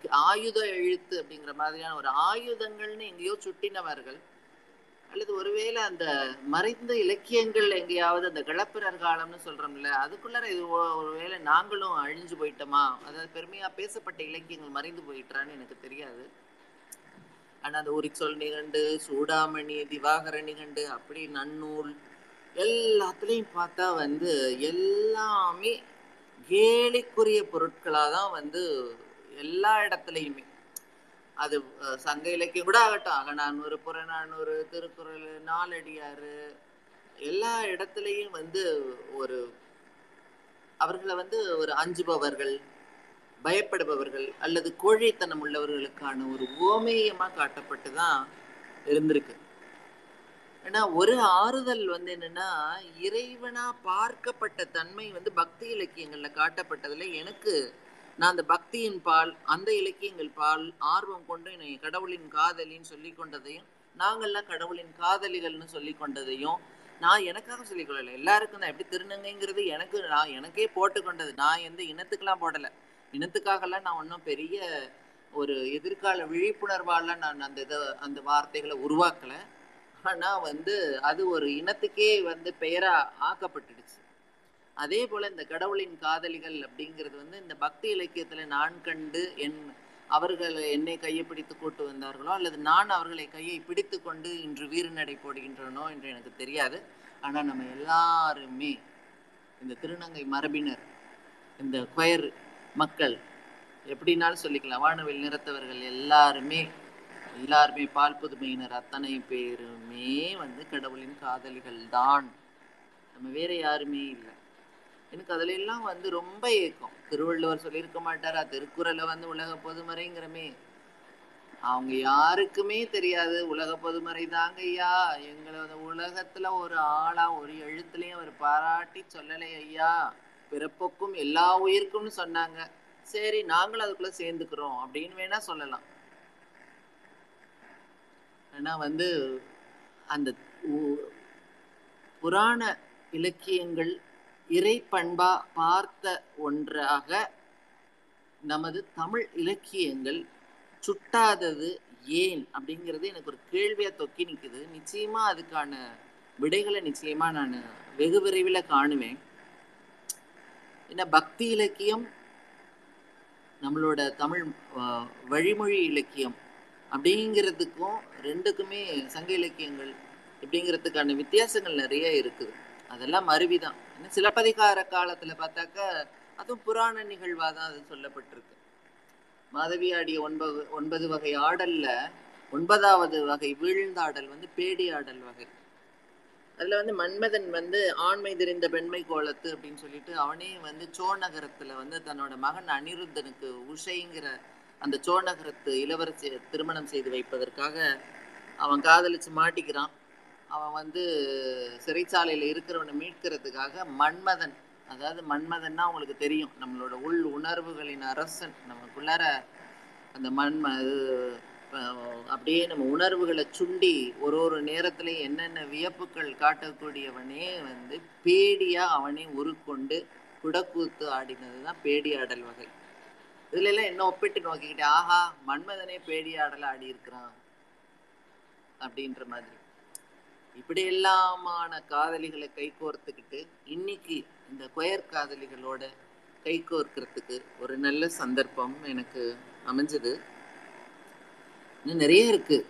ஆயுத எழுத்து அப்படிங்கிற மாதிரியான ஒரு ஆயுதங்கள்னு எங்கேயோ சுட்டினவர்கள் அல்லது ஒருவேளை அந்த மறைந்த இலக்கியங்கள் எங்கேயாவது அந்த கிளப்பிரர் காலம்னு சொல்றோம்ல அதுக்குள்ளார இது ஒருவேளை நாங்களும் அழிஞ்சு போயிட்டோமா? அதாவது பெருமையா பேசப்பட்ட இலக்கியங்கள் மறைந்து போயிட்டான்னு எனக்கு தெரியாது. ஆனா அந்த உரிச்சொல் நிகண்டு சூடாமணி திவாகர நிகண்டு அப்படி நன்னூல் எல்லாத்துலயும் பார்த்தா வந்து எல்லாமே கேலிக்குரிய பொருட்களாக தான் வந்து எல்லா இடத்துலையுமே. அது சங்க இலக்கியம் கூட ஆகட்டும். அகநானூறு புறநானூறு திருக்குறள் நாலடியாறு எல்லா இடத்துலையும் வந்து ஒரு அவர்களை வந்து ஒரு அஞ்சுபவர்கள் பயப்படுபவர்கள் அல்லது கோழைத்தனம் உள்ளவர்களுக்கான ஒரு ஓமேயமாக காட்டப்பட்டு தான் இருந்திருக்கு. ஏன்னா ஒரு ஆறுதல் வந்து என்னன்னா இறைவனா பார்க்கப்பட்ட தன்மை வந்து பக்தி இலக்கியங்கள்ல காட்டப்பட்டதுல எனக்கு நான் அந்த பக்தியின் பால் அந்த இலக்கியங்கள் பால் ஆர்வம் கொண்டு என்னை கடவுளின் காதலின்னு சொல்லி கொண்டதையும் நாங்கள்லாம் கடவுளின் காதலிகள்னு சொல்லி கொண்டதையும் நான் எனக்காக சொல்லிக் கொள்ளலை. எல்லாருக்கும் தான். எப்படி திருநங்கைங்கிறது எனக்கு நான் எனக்கே போட்டு கொண்டது. நான் எந்த இனத்துக்கெல்லாம் போடலை. இனத்துக்காகலாம் நான் ஒன்றும் பெரிய ஒரு எதிர்கால விழிப்புணர்வாலாம் நான் அந்த இதை அந்த வார்த்தைகளை உருவாக்கலை. ஆனா வந்து அது ஒரு இனத்துக்கே வந்து பெயரா ஆக்கப்பட்டுடுச்சு. அதே போல இந்த கடவுளின் காதலிகள் அப்படிங்கிறது வந்து இந்த பக்தி இலக்கியத்துல நான் கண்டு என் அவர்கள் என்னை கையை பிடித்து கூட்டு வந்தார்களோ அல்லது நான் அவர்களை கையை பிடித்து கொண்டு இன்று வீரநடை போடுகின்றனோ என்று எனக்கு தெரியாது. ஆனா நம்ம எல்லாருமே இந்த திருநங்கை மரபினர் இந்த கொயர் மக்கள் எப்படினாலும் சொல்லிக்கலாம் வானவில் நிறத்தவர்கள் எல்லாருமே எல்லாருமே பால் புதுமையினர் அத்தனை பேருமே வந்து கடவுளின் காதலிகள் தான் நம்ம வேற யாருமே இல்லை. எனக்கு அதுல எல்லாம் வந்து ரொம்ப ஏக்கம். திருவள்ளுவர் சொல்லியிருக்க மாட்டாரா? திருக்குறளை வந்து உலக பொதுமறைங்கிறமே. அவங்க யாருக்குமே தெரியாது. உலக பொதுமறை தாங்க ஐயா எங்களோட உலகத்துல ஒரு ஆளா ஒரு எழுத்துலையும் அவர் பாராட்டி சொல்லலை ஐயா. பிறப்புக்கும் எல்லா உயிருக்கும்னு சொன்னாங்க. சரி நாங்களும் அதுக்குள்ள சேர்ந்துக்கிறோம் அப்படின்னு வேணா சொல்லலாம். ஆனா வந்து அந்த உ- புராண இலக்கியங்கள் இறை பண்பா பார்த்த ஒன்றாக நமது தமிழ் இலக்கியங்கள் சுட்டாதது ஏன் அப்படிங்கிறது எனக்கு ஒரு கேள்வியாக தொக்கி நிக்குது. நிச்சயமா அதுக்கான விடைகளை நிச்சயமா நான் வெகு விரைவில் காணுவேன். ஏன்னா பக்தி இலக்கியம் நம்மளோட தமிழ் வழிமொழி இலக்கியம் அப்படிங்கிறதுக்கும் ரெண்டுக்குமே சங்க இலக்கியங்கள் இப்படிங்கிறதுக்கான வித்தியாசங்கள் நிறைய இருக்குது. அதெல்லாம் மருவிதான் ஏன்னா சிலப்பதிகார காலத்துல பார்த்தாக்கா அதுவும் புராண நிகழ்வாக தான் அது சொல்லப்பட்டிருக்கு. மாதவி ஆடிய ஒன்பது ஒன்பது வகை ஆடல்ல ஒன்பதாவது வகை வீழ்ந்தாடல் வந்து பேடி ஆடல் வகை. அதுல வந்து மன்மதன் வந்து ஆண்மை தெரிந்த பெண்மை கோலத்து அப்படின்னு சொல்லிட்டு அவனே வந்து சோழநகரத்துல வந்து தன்னோட மகன் அனிருத்தனுக்கு உஷைங்கிற அந்த சோழநகரத்து இளவரசி திருமணம் செய்து வைப்பதற்காக அவன் காதலிச்சு மாட்டிக்கிறான். அவன் வந்து சிறைச்சாலையில் இருக்கிறவனை மீட்கிறதுக்காக மன்மதன் அதாவது மன்மதன்னா அவங்களுக்கு தெரியும். நம்மளோட உள் உணர்வுகளின் அரசன். நமக்குள்ளார அந்த மண்ம அப்படியே நம்ம உணர்வுகளை சுண்டி ஒரு ஒரு நேரத்துலையும் என்னென்ன வியப்புகள் காட்டக்கூடியவனே வந்து பேடியாக அவனே உருக்கொண்டு குடக்கூத்து ஆடினது தான் பேடி ஆடல் வகை. இதுல எல்லாம் என்ன ஒப்பிட்டு நோக்கிக்கிட்டு ஆஹா மன்மதனே பேடி ஆடல ஆடி இருக்கிறான் அப்படின்ற மாதிரி. இப்படி எல்லாமான காதலிகளை கை கோர்த்துக்கிட்டு இன்னைக்கு இந்த கொயர் காதலிகளோட கை கோர்க்கறதுக்கு ஒரு நல்ல சந்தர்ப்பம் எனக்கு அமைஞ்சது. இன்னும் நிறைய இருக்கு.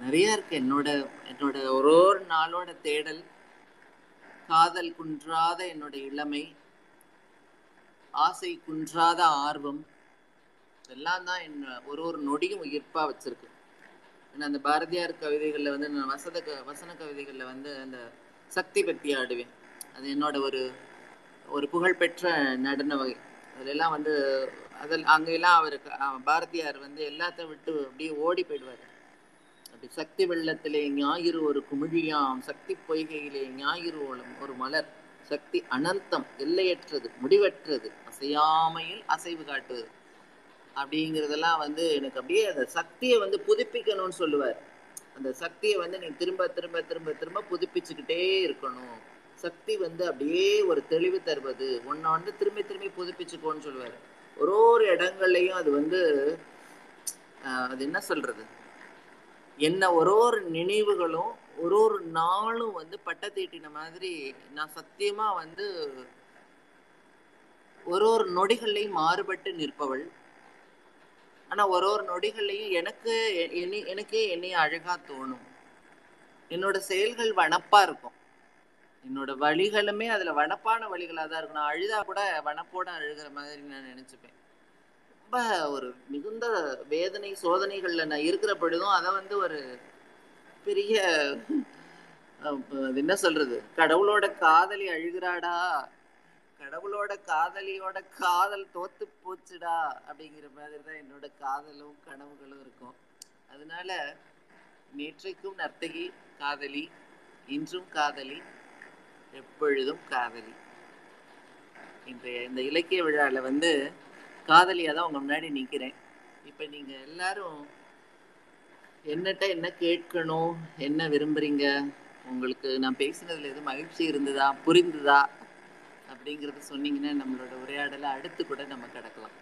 நிறைய இருக்கு. என்னோட என்னோட ஒரு ஒரு நாளோட தேடல் காதல் குன்றாத என்னோட இளமை ஆசை குன்றாத ஆர்வம் இதெல்லாம் தான் என்ன ஒரு ஒரு நொடியும் உயிர்ப்பாக வச்சிருக்கு. ஏன்னா அந்த பாரதியார் கவிதைகளில் வந்து நான் வசத க வசன கவிதைகளில் வந்து அந்த சக்தி பற்றி ஆடுவேன். அது என்னோட ஒரு ஒரு புகழ்பெற்ற நடன வகை. அதிலெல்லாம் வந்து அதில் அங்கெல்லாம் அவருக்கு பாரதியார் வந்து எல்லாத்தையும் விட்டு அப்படியே ஓடி போயிடுவார். அப்படி சக்தி வெள்ளத்திலே ஞாயிறு ஒரு குமிழியாம் சக்தி பொய்கையிலே ஞாயிறு ஓலம் ஒரு மலர். சக்தி அனந்தம் எல்லையற்றது முடிவற்றது அசையாமையில் அசைவு காட்டுவது. அப்படிங்கிறதெல்லாம் வந்து எனக்கு அப்படியே அந்த சக்தியை வந்து புதுப்பிக்கணும்னு சொல்லுவார். அந்த சக்தியை வந்து நீ திரும்ப திரும்ப திரும்ப திரும்ப புதுப்பிச்சுக்கிட்டே இருக்கணும். சக்தி வந்து அப்படியே ஒரு தெளிவு தருவது. உன்னை வந்து திரும்பி திரும்பி புதுப்பிச்சுக்கோன்னு சொல்லுவார். ஒரு ஒரு இடங்கள்லையும் அது வந்து அது என்ன சொல்றது? என்ன ஒரு ஒரு நினைவுகளும் ஒரு ஒரு நாளும் வந்து பட்ட தீட்டின மாதிரி நான் சத்தியமா வந்து ஒரு ஒரு நொடிகள்லையும் மாறுபட்டு நிற்பவள். ஆனா ஒரு ஒரு நொடிகள்லையும் எனக்கு என்னை- எனக்கே என்னைய அழகா தோணும். என்னோட செயல்கள் வனப்பா இருக்கும். என்னோட வழிகளுமே அதுல வனப்பான வழிகளா தான் இருக்கும். நான் அழுதா கூட வனப்போட அழுகிற மாதிரி நான் நினைச்சுப்பேன். ரொம்ப ஒரு மிகுந்த வேதனை சோதனைகள்ல நான் இருக்கிற பொழுதும் அதை வந்து ஒரு பெரிய என்ன சொல்றது? கடவுளோட காதலி அழுகிறாடா கடவுளோட காதலியோட காதல் தோத்து போச்சுடா அப்படிங்கிற மாதிரி தான் என்னோட காதலும் கனவுகளும் இருக்கும். அதனால நேற்றைக்கும் நர்த்தகி காதலி இன்றும் காதலி எப்பொழுதும் காதலி. இன்றைய இந்த இலக்கிய விழாவில் வந்து காதலியாக தான் உங்க முன்னாடி நிற்கிறேன் இப்போ நீங்கள் எல்லாரும் என்னட்ட என்ன கேட்கணும் என்ன விரும்புறீங்க? உங்களுக்கு நான் பேசினதில் எதுவும் மகிழ்ச்சி இருந்ததா புரிந்ததா? அப்படிங்கிறத சொன்னீங்கன்னா நம்மளோட உரையாடலை அடுத்து கூட நம்ம கிடக்கலாம்.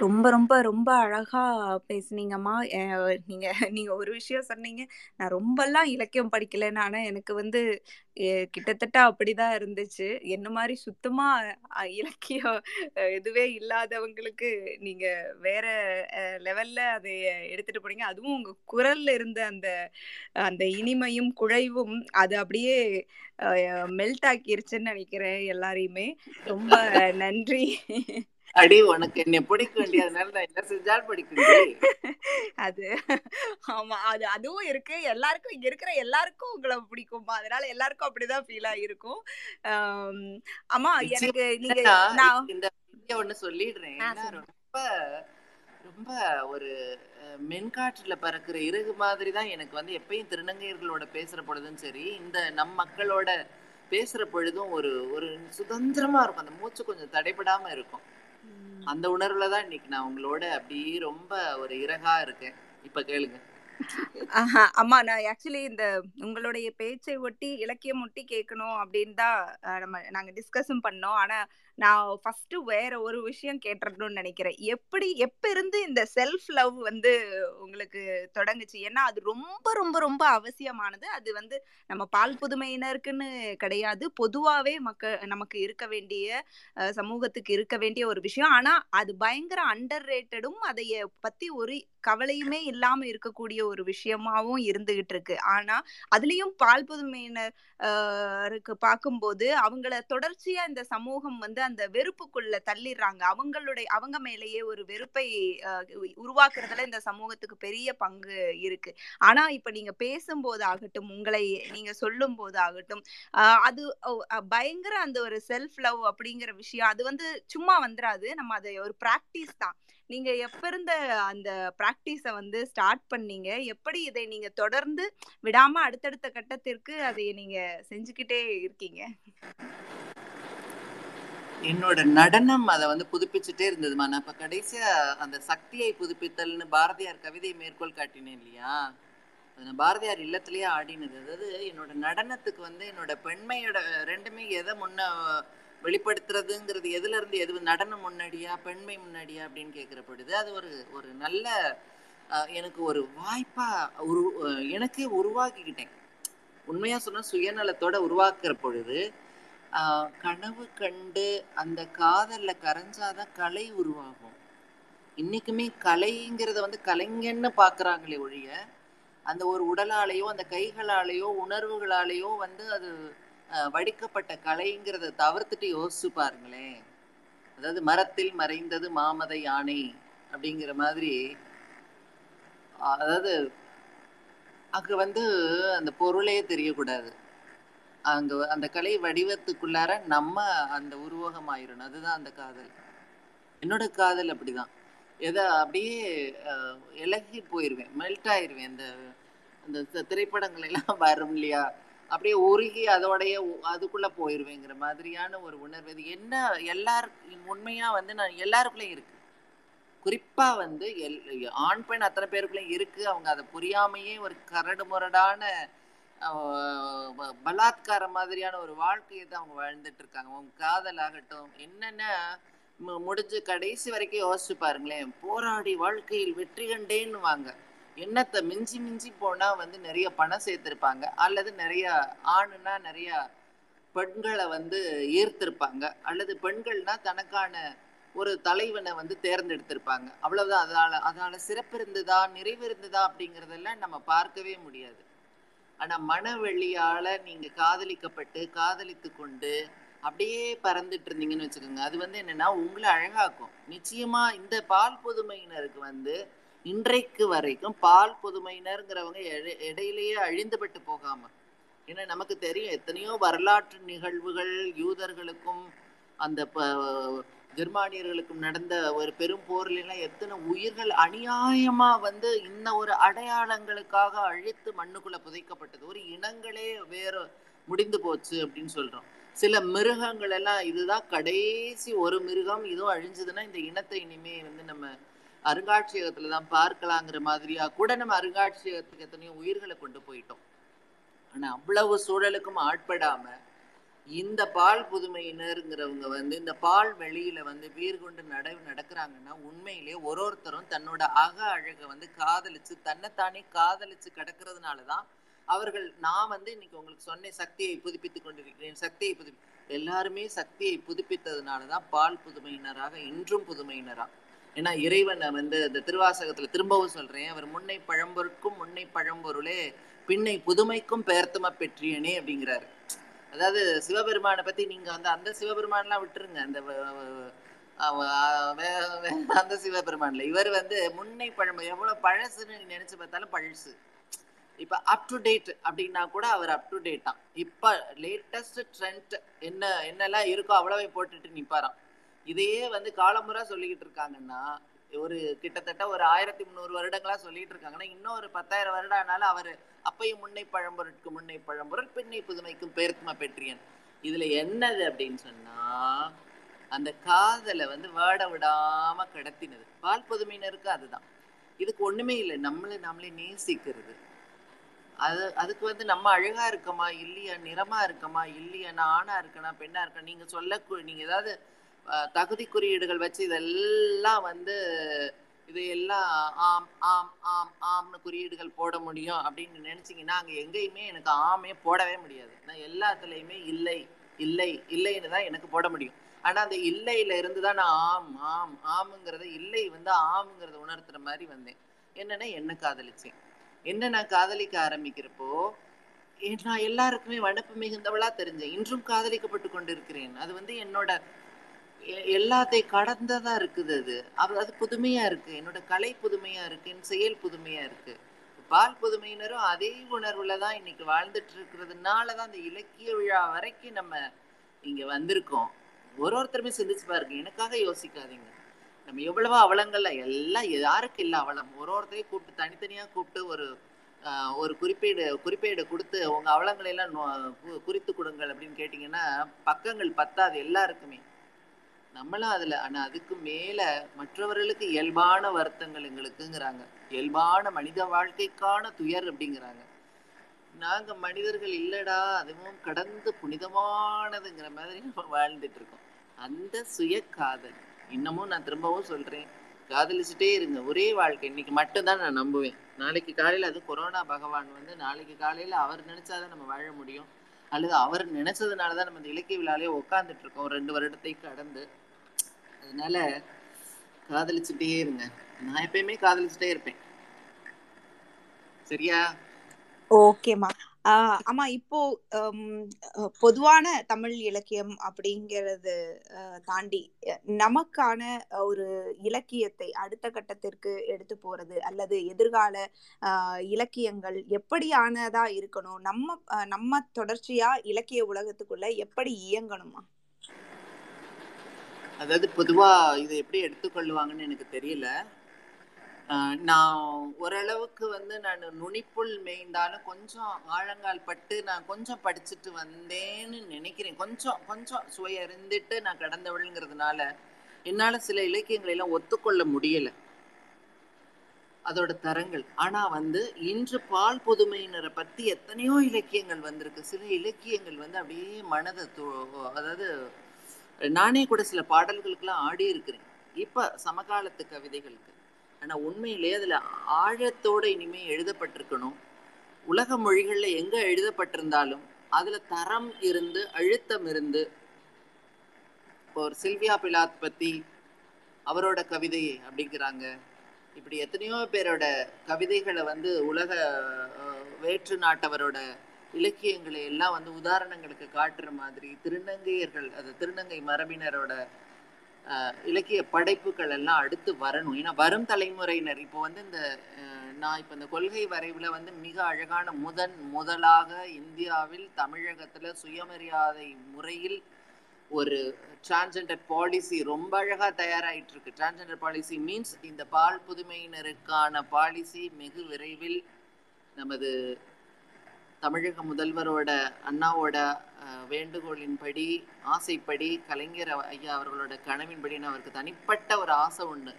ரொம்ப ரொம்ப ரொம்ப அழகா பேசுனீங்கம்மா. நீங்கள் நீங்க நீங்க ஒரு விஷயம் சொன்னீங்க. நான் ரொம்பலாம் இலக்கியம் படிக்கலைன்னு ஆனா எனக்கு வந்து கிட்டத்தட்ட அப்படிதான் இருந்துச்சு. என்ன மாதிரி சுத்தமா இலக்கியம் இதுவே இல்லாதவங்களுக்கு நீங்க வேற லெவல்ல அதை எடுத்துட்டு போனீங்க. அதுவும் உங்க குரல்ல இருந்த அந்த அந்த இனிமையும் குழைவும் அது அப்படியே மெல்ட் ஆக்கிருச்சுன்னு நினைக்கிறேன் எல்லாரையுமே. ரொம்ப நன்றி. அடி உனக்கு என்ன பிடிக்க வேண்டியதுனால நான் என்ன செஞ்சாலும் பிடிக்கும் அது. ஆமா அது அதுவும் இருக்கு. எல்லாருக்கும் இங்க இருக்கிற எல்லாருக்கும் உங்களை பிடிக்குமா அதனால எல்லாருக்கும் அப்படிதான் ஃபீல் ஆகிருக்கும் ஆம், எனக்கு நீங்க நான் இந்த ஒண்ணு சொல்லிடுறேன். ரொம்ப ரொம்ப ஒரு மென்காற்றுல பறக்கிற இறகு மாதிரி தான் எனக்கு வந்து எப்பயும் திருநங்கையர்களோட பேசுற பொழுதும் சரி இந்த நம் மக்களோட பேசுற பொழுதும் ஒரு ஒரு சுதந்திரமா இருக்கும். அந்த மூச்சு கொஞ்சம் தடைபடாம இருக்கும். அந்த உணர்வுல தான் இன்னைக்கு நான் உங்களோட அப்படியே ரொம்ப ஒரு இறகா இருக்கேன். இப்ப கேளுங்க. ஆஹா, ஆமா நான் ஆக்சுவலி இந்த உங்களுடைய பேச்சை ஒட்டி இலக்கியம் ஒட்டி கேட்கணும் அப்படின்னு தான் நம்ம நாங்க டிஸ்கஸும் பண்ணோம். ஆனா நான் ஃபர்ஸ்ட் வேற ஒரு விஷயம் கேட்டுறணும்னு நினைக்கிறேன். எப்படி எப்ப இருந்து இந்த செல்ஃப் லவ் வந்து உங்களுக்கு தொடங்குச்சு? ஏன்னா அது ரொம்ப ரொம்ப ரொம்ப அவசியமானது. அது வந்து நம்ம பால் புதுமையினருக்குன்னு கிடையாது. பொதுவாவே மக்க நமக்கு இருக்க வேண்டிய சமூகத்துக்கு இருக்க வேண்டிய ஒரு விஷயம். ஆனா அது பயங்கர அண்டர் ரேட்டடும் அதைய பத்தி ஒரு கவலையுமே இல்லாம இருக்கக்கூடிய ஒரு விஷயமாவும் இருந்துகிட்டு இருக்கு. ஆனா அதுலயும் பால் புதுமையினருக்கு இருக்கு. பார்க்கும்போது அவங்கள தொடர்ச்சியா இந்த சமூகம் வந்து அந்த வெறுப்புக்குள்ள தள்ளிடுறாங்க அவங்களுடைய அவங்க மேலேயே ஒரு வெறுப்பை உருவாக்குறதுல இந்த சமூகத்துக்கு பெரிய பங்கு இருக்கு. ஆனா இப்ப நீங்க பேசும்போது ஆகட்டும் உங்களை நீங்க சொல்லும் போது ஆகட்டும் அது பயங்கர அந்த ஒரு செல்ஃப் லவ் அப்படிங்கிற விஷயம் அது வந்து சும்மா வந்துடாது நம்ம அதை ஒரு பிராக்டிஸ் தான். நீங்க எப்ப இருந்த அந்த பிராக்டிஸ வந்து ஸ்டார்ட் பண்ணீங்க? எப்படி இதை நீங்க தொடர்ந்து விடாம அடுத்தடுத்த கட்டத்திற்கு அதை நீங்க செஞ்சுக்கிட்டே இருக்கீங்க? என்னோட நடனம் அதை வந்து புதுப்பிச்சுட்டே இருந்ததுமா நான் இப்ப கடைசியா அந்த சக்தியை புதுப்பித்தல்னு பாரதியார் கவிதை மேற்கோள் காட்டினேன் இல்லையா? அது நான் பாரதியார் இல்லத்திலேயே ஆடினது. அதாவது என்னோட நடனத்துக்கு வந்து என்னோட பெண்மையோட ரெண்டுமே எதை முன்ன வெளிப்படுத்துறதுங்கிறது எதுல இருந்து எது நடனம் முன்னாடியா பெண்மை முன்னாடியா அப்படின்னு கேட்கிற பொழுது அது ஒரு ஒரு நல்ல எனக்கு ஒரு வாய்ப்பா உரு எனக்கே உருவாக்கிக்கிட்டேன். உண்மையா சொன்னா சுயநலத்தோட உருவாக்குற பொழுது கனவு கண்டு அந்த காதல்ல கரைஞ்சாதான் கலை உருவாகும். இன்னைக்குமே கலைங்கிறத வந்து கலைஞன்னு பாக்குறாங்களே ஒழிய அந்த ஒரு உடலாலேயோ அந்த கைகளாலேயோ உணர்வுகளாலேயோ வந்து அது வடிக்கப்பட்ட கலைங்கிறத தவிர்த்துட்டு யோசிச்சு பாருங்களேன். அதாவது மரத்தில் மறைந்தது மாமத யானை அப்படிங்கிற மாதிரி அதாவது அங்கே வந்து அந்த பொருளே தெரியக்கூடாது. அங்க அந்த கலை வடிவத்துக்குள்ளார நம்ம அந்த உருவகம் ஆயிரணும் அதுதான் அந்த காதல். என்னோட காதல் அப்படிதான். எதை அப்படியே இலகி போயிருவேன் மெல்ட் ஆயிருவேன். அந்த அந்த திரைப்படங்கள் எல்லாம் <laughs> வரும் இல்லையா? அப்படியே உருகி அதோடைய உ- அதுக்குள்ள போயிருவேங்கிற மாதிரியான ஒரு உணர்வு. இது என்ன எல்லாருக்கும் உண்மையா வந்து நான் எல்லாருக்குள்ளயும் இருக்கு. குறிப்பா வந்து எல் ஆண் பெண் அத்தனை பேருக்குள்ளயும் இருக்கு. அவங்க அதை புரியாமையே ஒரு கரடு முரடான பலாத்கார மாதிரியான ஒரு வாழ்க்கையை தான் அவங்க வாழ்ந்துட்டு இருக்காங்க. அவங்க காதல் ஆகட்டும் என்னென்ன முடிஞ்சு கடைசி வரைக்கும் யோசிச்சு பாருங்களேன். போராடி வாழ்க்கையில் வெற்றி கண்டேன்னு வாங்க எண்ணத்தை மிஞ்சி மிஞ்சி போனா வந்து நிறைய பணம் சேர்த்திருப்பாங்க. அல்லது நிறைய ஆணுனா நிறைய பெண்களை வந்து ஈர்த்திருப்பாங்க. அல்லது பெண்கள்னா தனக்கான ஒரு தலைவனை வந்து தேர்ந்தெடுத்திருப்பாங்க. அவ்வளவுதான். அதால அதால சிறப்பு இருந்ததா நிறைவு இருந்ததா அப்படிங்கறதெல்லாம் நம்ம பார்க்கவே முடியாது. ஆனா மனவெளியால நீங்க காதலிக்கப்பட்டு காதலித்து கொண்டு அப்படியே பறந்துட்டு இருந்தீங்கன்னு வச்சுக்கோங்க. அது வந்து என்னன்னா உங்களை அழகாக்கும். நிச்சயமா இந்த பால் புதுமையினருக்கு வந்து இன்றைக்கு வரைக்கும் பால் புதுமையினருங்கிறவங்க இடையிலேயே அழிந்துபட்டு போகாம. ஏன்னா நமக்கு தெரியும் எத்தனையோ வரலாற்று நிகழ்வுகள் யூதர்களுக்கும் அந்த ப- ஜெர்மானியர்களுக்கும் நடந்த ஒரு பெரும் போர்ல எத்தனை உயிர்கள் அநியாயமா வந்து இந்த ஒரு அடையாளங்களுக்காக அழித்து மண்ணுக்குள்ள புதைக்கப்பட்டது? ஒரு இனங்களே வேற முடிந்து போச்சு அப்படின்னு சொல்றோம். சில மிருகங்கள் எல்லாம் இதுதான் கடைசி ஒரு மிருகம் இதுவும் அழிஞ்சதுன்னா இந்த இனத்தை இனிமே வந்து நம்ம அருங்காட்சியகத்துல தான் பார்க்கலாங்கிற மாதிரியா? கூட நம்ம அருங்காட்சியகத்துக்கு எத்தனையோ உயிர்களை கொண்டு போயிட்டோம். ஆனா அவ்வளவு சூழலுக்கும் ஆட்படாம இந்த பால் புதுமையினருங்கிறவங்க வந்து இந்த பால் வெளியில வந்து வீர் கொண்டு நடவு நடக்கிறாங்கன்னா உண்மையிலே ஒரு ஒருத்தரும் தன்னோட அக அழகை வந்து காதலிச்சு தன்னைத்தானே காதலிச்சு கிடக்கிறதுனாலதான் அவர்கள் நான் வந்து இன்னைக்கு உங்களுக்கு சொன்னேன் சக்தியை புதுப்பித்துக் கொண்டிருக்கிறேன் சக்தியை புதுப்பி எல்லாருமே சக்தியை புதுப்பித்ததுனாலதான் பால் புதுமையினராக இன்றும் புதுமையினரா. ஏன்னா இறைவனை வந்து இந்த திருவாசகத்துல திரும்பவும் சொல்றேன் அவர் முன்னை பழம்பொருட்கும் முன்னை பழம்பொருளே பின்னை புதுமைக்கும் பெயர்த்தம பெற்றியனே அப்படிங்கிறாரு. அதாவது சிவபெருமானை பத்தி நீங்க வந்து அந்த சிவபெருமான்லாம் விட்டுருங்க. அந்த அந்த சிவபெருமான்ல. இவர் வந்து முன்னை பழமை எவ்வளவு பழசுன்னு நினைச்சு பார்த்தாலும் பழசு. இப்ப அப் டு டேட் அப்படின்னா கூட அவர் அப் டு டேட் தான் இப்ப லேட்டஸ்ட் ட்ரெண்ட் என்ன என்னெல்லாம் இருக்கோ அவ்வளவே போட்டுட்டு நிப்பாராம். இதையே வந்து காலமுறை சொல்லிக்கிட்டு இருக்காங்கன்னா ஒரு கிட்டத்தட்ட ஒரு ஆயிரத்தி முந்நூறு வருடங்களா சொல்லிட்டு இருக்காங்கன்னா இன்னும் ஒரு பத்தாயிரம் வருடம் ஆனாலும் அவர் அப்பையும் முன்னை பழம்பொருட்கு முன்னை பழம்பொருள் பின்னை புதுமைக்கும் பேர்த்தும பெற்றியன். இதுல என்னது அப்படின்னு சொன்னா அந்த காதலை வந்து வேட விடாம கடத்தினது. பால் புதுமையினருக்கு அதுதான். இதுக்கு ஒண்ணுமே இல்லை. நம்மளை நம்மளே நேசிக்கிறது. அது அதுக்கு வந்து நம்ம அழகா இருக்கமா இல்லையா நிறமா இருக்கமா இல்லையா நான் ஆணா இருக்கனா பெண்ணா இருக்கா நீங்க சொல்ல நீங்க ஏதாவது தகுதி குறியீடுகள் வச்சு இதெல்லாம் வந்து இதையெல்லாம் ஆம் ஆம் ஆம் ஆம்னு குறியீடுகள் போட முடியும் அப்படின்னு நினைச்சீங்கன்னா அங்க எங்கேயுமே எனக்கு ஆமே போடவே முடியாது. நான் எல்லாத்துலயுமே இல்லை இல்லை இல்லைன்னு தான் எனக்கு போட முடியும். ஆனா அந்த இல்லையில இருந்து தான் நான் ஆம் ஆம் ஆமுங்கிறத இல்லை வந்து ஆமுங்கிறத உணர்த்துற மாதிரி வந்தேன். என்னன்னா என்ன காதலிச்சேன்? என்ன நான் காதலிக்க ஆரம்பிக்கிறப்போ நான் எல்லாருக்குமே வனப்பு மிகுந்தவளா தெரிஞ்சேன். இன்றும் காதலிக்கப்பட்டு கொண்டிருக்கிறேன். அது வந்து என்னோட எ- எல்லாத்தையும் கடந்ததா இருக்குது அது. அது புதுமையா இருக்கு. என்னோட கலை புதுமையா இருக்கு. என் செயல் புதுமையா இருக்கு. பால் புதுமையினரும் அதே உணர்வுல தான் இன்னைக்கு வாழ்ந்துட்டு இருக்கிறதுனால தான் அந்த இலக்கிய விழா வரைக்கும் நம்ம இங்க வந்திருக்கோம். ஒரு ஒருத்தருமே சிந்திச்சு பாருங்க எனக்காக யோசிக்காதீங்க. நம்ம எவ்வளவோ அவலங்கள்ல எல்லாம் யாருக்கு இல்லை அவலம்? ஒரு ஒருத்தரையும் கூப்பிட்டு தனித்தனியா கூப்பிட்டு ஒரு ஒரு குறிப்பீடு குறிப்பேடு கொடுத்து உங்க அவலங்களை எல்லாம் நோ- கு- குறித்து கொடுங்கள் அப்படின்னு கேட்டீங்கன்னா பக்கங்கள் பத்தாது எல்லாருக்குமே. நம்மளும் அதுல ஆனா அதுக்கு மேல மற்றவர்களுக்கு இயல்பான வருத்தங்கள் எங்களுக்குங்கிறாங்க. இயல்பான மனித வாழ்க்கைக்கான துயர் அப்படிங்கிறாங்க. நாங்க மனிதர்கள் இல்லடா அதுவும் கடந்து புனிதமானதுங்கிற மாதிரி நம்ம வாழ்ந்துட்டு இருக்கோம். அந்த சுய காதல். இன்னமும் நான் திரும்பவும் சொல்றேன். காதலிச்சுட்டே இருங்க. ஒரே வாழ்க்கை. இன்னைக்கு மட்டும்தான் நான் நம்புவேன். நாளைக்கு காலையில அது கொரோனா பகவான் வந்து நாளைக்கு காலையில அவர் நினைச்சாதான் நம்ம வாழ முடியும். அல்லது அவர் நினைச்சதுனாலதான் நம்ம இந்த இலக்கிய விழாலேயே உட்கார்ந்துட்டு இருக்கோம். ரெண்டு வருடத்தை கடந்து. அதனால காதலிச்சுட்டே இருங்க. நான் எப்பயுமே காதலிச்சுட்டே இருப்பேன். சரியா? ஓகேமா ஆஹ் ஆமா இப்போ பொதுவான தமிழ் இலக்கியம் அப்படிங்கறது அஹ், தாண்டி நமக்கான ஒரு இலக்கியத்தை அடுத்த கட்டத்திற்கு எடுத்து போறது அல்லது எதிர்கால ஆஹ், இலக்கியங்கள் எப்படியானதா இருக்கணும்? நம்ம அஹ், நம்ம தொடர்ச்சியா இலக்கிய உலகத்துக்குள்ள எப்படி இயங்கணுமா? அதாவது பொதுவாக இதை எப்படி எடுத்துக்கொள்ளுவாங்கன்னு எனக்கு தெரியல. நான் ஓரளவுக்கு வந்து நான் நுனிப்புள் மேய்ந்தாலும் கொஞ்சம் ஆழங்கால் பட்டு நான் கொஞ்சம் படிச்சுட்டு வந்தேன்னு நினைக்கிறேன். கொஞ்சம் கொஞ்சம் சுவையறிந்துட்டு நான் கடந்தவளுங்கிறதுனால என்னால் சில இலக்கியங்களை எல்லாம் ஒத்துக்கொள்ள முடியலை. அதோட தரங்கள். ஆனால் வந்து இன்று பால் புதுமையினரை பற்றி எத்தனையோ இலக்கியங்கள் வந்திருக்கு. சில இலக்கியங்கள் வந்து அப்படியே மனதை அதாவது நானே கூட சில பாடல்களுக்கெல்லாம் ஆடி இருக்கிறேன். இப்போ சமகாலத்து கவிதைகளுக்கு. ஆனால் உண்மையிலே அதில் ஆழத்தோட இனிமே எழுதப்பட்டிருக்கணும். உலக மொழிகளில் எங்கே எழுதப்பட்டிருந்தாலும் அதில் தரம் இருந்து அழுத்தம் இருந்து இப்போ ஒரு சில்வியா பிலாத் பற்றி அவரோட கவிதை அப்படிங்கிறாங்க. இப்படி எத்தனையோ பேரோட கவிதைகளை வந்து உலக வேற்று நாட்டவரோட இலக்கியங்களை எல்லாம் வந்து உதாரணங்களுக்கு காட்டுற மாதிரி திருநங்கையர்கள் அது திருநங்கை மரபினரோட இலக்கிய படைப்புகள் எல்லாம் அடுத்து வரணும். ஏன்னா வரும் தலைமுறையினர். இப்போ வந்து இந்த நான் இப்போ இந்த கொள்கை வரைவில் வந்து மிக அழகான முதன் முதலாக இந்தியாவில் தமிழகத்தில் சுயமரியாதை முறையில் ஒரு டிரான்ஸ்ஜெண்டர் பாலிசி ரொம்ப அழகாக தயாராகிட்டு இருக்கு டிரான்ஸ்ஜெண்டர் பாலிசி மீன்ஸ் இந்த பால் புதுமையினருக்கான பாலிசி மிகு விரைவில் நமது தமிழக முதல்வரோட அண்ணாவோட வேண்டுகோளின்படி ஆசைப்படி கலைஞர் ஐயா அவர்களோட கனவின்படின்னு அவருக்கு தனிப்பட்ட ஒரு ஆசை உண்டு.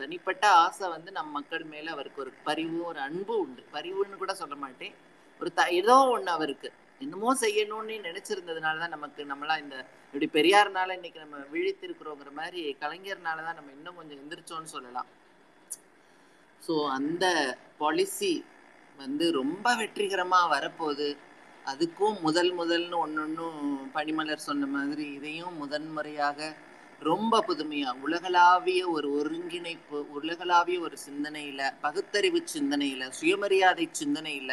தனிப்பட்ட ஆசை வந்து நம் மக்கள் மேல அவருக்கு ஒரு பரிவு ஒரு அன்பு உண்டு. பரிவுன்னு கூட சொல்ல மாட்டேன். ஒரு த ஏதோ ஒண்ணு அவருக்கு. என்னமோ செய்யணும்னு நினைச்சிருந்ததுனால தான் நமக்கு நம்மளா இந்த இப்படி பெரியார்னால இன்னைக்கு நம்ம விழித்திருக்கிறோங்கிற மாதிரி கலைஞர்னால தான் நம்ம இன்னும் கொஞ்சம் எந்திரிச்சோம்னு சொல்லலாம். ஸோ அந்த பாலிசி வந்து ரொம்ப வெற்றிகரமாக வரப்போகுது. அதுக்கும் முதல் முதல்னு ஒன்னொன்னும் பனிமலர் சொன்ன மாதிரி இதையும் முதன்முறையாக ரொம்ப புதுமையா உலகளாவிய ஒரு ஒருங்கிணைப்பு உலகளாவிய ஒரு சிந்தனையில பகுத்தறிவு சிந்தனையில சுயமரியாதை சிந்தனையில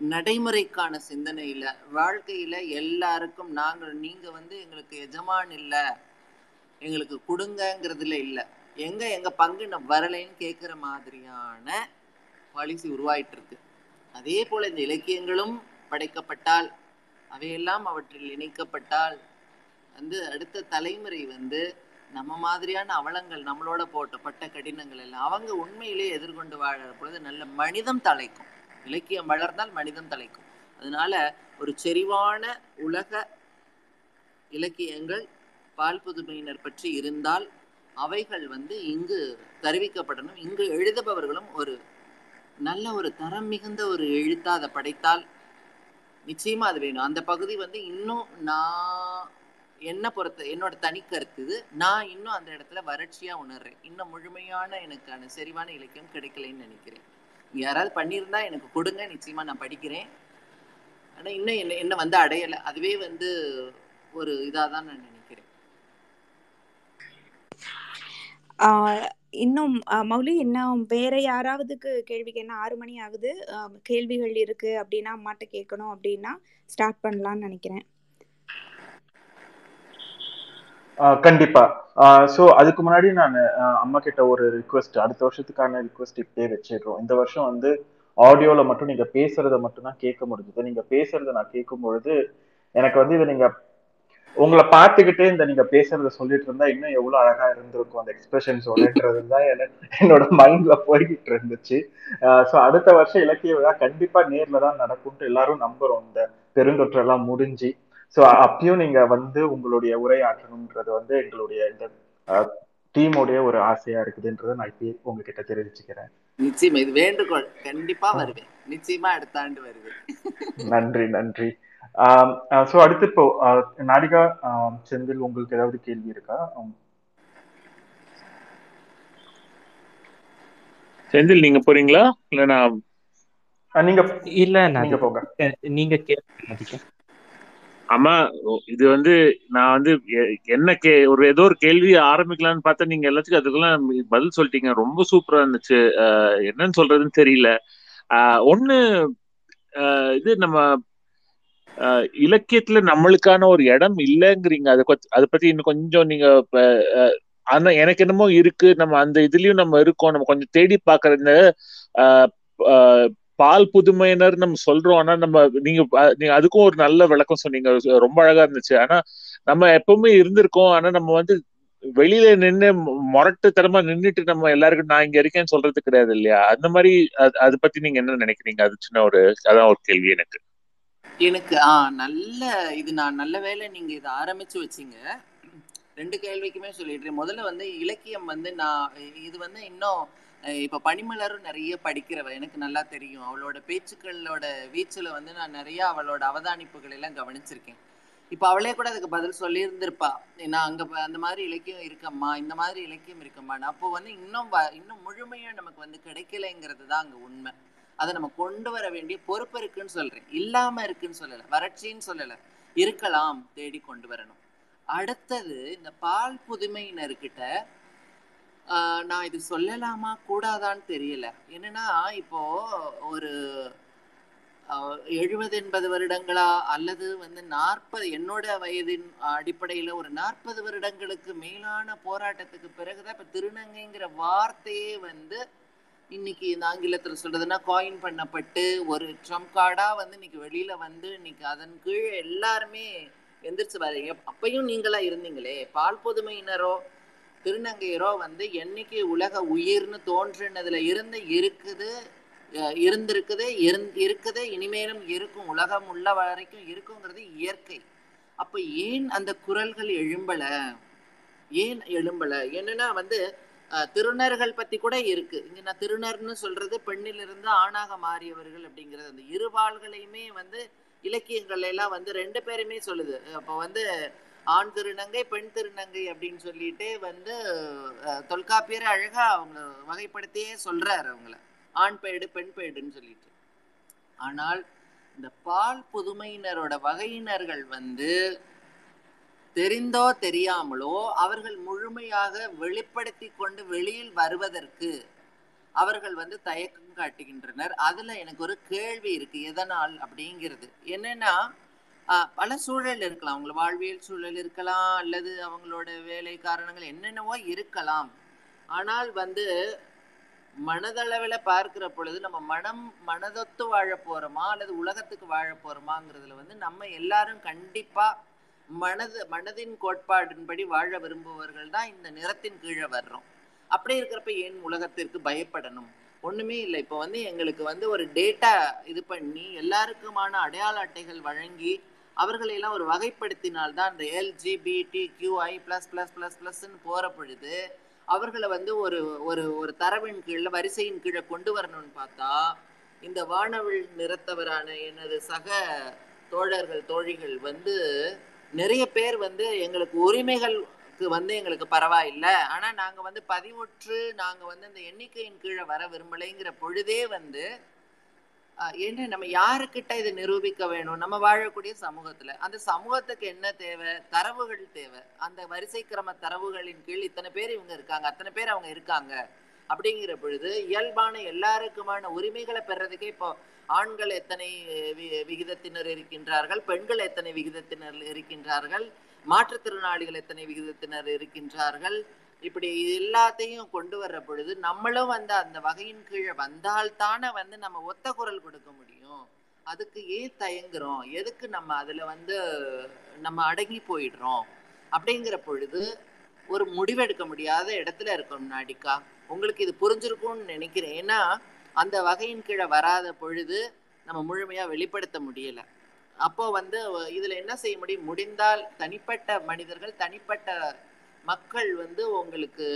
நடைமுறைக்கான சிந்தனையில வாழ்க்கையில எல்லாருக்கும் நாங்கள் நீங்க வந்து எங்களுக்கு எஜமான் இல்லை. எங்களுக்கு கொடுங்கங்கிறதுல இல்லை. எங்க எங்க பங்கு நான் வரலைன்னு கேட்குற மாதிரியான பாலிசி உருவாயிட்டு இருக்கு அதே போல இந்த இலக்கியங்களும் படைக்கப்பட்டால் அவையெல்லாம் அவற்றில் இணைக்கப்பட்டால் வந்து அடுத்த தலைமுறை வந்து நம்ம மாதிரியான அவலங்கள் நம்மளோட போட்டப்பட்ட கடினங்கள் எல்லாம் அவங்க உண்மையிலே எதிர்கொண்டு வாழற பொழுது நல்ல மனிதம் தலைக்கும். இலக்கியம் வளர்ந்தால் மனிதம் தலைக்கும். அதனால ஒரு செறிவான உலக இலக்கியங்கள் பால் புதுமையினர் பற்றி இருந்தால் அவைகள் வந்து இங்கு தருவிக்கப்படணும். இங்கு எழுதுபவர்களும் ஒரு நல்ல ஒரு தரம் மிகுந்த ஒரு எழுத்தா அதை படைத்தால் நிச்சயமா அது வேணும். அந்த பகுதி வந்து இன்னும் நான் என்ன பொறுத்த என்னோட தனி கருத்து இது. நான் இன்னும் அந்த இடத்துல வறட்சியா உணர்றேன். இன்னும் முழுமையான எனக்கான செறிவான இலக்கியம் கிடைக்கலைன்னு நினைக்கிறேன். யாராவது பண்ணியிருந்தா எனக்கு கொடுங்க நிச்சயமா நான் படிக்கிறேன். ஆனா இன்னும் என்ன என்ன வந்து அடையலை. அதுவே வந்து ஒரு இதாக தான் நான் நினைக்கிறேன். இன்னும் மௌலி இன்னும் வேற யாராவதுக்கு கேள்விக்கு என்ன ஆறு மணி ஆகுது. கேள்விகள் இருக்கு அப்படின்னா அம்மாட்ட கேட்கணும் அப்படின்னா ஸ்டார்ட் பண்ணலாம்னு நினைக்கிறேன். கண்டிப்பா. ஸோ அதுக்கு முன்னாடி நான் அம்மா கிட்ட ஒரு ரிக்வெஸ்ட் அடுத்த வருஷத்துக்கான ரிக்வெஸ்ட் இப்படியே வச்சிடுறோம். இந்த வருஷம் வந்து ஆடியோவில் மட்டும் நீங்கள் பேசுறத மட்டும் தான் கேட்க முடிஞ்சது. நீங்கள் பேசுறத நான் கேட்கும் பொழுது எனக்கு வந்து இதை நீங்கள் உங்களை பார்த்துக்கிட்டே இந்த நீங்க பேசுறத சொல்லிட்டு இருந்தா இன்னும் எவ்வளவு அழகா இருந்திருக்கும் அந்த எக்ஸ்பிரஷன்ஸோடன்றது தான் <laughs> என்னோட மைண்ட்ல போய்கிட்டு இருந்துச்சு. ஸோ அடுத்த வருஷம் இலக்கிய விழா கண்டிப்பா நேர்ல தான் நடக்கும்ட்டு எல்லாரும் நம்புறோம். இந்த பெருந்தொற்றெல்லாம் முடிஞ்சு. ஸோ அப்பயும் நீங்க வந்து உங்களுடைய உரையாற்றணுன்றது வந்து எங்களுடைய இந்த டீமோடைய ஒரு ஆசையா இருக்குதுன்றதை நான் இப்பயே உங்ககிட்ட தெரிவிச்சுக்கிறேன். நிச்சயமா இது வேண்டுகோள். கண்டிப்பா வருவேன். நிச்சயமா அடுத்த ஆண்டு வருவேன். நன்றி நன்றி. ஸோ அடுத்து இப்போ நாடிகா ஆஹ் செந்தில் உங்களுக்கு ஏதாவது கேள்வி இருக்கா? ஆம். செந்தில் நீங்க போறீங்களா? இல்ல நான் நீங்க இல்ல நான் நீங்க போங்க. நீங்க கேட்க ஆமா இது வந்து நான் வந்து எ- என்ன கே ஒரு ஏதோ ஒரு கேள்வி ஆரம்பிக்கலாம்னு பார்த்தா நீங்க எல்லாத்துக்கும் அதுக்கெல்லாம் பதில் சொல்லிட்டீங்க. ரொம்ப சூப்பரா இருந்துச்சு. என்னன்னு சொல்றதுன்னு தெரியல. அஹ் ஒண்ணு அஹ் இது நம்ம இலக்கியத்துல நம்மளுக்கான ஒரு இடம் இல்லைங்கிறீங்க. அதை அதை பத்தி இன்னும் கொஞ்சம் நீங்க இப்ப, அஹ், ஆனா எனக்கு என்னமோ இருக்கு. நம்ம அந்த இதுலயும் நம்ம இருக்கோம். நம்ம கொஞ்சம் தேடி பாக்குற இந்த பால் புதுமையினர் நம்ம சொல்றோம். ஆனா நம்ம நீங்க நீங்க அதுக்கும் ஒரு நல்ல விளக்கம் சொன்னீங்க. ரொம்ப அழகா இருந்துச்சு. ஆனா நம்ம எப்பவுமே இருந்திருக்கோம். ஆனா நம்ம வந்து வெளியில நின்று முரட்டுத்தனமா நின்னுட்டு நம்ம எல்லாருக்கும் நான் இங்க இருக்கேன்னு சொல்றது கிடையாது இல்லையா? அந்த மாதிரி அது- அதை பத்தி நீங்க என்ன நினைக்கிறீங்க? அது சின்ன ஒரு அதான் ஒரு கேள்வி எனக்கு. எனக்கு ஆ நல்ல இது நான் நல்ல வேளை நீங்க இதை ஆரம்பிச்சு வச்சீங்க. ரெண்டு கேள்விக்குமே சொல்லிடுறேன். முதல்ல வந்து இலக்கியம் வந்து நான் இது வந்து இன்னும் இப்போ இப்ப பனிமலரும் நிறைய படிக்கிறவ எனக்கு நல்லா தெரியும். அவளோட பேச்சுக்களோட வீச்சுல வந்து நான் நிறைய அவளோட அவதானிப்புகள் எல்லாம் கவனிச்சிருக்கேன். இப்ப அவளே கூட அதுக்கு பதில் சொல்லியிருந்திருப்பா. நான் அங்க அந்த மாதிரி இலக்கியம் இருக்கம்மா இந்த மாதிரி இலக்கியம் இருக்கம்மான்னு. அப்போ வந்து இன்னும் வ- இன்னும் முழுமையா நமக்கு வந்து கிடைக்கலைங்கிறது தான் அங்க உண்மை. அதை நம்ம கொண்டு வர வேண்டிய பொறுப்பு இருக்குன்னு சொல்றேன். இல்லாம இருக்குன்னு சொல்லல. வறட்சின்னு சொல்லல. இருக்கலாம் தேடி கொண்டு வரணும். அடுத்தது இந்த பால் புதுமையினர்கிட்ட ஆஹ், நான் இது சொல்லலாமா கூடாதான்னு தெரியல. என்னன்னா இப்போ ஒரு எழுபது எண்பது வருடங்களா அல்லது வந்து நாற்பது என்னோட வயதின் அடிப்படையில ஒரு நாற்பது வருடங்களுக்கு மேலான போராட்டத்துக்கு பிறகுதான் இப்போ திருநங்கைங்கிற வார்த்தையே வந்து இன்னைக்கு இந்த ஆங்கிலத்தில் சொல்றதுன்னா காயின் பண்ணப்பட்டு ஒரு ட்ரம்ப் கார்டா வந்து இன்னைக்கு வெளியில வந்து இன்னைக்கு அதன் கீழ் எல்லாருமே எந்திரிச்சு வரீங்க அப்பையும் நீங்களா இருந்தீங்களே? பால் புதுமையினரோ திருநங்கையரோ வந்து என்னைக்கு உலக உயிர்னு தோன்றினதுல இருந்து இருக்குது இருந்திருக்குது இருந் இருக்குது இனிமேலும் இருக்கும் உலகம் உள்ள வரைக்கும் இருக்குங்கிறது இயற்கை. அப்ப ஏன் அந்த குரல்கள் எழும்பல? ஏன் எழும்பல? என்னன்னா வந்து திருநர்கள் பத்தி கூட இருக்கு. இங்க நான் திருநர்னு சொல்றது பெண்ணிலிருந்து ஆணாக மாறியவர்கள் அப்படிங்கிறது. அந்த இருவாள்களையுமே வந்து இலக்கியங்கள் எல்லாம் வந்து ரெண்டு பேருமே சொல்லுது. அப்போ வந்து ஆண் திருநங்கை பெண் திருநங்கை அப்படின்னு சொல்லிட்டு வந்து தொல்காப்பியர் அழகா அவங்க வகைப்படுத்தியே சொல்றாரு அவங்கள. ஆண் பேடு பெண் பேடுன்னு சொல்லிட்டு. ஆனால் இந்த பால் புதுமையினரோட வகையினர்கள் வந்து தெரிந்தோ தெரியாமலோ அவர்கள் முழுமையாக வெளிப்படுத்தி கொண்டு வெளியில் வருவதற்கு அவர்கள் வந்து தயக்கம் காட்டுகின்றனர். அதுல எனக்கு ஒரு கேள்வி இருக்கு எதனால் அப்படிங்கிறது. என்னன்னா பல சூழல் இருக்கலாம். அவங்கள வாழ்வியல் சூழல் இருக்கலாம் அல்லது அவங்களோட வேலை காரணங்கள் என்னென்னவோ இருக்கலாம். ஆனால் வந்து மனதளவில் பார்க்கிற பொழுது நம்ம மனம் மனதொத்து வாழ போறோமா அல்லது உலகத்துக்கு வாழ போறோமாங்கிறதுல வந்து நம்ம எல்லாரும் கண்டிப்பாக மனது மனதின் கோட்பாடின்படி வாழ விரும்புபவர்கள் தான் இந்த நிறத்தின் கீழே வர்றோம். அப்படி இருக்கிறப்ப ஏன் உலகத்திற்கு பயப்படணும்? ஒண்ணுமே இல்லை. இப்போ வந்து எங்களுக்கு வந்து ஒரு டேட்டா இது பண்ணி எல்லாருக்குமான அடையாள அட்டைகள் வழங்கி அவர்களை எல்லாம் ஒரு வகைப்படுத்தினால் தான் இந்த LGBT QI plus plus plus பிளஸ்ன்னு போகிற பொழுது அவர்களை வந்து ஒரு ஒரு ஒரு தரவின் கீழே வரிசையின் கீழே கொண்டு வரணும்னு பார்த்தா இந்த வானவில் நிறத்தவரான எனது சக தோழர்கள் தோழிகள் வந்து நிறைய பேர் வந்து எங்களுக்கு உரிமைகளுக்கு வந்து எங்களுக்கு பரவாயில்லை. ஆனா நாங்க வந்து பதிவுற்று நாங்க வந்து அந்த எண்ணிக்கையின் கீழே வர விரும்பலைங்கிற பொழுதே வந்து என்ன நம்ம யாருக்கிட்ட இதை நிரூபிக்க வேணும்? நம்ம வாழக்கூடிய சமூகத்துல. அந்த சமூகத்துக்கு என்ன தேவை? தரவுகள் தேவை. அந்த வரிசை கிரம தரவுகளின் கீழ் இத்தனை பேர் இவங்க இருக்காங்க அத்தனை பேர் அவங்க இருக்காங்க. அப்படிங்கிற பொழுது இயல்பான எல்லாருக்குமான உரிமைகளை பெறதுக்கே இப்போ ஆண்கள் எத்தனை வி- விகிதத்தினர் இருக்கின்றார்கள்? பெண்கள் எத்தனை விகிதத்தினர் இருக்கின்றார்கள்? மாற்றுத்திறனாளிகள் எத்தனை விகிதத்தினர் இருக்கின்றார்கள்? இப்படி எல்லாத்தையும் கொண்டு வர்ற பொழுது நம்மளும் வந்து அந்த வகையின் கீழே வந்தால்தானே வந்து நம்ம ஒத்த குரல் கொடுக்க முடியும். அதுக்கு ஏன் தயங்குறோம்? எதுக்கு நம்ம அதுல வந்து நம்ம அடங்கி போயிடுறோம்? அப்படிங்கிற பொழுது ஒரு முடிவெடுக்க முடியாத இடத்துல இருக்கோம் நாடிக்கா உங்களுக்கு இது புரிஞ்சிருக்கும்னு நினைக்கிறேன். ஏன்னா அந்த வகையின் கீழே வராத பொழுது நம்ம முழுமையா வெளிப்படுத்த முடியல. அப்போ வந்து இதுல என்ன செய்ய முடியும்? முடிந்தால் தனிப்பட்ட மனிதர்கள் தனிப்பட்ட மக்கள் வந்து உங்களுக்கு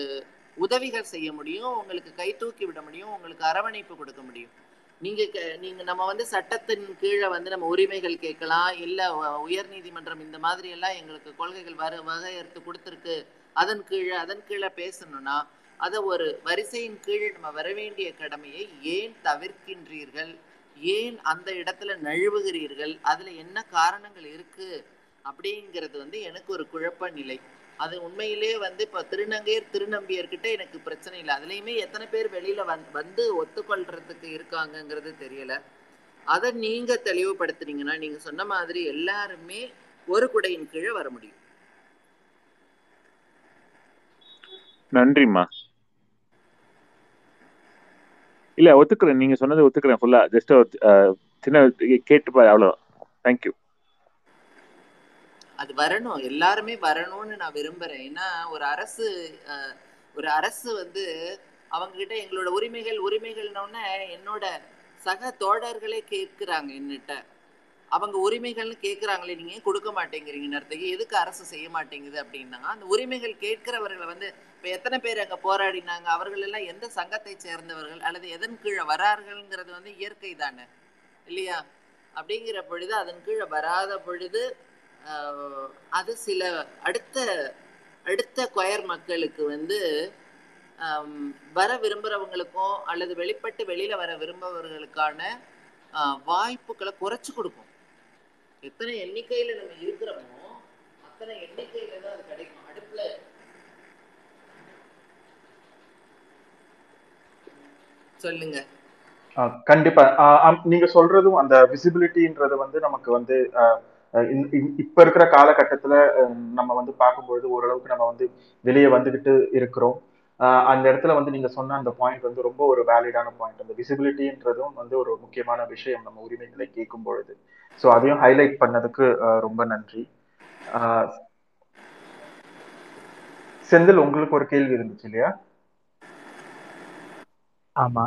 உதவிகள் செய்ய முடியும் உங்களுக்கு கை தூக்கி விட முடியும் உங்களுக்கு அரவணைப்பு கொடுக்க முடியும். நீங்க நீங்கள் நீங்க நம்ம வந்து சட்டத்தின் கீழே வந்து நம்ம உரிமைகள் கேட்கலாம் இல்ல உயர் நீதிமன்றம் இந்த மாதிரி எல்லாம் எங்களுக்கு கொள்கைகள் வர வகையறுத்து கொடுத்துருக்கு அதன் கீழே அதன் கீழே பேசணும்னா அதை ஒரு வரிசையின் கீழ் நம்ம வர வேண்டிய கடமையை ஏன் தவிர்க்கின்றீர்கள்? ஏன் அந்த இடத்துல நழுவுகிறீர்கள்? அதில் என்ன காரணங்கள் இருக்குது அப்படிங்கிறது வந்து எனக்கு ஒரு குழப்ப நிலை அது உண்மையிலேயே வந்து இப்போ திருநங்கையர் திருநம்பியர்கிட்ட எனக்கு பிரச்சனை இல்லை. அதுலேயுமே எத்தனை பேர் வெளியில் வந் வந்து ஒத்துக்கொள்றதுக்கு இருக்காங்கங்கிறது தெரியலை. அதை நீங்கள் தெளிவுபடுத்துனீங்கன்னா நீங்கள் சொன்ன மாதிரி எல்லாருமே ஒரு குடையின் கீழே வர முடியும். நன்றிம்மா. இல்ல ஒத்துக்கிறேன். நீங்க சொன்னதை ஒத்துக்கிறேன் ஃபுல்லா ஜஸ்ட் சின்ன கேட்டு பாரு அவ்வளோ தேங்க்யூ அது வரணும். எல்லாருமே வரணும்னு நான் விரும்புறேன். ஏன்னா ஒரு அரசு ஒரு அரசு வந்து அவங்க கிட்ட எங்களோட உரிமைகள் உரிமைகள்னோடனே என்னோட சக தோழர்களே கேட்குறாங்க என்னட்ட. அவங்க உரிமைகள்னு கேட்குறாங்களே நீங்கள் ஏன் கொடுக்க மாட்டேங்கிறீங்க நேரத்துக்கு எதுக்கு அரசு செய்ய மாட்டேங்குது அப்படின்னா அந்த உரிமைகள் கேட்கிறவர்களை வந்து இப்போ எத்தனை பேர் அங்கே போராடினாங்க? அவர்கள் எல்லாம் எந்த சங்கத்தை சேர்ந்தவர்கள்? அல்லது எதன் கீழே வரார்கள்ங்கிறது வந்து இயற்கை தானே இல்லையா? அப்படிங்கிற பொழுது அதன் கீழே வராத பொழுது அது சில அடுத்த அடுத்த கொயர் மக்களுக்கு வந்து வர விரும்புகிறவங்களுக்கும் அல்லது வெளிப்பட்டு வெளியில் வர விரும்புபவர்களுக்கான வாய்ப்புகளை குறைச்சி கொடுக்கும். எத்தனை எண்ணிக்கையில நம்ம இருக்கிறோமோ அத்தனை எண்ணிக்கையில தான் அது கிடைக்கும். அடுப்புல சொல்லுங்க. கண்டிப்பா. நீங்க சொல்றதும் அந்த விசிபிலிட்டின்றது வந்து நமக்கு வந்து இப்ப இருக்கிற காலகட்டத்துல நம்ம வந்து பார்க்கும்பொழுது ஓரளவுக்கு நம்ம வந்து வெளியே வந்துகிட்டு இருக்கிறோம். அந்த இடத்துல வந்து நீங்க சொன்ன அந்த பாயிண்ட் வந்து ரொம்ப ஒரு வேலிடான பாயிண்ட் அந்த விசிபிலிட்டின்றதும் வந்து ஒரு முக்கியமான விஷயம் நம்ம உரிமைகளை கேட்கும் பொழுது. ஸோ அதையும் ஹைலைட் பண்ணதுக்கு ரொம்ப நன்றி. ஆஹ் செந்தில் உங்களுக்கு ஒரு கேள்வி இருந்துச்சு இல்லையா? ஆமா.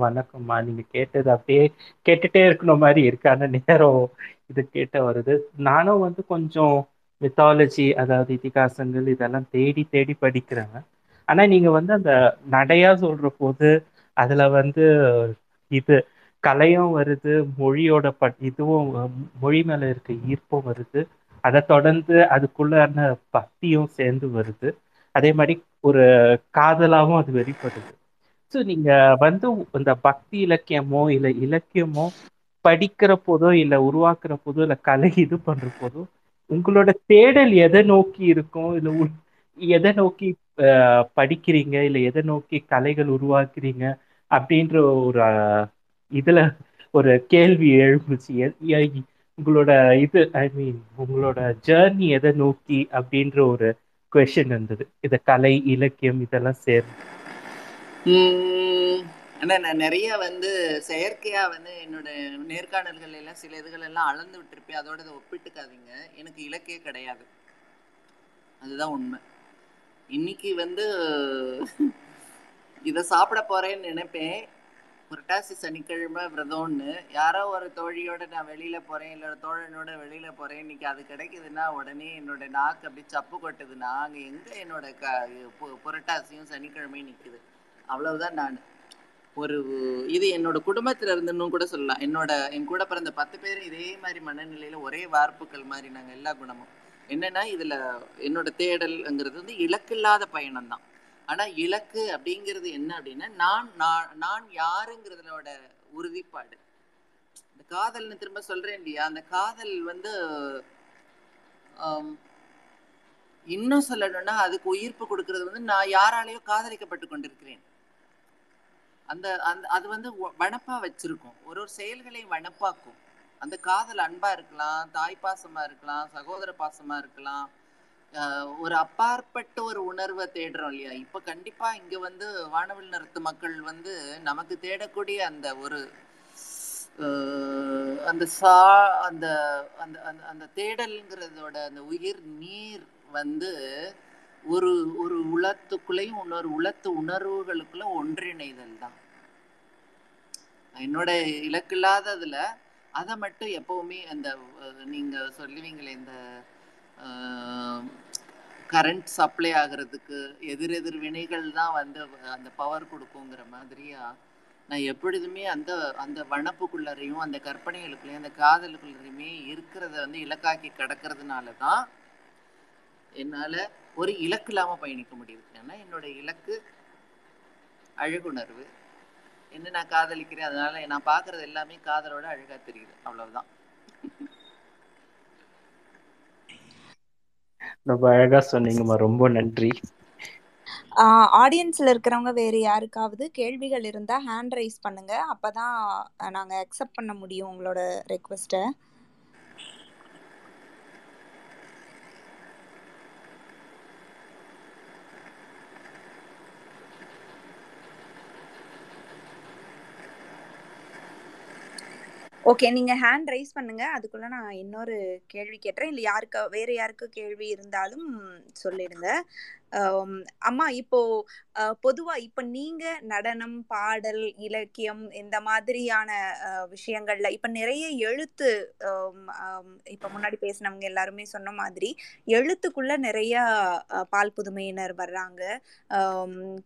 வணக்கம்மா. நீங்க கேட்டது அப்படியே கேட்டுட்டே இருக்கணும் மாதிரி இருக்கு. நேரம் இது கேட்ட வருது. நானும் வந்து கொஞ்சம் மித்தாலஜி அதாவது இதிகாசங்கள் இதெல்லாம் தேடி தேடி படிக்கிறேன். ஆனா நீங்க வந்து அந்த நடையா சொல்ற போது அதுல வந்து இது கலையும் வருது மொழியோட ப இதுவும் மொழி மேல இருக்க ஈர்ப்பும் வருது. அதை தொடர்ந்து அதுக்குள்ளான பக்தியும் சேர்ந்து வருது. அதே மாதிரி ஒரு காதலாவும் அது வெளிப்படுது. ஸோ நீங்க வந்து இந்த பக்தி இலக்கியமோ இல்ல இலக்கியமோ படிக்கிற போதோ இல்லை உருவாக்குற போதோ இல்லை கலை இது பண்ற போதோ உங்களோட தேடல் எதை நோக்கி இருக்கும்? இல்ல எதை நோக்கி படிக்கிறீங்க இல்லை எதை நோக்கி கலைகள் உருவாக்குறீங்க அப்படின்ற ஒரு இதில் இதுல ஒரு கேள்வி எழுந்துச்சு உங்களோட இது ஐ மீன் உங்களோட ஜேர்னி எதை நோக்கி அப்படின்ற ஒரு கொஷின் இருந்தது இது கலை இலக்கியம் இதெல்லாம் சேர்ந்து. ஆனால் நான் நிறைய வந்து செயற்கையாக வந்து என்னோட நேர்காணல்கள் எல்லாம் சில இதுகள் எல்லாம் அளந்து விட்டுருப்பேன். அதோட இதை ஒப்பிட்டுக்காதீங்க. எனக்கு இலக்கியம் கிடையாது. அதுதான் உண்மை. இன்னைக்கு வந்து இதை சாப்பிட போறேன்னு நினைப்பேன். புரட்டாசி சனிக்கிழமை விரதம்னு. யாரோ ஒரு தோழியோட நான் வெளியில போறேன் இல்லை ஒரு தோழனோட வெளியில போறேன். இன்னைக்கு அது கிடைக்குதுன்னா உடனே என்னோட நாக்கு அப்படி சப்பு கொட்டுதுன்னா அங்க எங்க என்னோட க பு- புரட்டாசியும் சனிக்கிழமையும் நிக்குது. அவ்வளவுதான் நான். ஒரு இது என்னோட குடும்பத்துல இருந்துன்னு கூட சொல்லலாம். என்னோட என் கூட பிறந்த பத்து பேர் இதே மாதிரி மனநிலையில ஒரே வார்ப்புகள் மாதிரி நாங்க எல்லா குணமும். என்னன்னா இதுல என்னோட தேடல்ங்கிறது வந்து இலக்கில்லாத பயணம் தான் ஆனா இலக்கு அப்படிங்கிறது என்ன அப்படின்னா நான் நான் நான் உறுதிப்பாடு. இந்த காதல்னு திரும்ப சொல்றேன் இல்லையா? அந்த காதல் வந்து இன்னும் சொல்லணும்னா அதுக்கு உயிர்ப்பு கொடுக்கறது வந்து நான் யாராலேயோ காதலிக்கப்பட்டு கொண்டிருக்கிறேன். அந்த அந்த அது வந்து வனப்பா வச்சிருக்கும். ஒரு ஒரு செயல்களையும் வனப்பாக்கும். அந்த காதல் அன்பா இருக்கலாம் தாய் பாசமா இருக்கலாம் சகோதர பாசமா இருக்கலாம். ஆஹ் ஒரு அப்பாற்பட்ட ஒரு உணர்வை தேடுறோம் இல்லையா? இப்ப கண்டிப்பா இங்க வந்து வானவில் நிறுத்து மக்கள் வந்து நமக்கு தேடக்கூடிய அந்த ஒரு ஆஹ் அந்த சா அந்த அந்த அந்த அந்த தேடல்ங்கிறதோட அந்த உயிர் நீர் வந்து ஒரு ஒரு உளத்துக்குள்ளேயும் இன்னொரு உளத்து உணர்வுகளுக்குள்ள ஒன்றிணைதல் தான். என்னோட இலக்கில்லாததுல அதை மட்டும் எப்பவுமே அந்த நீங்கள் நீங்க சொல்லுவீங்களே இந்த கரண்ட் சப்ளை ஆகிறதுக்கு எதிர் எதிர் வினைகள் தான் வந்து அந்த பவர் கொடுக்குங்கிற மாதிரியா? நான் எப்பொழுதுமே அந்த அந்த வனப்புக்குள்ளறையும் அந்த கற்பனைகளுக்குள்ளேயும் அந்த காதலுக்குள்ளறையுமே இருக்கிறத வந்து இலக்காக்கி கடக்கிறதுனால தான் என்னால் ஒரு இலக்கு இல்லாமல் பயணிக்க முடியுது. ஏன்னா என்னோட இலக்கு அழகுணர்வு. என்ன நான் காதலிக்கிறேன் அதனால நான் பாக்குறது எல்லாமே காதலோட அழகா தெரியுது. அவ்வளவுதான். ரொம்ப அழகா சொன்னீங்கம்மா. ரொம்ப நன்றி. ஆடியன்ஸ்ல இருக்கிறவங்க வேற யாருக்காவது கேள்விகள் இருந்தா ஹேண்ட் ரைஸ் பண்ணுங்க. அப்பதான் நாங்க அக்செப்ட் பண்ண முடியும் உங்களோட ரெக்வெஸ்ட ஓகே நீங்க ஹேண்ட் ரைஸ் பண்ணுங்க. அதுக்குள்ள நான் இன்னொரு கேள்வி கேட்டுறேன் இல்ல யாருக்கு வேற யாருக்கு கேள்வி இருந்தாலும் சொல்லிடுங்க. அம்மா இப்போ பொதுவா இப்ப நீங்க நடனம் பாடல் இலக்கியம் இந்த மாதிரியான விஷயங்கள்ல இப்ப நிறைய எழுத்து இப்ப முன்னாடி பேசினவங்க எல்லாருமே சொன்ன மாதிரி எழுத்துக்குள்ள நிறைய பால் புதுமையினர் வர்றாங்க.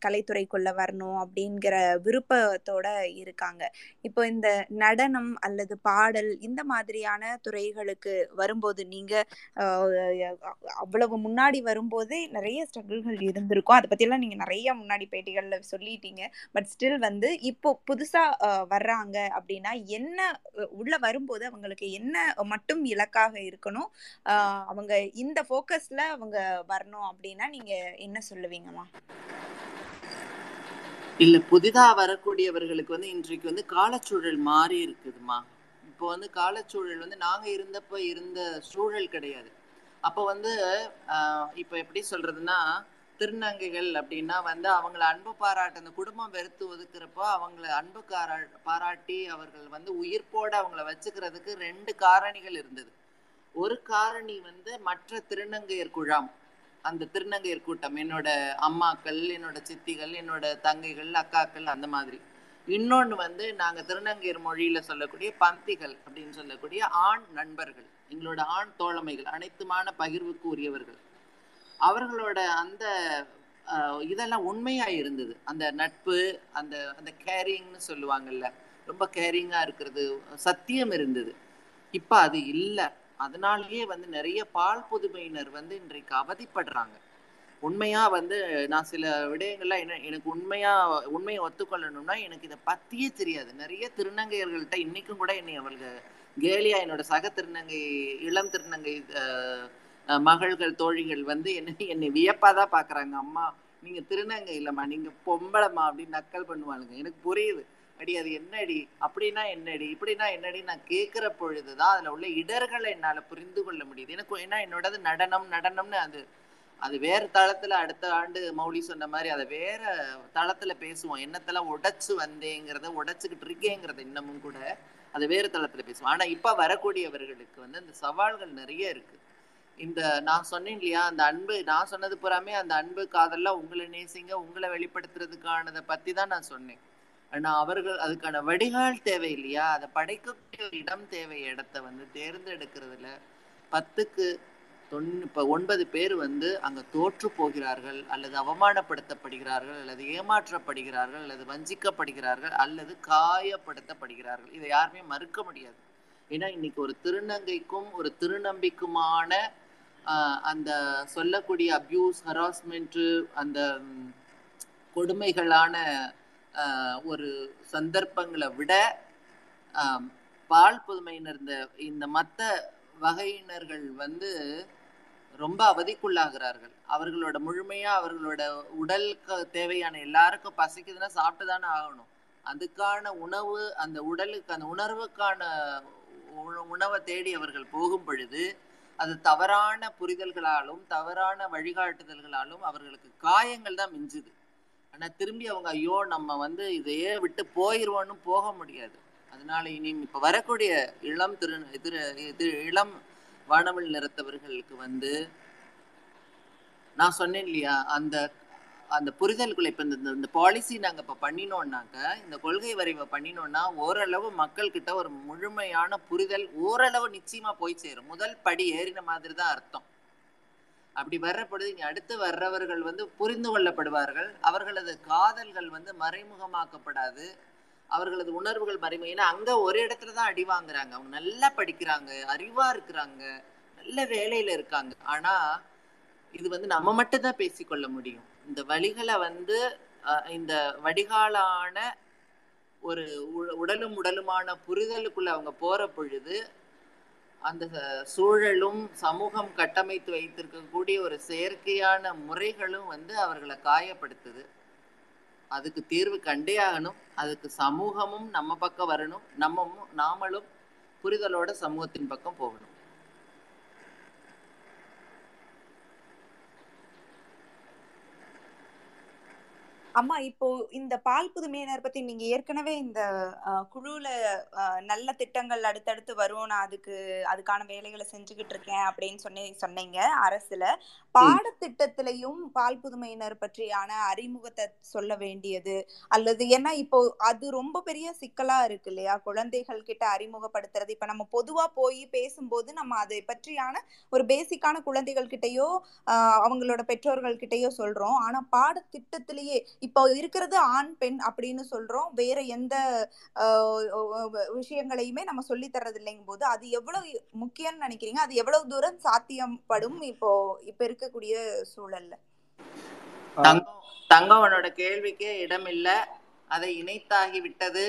கலைத்துறைக்குள்ள வரணும் அப்படிங்கிற விருப்பத்தோட இருக்காங்க. இப்போ இந்த நடனம் அல்லது பாடல் இந்த மாதிரியான துறைகளுக்கு வரும்போது நீங்க ஆஹ் அவ்வளவு முன்னாடி வரும்போதே நிறைய ஸ்ட்ரகிள்கள் இருந்திருக்கும். அதை பத்தியெல்லாம் நீங்க நிறைய முன்னாடி பேட்டிகள்ல சொல்லிட்டீங்க. பட் ஸ்டில் வந்து இப்போ புதுசா வர்றாங்க அப்படின்னா என்ன உள்ள வரும்போது அவங்களுக்கு என்ன மட்டும் இலக்காக இருக்கணும்? ஆஹ் அவங்க இந்த ஃபோக்கஸ்ல அவங்க வரணும் அப்படின்னா நீங்க என்ன சொல்லுவீங்கம்மா? இல்ல புதிதா வரக்கூடியவர்களுக்கு வந்து இன்றைக்கு வந்து காலச்சூழல் மாறி இருக்குதுமா இப்போ வந்து காலச்சூழல் வந்து நாங்க இருந்தப்ப இருந்த சூழல் கிடையாது. அப்போ வந்து இப்போ எப்படி சொல்றதுன்னா திருநங்கைகள் அப்படின்னா வந்து அவங்கள அன்பு பாராட்டு அந்த குடும்பம் வெறுத்து ஒதுக்குறப்போ அவங்கள அன்பு காரா பாராட்டி அவர்கள் வந்து உயிர்ப்போட அவங்கள வச்சுக்கிறதுக்கு ரெண்டு காரணிகள் இருந்தது. ஒரு காரணி வந்து மற்ற திருநங்கையர் குழாம். அந்த திருநங்கையர் கூட்டம் என்னோட அம்மாக்கள் என்னோட சித்திகள் என்னோட தங்கைகள் அக்காக்கள் அந்த மாதிரி. இன்னொன்று வந்து நாங்கள் திருநங்கையர் மொழியில் சொல்லக்கூடிய பந்திகள் அப்படின்னு சொல்லக்கூடிய ஆண் நண்பர்கள் எங்களோட ஆண் தோழமைகள் அனைத்துமான பகிர்வுக்கு உரியவர்கள். அவர்களோட அந்த இதெல்லாம் உண்மையாக இருந்தது. அந்த நட்பு அந்த அந்த கேரிங்னு சொல்லுவாங்கல்ல ரொம்ப கேரிங்காக இருக்கிறது சத்தியம் இருந்தது. இப்போ அது இல்லை. அதனாலேயே வந்து நிறைய பால் புதுமையினர் வந்து இன்றைக்கு அவதிப்படுறாங்க. உண்மையா வந்து நான் சில விடயங்கள்ல என்ன எனக்கு உண்மையா உண்மையை ஒத்துக்கொள்ளணும்னா எனக்கு இதை பத்தியே தெரியாது. நிறைய திருநங்கையர்கள்ட்ட இன்னைக்கும் கூட என்னை அவளுக்கு கேலியா என்னோட சக திருநங்கை இளம் திருநங்கை மகள்கள் தோழிகள் வந்து என்ன என்னை வியப்பாதான் பாக்குறாங்க. அம்மா நீங்க திருநங்கை இல்லம்மா நீங்க பொம்பளம்மா அப்படின்னு நக்கல் பண்ணுவாளுங்க. எனக்கு புரியுது. அடி அது என்னடி? அப்படின்னா என்னடி? இப்படின்னா என்னடி? நான் கேட்குற பொழுதுதான் அதுல உள்ள இடர்களை என்னால புரிந்து கொள்ள முடியுது. எனக்கு ஏன்னா என்னோடது நடனம் நடனம்னு அது அது வேற தளத்துல அடுத்த ஆண்டு மௌலி சொன்ன மாதிரி அதை வேற தளத்துல பேசுவோம். என்னத்தெல்லாம் உடைச்சு வந்தேங்கிறத உடைச்சுக்கிட்டு இருக்கேங்கிறத இன்னமும் கூட அதை வேறு தளத்துல பேசுவோம். ஆனா இப்ப வரக்கூடியவர்களுக்கு வந்து அந்த சவால்கள் நிறைய இருக்கு. இந்த நான் சொன்னேன் இல்லையா அந்த அன்பு நான் சொன்னது புறாமே அந்த அன்பு காதெல்லாம் உங்களை நேசிங்க உங்களை வெளிப்படுத்துறதுக்கானதை பத்தி தான் நான் சொன்னேன். ஆனா அவர்கள் அதுக்கான வடிகால் தேவை இல்லையா? அதை படைக்கக்கூடிய இடம் தேவை இடத்த வந்து தேர்ந்தெடுக்கிறதுல பத்துக்கு தொன் இப்போ ஒன்பது பேர் வந்து அங்கே தோற்று போகிறார்கள் அல்லது அவமானப்படுத்தப்படுகிறார்கள் அல்லது ஏமாற்றப்படுகிறார்கள் அல்லது வஞ்சிக்கப்படுகிறார்கள் அல்லது காயப்படுத்தப்படுகிறார்கள். இதை யாருமே மறுக்க முடியாது. ஏன்னா இன்னைக்கு ஒரு திருநங்கைக்கும் ஒரு திருநம்பிக்குமான அந்த சொல்லக்கூடிய அப்யூஸ் ஹராஸ்மெண்ட்டு அந்த கொடுமைகளான ஒரு சந்தர்ப்பங்களை விட பால் புதுமையினர் இந்த இந்த மற்ற வகையினர்கள் வந்து ரொம்ப அவதிக்குள்ளாகிறார்கள். அவர்களோட முழுமையா அவர்களோட உடலுக்கு தேவையான எல்லாருக்கும் பசிக்குதுன்னா சாப்பிட்டு தானே ஆகணும். அதுக்கான உணவு அந்த உடலுக்கு அந்த உணர்வுக்கான உணவை தேடி அவர்கள் போகும் பொழுது அது தவறான புரிதல்களாலும் தவறான வழிகாட்டுதல்களாலும் அவர்களுக்கு காயங்கள் தான் மிஞ்சுது. ஆனால் திரும்பி அவங்க ஐயோ நம்ம வந்து இதையே விட்டு போயிடுவோன்னு போக முடியாது. அதனால இனி இப்போ வரக்கூடிய இளம் திரு திரு இளம் வானவில் நிறத்தவர்களுக்கு வந்து நான் சொன்னேன் இல்லையா அந்த அந்த புரிதல்களை இப்போ இந்த இந்த பாலிசி நாங்கள் இப்போ பண்ணினோம்னாக்க இந்த கொள்கை வரைவை பண்ணினோம்னா ஓரளவு மக்கள் கிட்ட ஒரு முழுமையான புரிதல் ஓரளவு நிச்சயமா போய் சேரும். முதல் படி ஏறின மாதிரி தான் அர்த்தம். அப்படி வர்ற பொழுது இனி அடுத்து வர்றவர்கள் வந்து புரிந்து கொள்ளப்படுவார்கள். அவர்களது காதல்கள் வந்து மறைமுகமாக்கப்படாது. அவர்களது உணர்வுகள் மறைமுக ஏன்னா அங்க ஒரு இடத்துல தான் அடி வாங்குறாங்க. அவங்க நல்லா படிக்கிறாங்க அறிவா இருக்கிறாங்க நல்ல வேலையில இருக்காங்க. ஆனா இது வந்து நம்ம மட்டும்தான் பேசிக்கொள்ள முடியும். இந்த வழிகளை வந்து இந்த வடிகாலான ஒரு உடலும் உடலுமான புரிதலுக்குள்ள அவங்க போற பொழுது அந்த சூழலும் சமூகம் கட்டமைத்து வைத்திருக்கக்கூடிய ஒரு செயற்கையான முறைகளும் வந்து அவர்களை காயப்படுத்துது. அதுக்கு தீர்வு கண்டே ஆகணும். அதுக்கு சமூகமும் நம்ம பக்கம் வரணும். நம்மமும் நாமளும் புரிதலோட சமூகத்தின் பக்கம் போகணும். அம்மா இப்போ இந்த பால் புதுமையினர் பத்தி நீங்க ஏற்கனவே இந்த குழுல நல்ல திட்டங்கள் அடுத்தடுத்து வரும். நான் அதுக்கு அதுக்கான வேலைகளை செஞ்சுக்கிட்டு இருக்கேன் அப்படின்னு சொன்னி சொன்னீங்க அரசுல. பாடத்திட்டத்திலையும் பால் புதுமையினர் பற்றியான அறிமுகத்தை சொல்ல வேண்டியது அல்லது ஏன்னா இப்போ அது ரொம்ப பெரிய சிக்கலா இருக்கு இல்லையா? குழந்தைகள் கிட்ட அறிமுகப்படுத்துறது. இப்ப நம்ம பொதுவா போய் பேசும்போது நம்ம அதை பற்றியான ஒரு பேசிக்கான குழந்தைகள் கிட்டயோ அவங்களோட பெற்றோர்கள் கிட்டயோ சொல்றோம். ஆனா பாடத்திட்டத்திலேயே இப்போ இருக்கிறது ஆண் பெண் அப்படின்னு சொல்றோம். வேற எந்த விஷயங்களையுமே நம்ம சொல்லி தர்றது இல்லைங்கும் போது அது எவ்வளவு முக்கியம்னு நினைக்கிறீங்க? அது எவ்வளவு தூரம் சாத்தியப்படும் இப்போ இப்ப இருக்கக்கூடிய சூழல்ல? தங்கவனோட கேள்விக்கே இடம் இல்ல. அதை இணைத்தாகி விட்டது.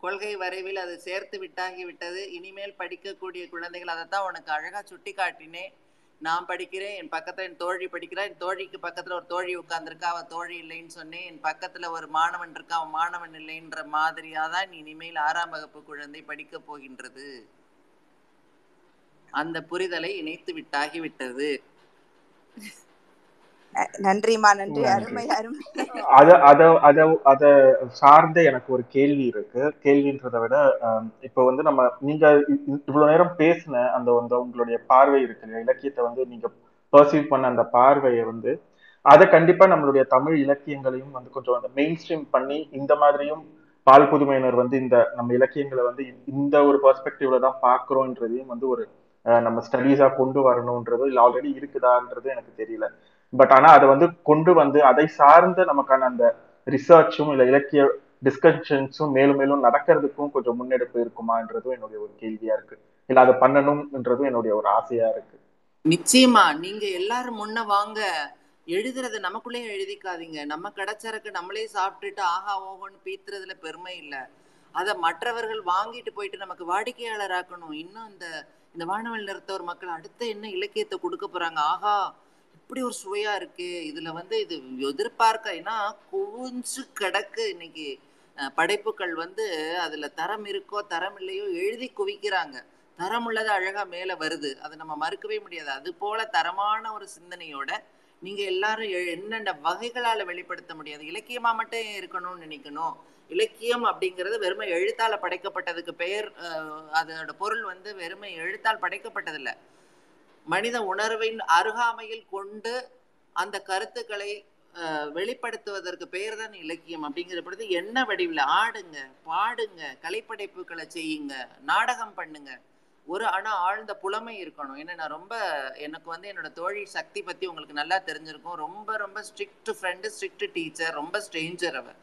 கொள்கை வரைவில் அதை சேர்த்து விட்டாகி விட்டது. இனிமேல் படிக்கக்கூடிய குழந்தைகள் அதைத்தான் உனக்கு அழகா சுட்டி காட்டினேன் நான் படிக்கிறேன் என் பக்கத்துல என் தோழி படிக்கிறா என் தோழிக்கு பக்கத்துல ஒரு தோழி உட்கார்ந்துருக்கா அவன் தோழி இல்லைன்னு சொன்னேன் என் பக்கத்துல ஒரு மாணவன் இருக்கா அவன் மாணவன் இல்லைன்ற மாதிரியாதான் இனிமேல் ஆறாம் வகுப்பு குழந்தை படிக்க போகின்றது. அந்த புரிதலை இணைத்து விட்டாகி நன்றிம்மா நன்றி. அருமை அருமை. அத அத அத அத சார்ந்த எனக்கு ஒரு கேள்வி இருக்கு. கேள்வின்றதை விட இப்போ வந்து நம்ம நீங்க இவ்வளவு நேரம் பேசின அந்த வந்து உங்களுடைய பார்வை இருக்கு? இலக்கியத்தை வந்து நீங்க பர்சீவ் பண்ண அந்த பார்வையை வந்து அதை கண்டிப்பா நம்மளுடைய தமிழ் இலக்கியங்களையும் வந்து கொஞ்சம் அந்த மெயின் ஸ்ட்ரீம் பண்ணி இந்த மாதிரியும் பால் புதுமையினர் வந்து இந்த நம்ம இலக்கியங்களை வந்து இந்த ஒரு பெர்ஸ்பெக்டிவ்ல தான் பாக்குறோன்றதையும் வந்து ஒரு அஹ், நம்ம ஸ்டடீஸா கொண்டு வரணுன்றது இல்லை ஆல்ரெடி இருக்குதான்றது எனக்கு தெரியல. பட் ஆனா அதை வந்து கொண்டு வந்து அதை சார்ந்த நமக்கான அந்த ரிசர்ச்சும் இல்ல இலக்கிய டிஸ்கஷன்ஸும் மேலும் மேலும் நடக்கிறதுக்கும் கொஞ்சம் முன்னெடுப்பு இருக்குமான்றதும் என்னுடைய ஒரு கேள்வியா இருக்கு. இல்ல அதை பண்ணணும்ன்றதும் என்னுடைய ஒரு ஆசையா இருக்கு. நிச்சயமா. நீங்க எல்லாரும் முன்ன வாங்க. எழுதுறத நமக்குள்ளேயே எழுதிக்காதீங்க. நம்ம கிடைச்சறக்கு நம்மளே சாப்பிட்டுட்டு ஆஹா ஓஹோன்னு பீத்துறதுல பெருமை இல்ல. அதை மற்றவர்கள் வாங்கிட்டு போயிட்டு நமக்கு வாடிக்கையாளர் ஆக்கணும் இன்னும் இந்த இந்த நிறுத்த நிறுத்தவர் மக்கள் அடுத்த என்ன இலக்கியத்தை கொடுக்க போறாங்க? ஆஹா இப்படி ஒரு சுவையா இருக்கு. இதுல வந்து இது எதிர்பார்க்க ஏன்னா குவிஞ்சு கிடக்கு இன்னைக்கு. படைப்புகள் வந்து அதுல தரம் இருக்கோ தரம் இல்லையோ எழுதி குவிக்கிறாங்க. தரம் உள்ளது அழகா மேல வருது. அதை நம்ம மறுக்கவே முடியாது. அது போல தரமான ஒரு சிந்தனையோட நீங்க எல்லாரும் எ- என்னென்ன வகைகளால வெளிப்படுத்த முடியாது இலக்கியமா மட்டும் இருக்கணும்னு நினைக்கணும். இலக்கியம் அப்படிங்கிறது வெறுமை எழுத்தால படைக்கப்பட்டதுக்கு பெயர் அஹ், அதோட பொருள் வந்து வெறுமை எழுத்தால் படைக்கப்பட்டதில்லை. மனித உணர்வின் அருகாமையில் கொண்டு அந்த கருத்துக்களை வெளிப்படுத்துவதற்கு பெயர் தான் இலக்கியம் அப்படிங்கிற பொழுது என்ன வடிவில் ஆடுங்க பாடுங்க கலைப்படைப்புகளை செய்யுங்க நாடகம் பண்ணுங்க. ஒரு ஆனா ஆழ்ந்த புலமை இருக்கணும். ஏன்னா நான் ரொம்ப எனக்கு வந்து என்னோட தோழி சக்தி பத்தி உங்களுக்கு நல்லா தெரிஞ்சிருக்கும். ரொம்ப ரொம்ப ஸ்ட்ரிக்ட் ஃப்ரெண்டு ஸ்ட்ரிக்ட் டீச்சர் ரொம்ப ஸ்ட்ரேஞ்சர் அவர்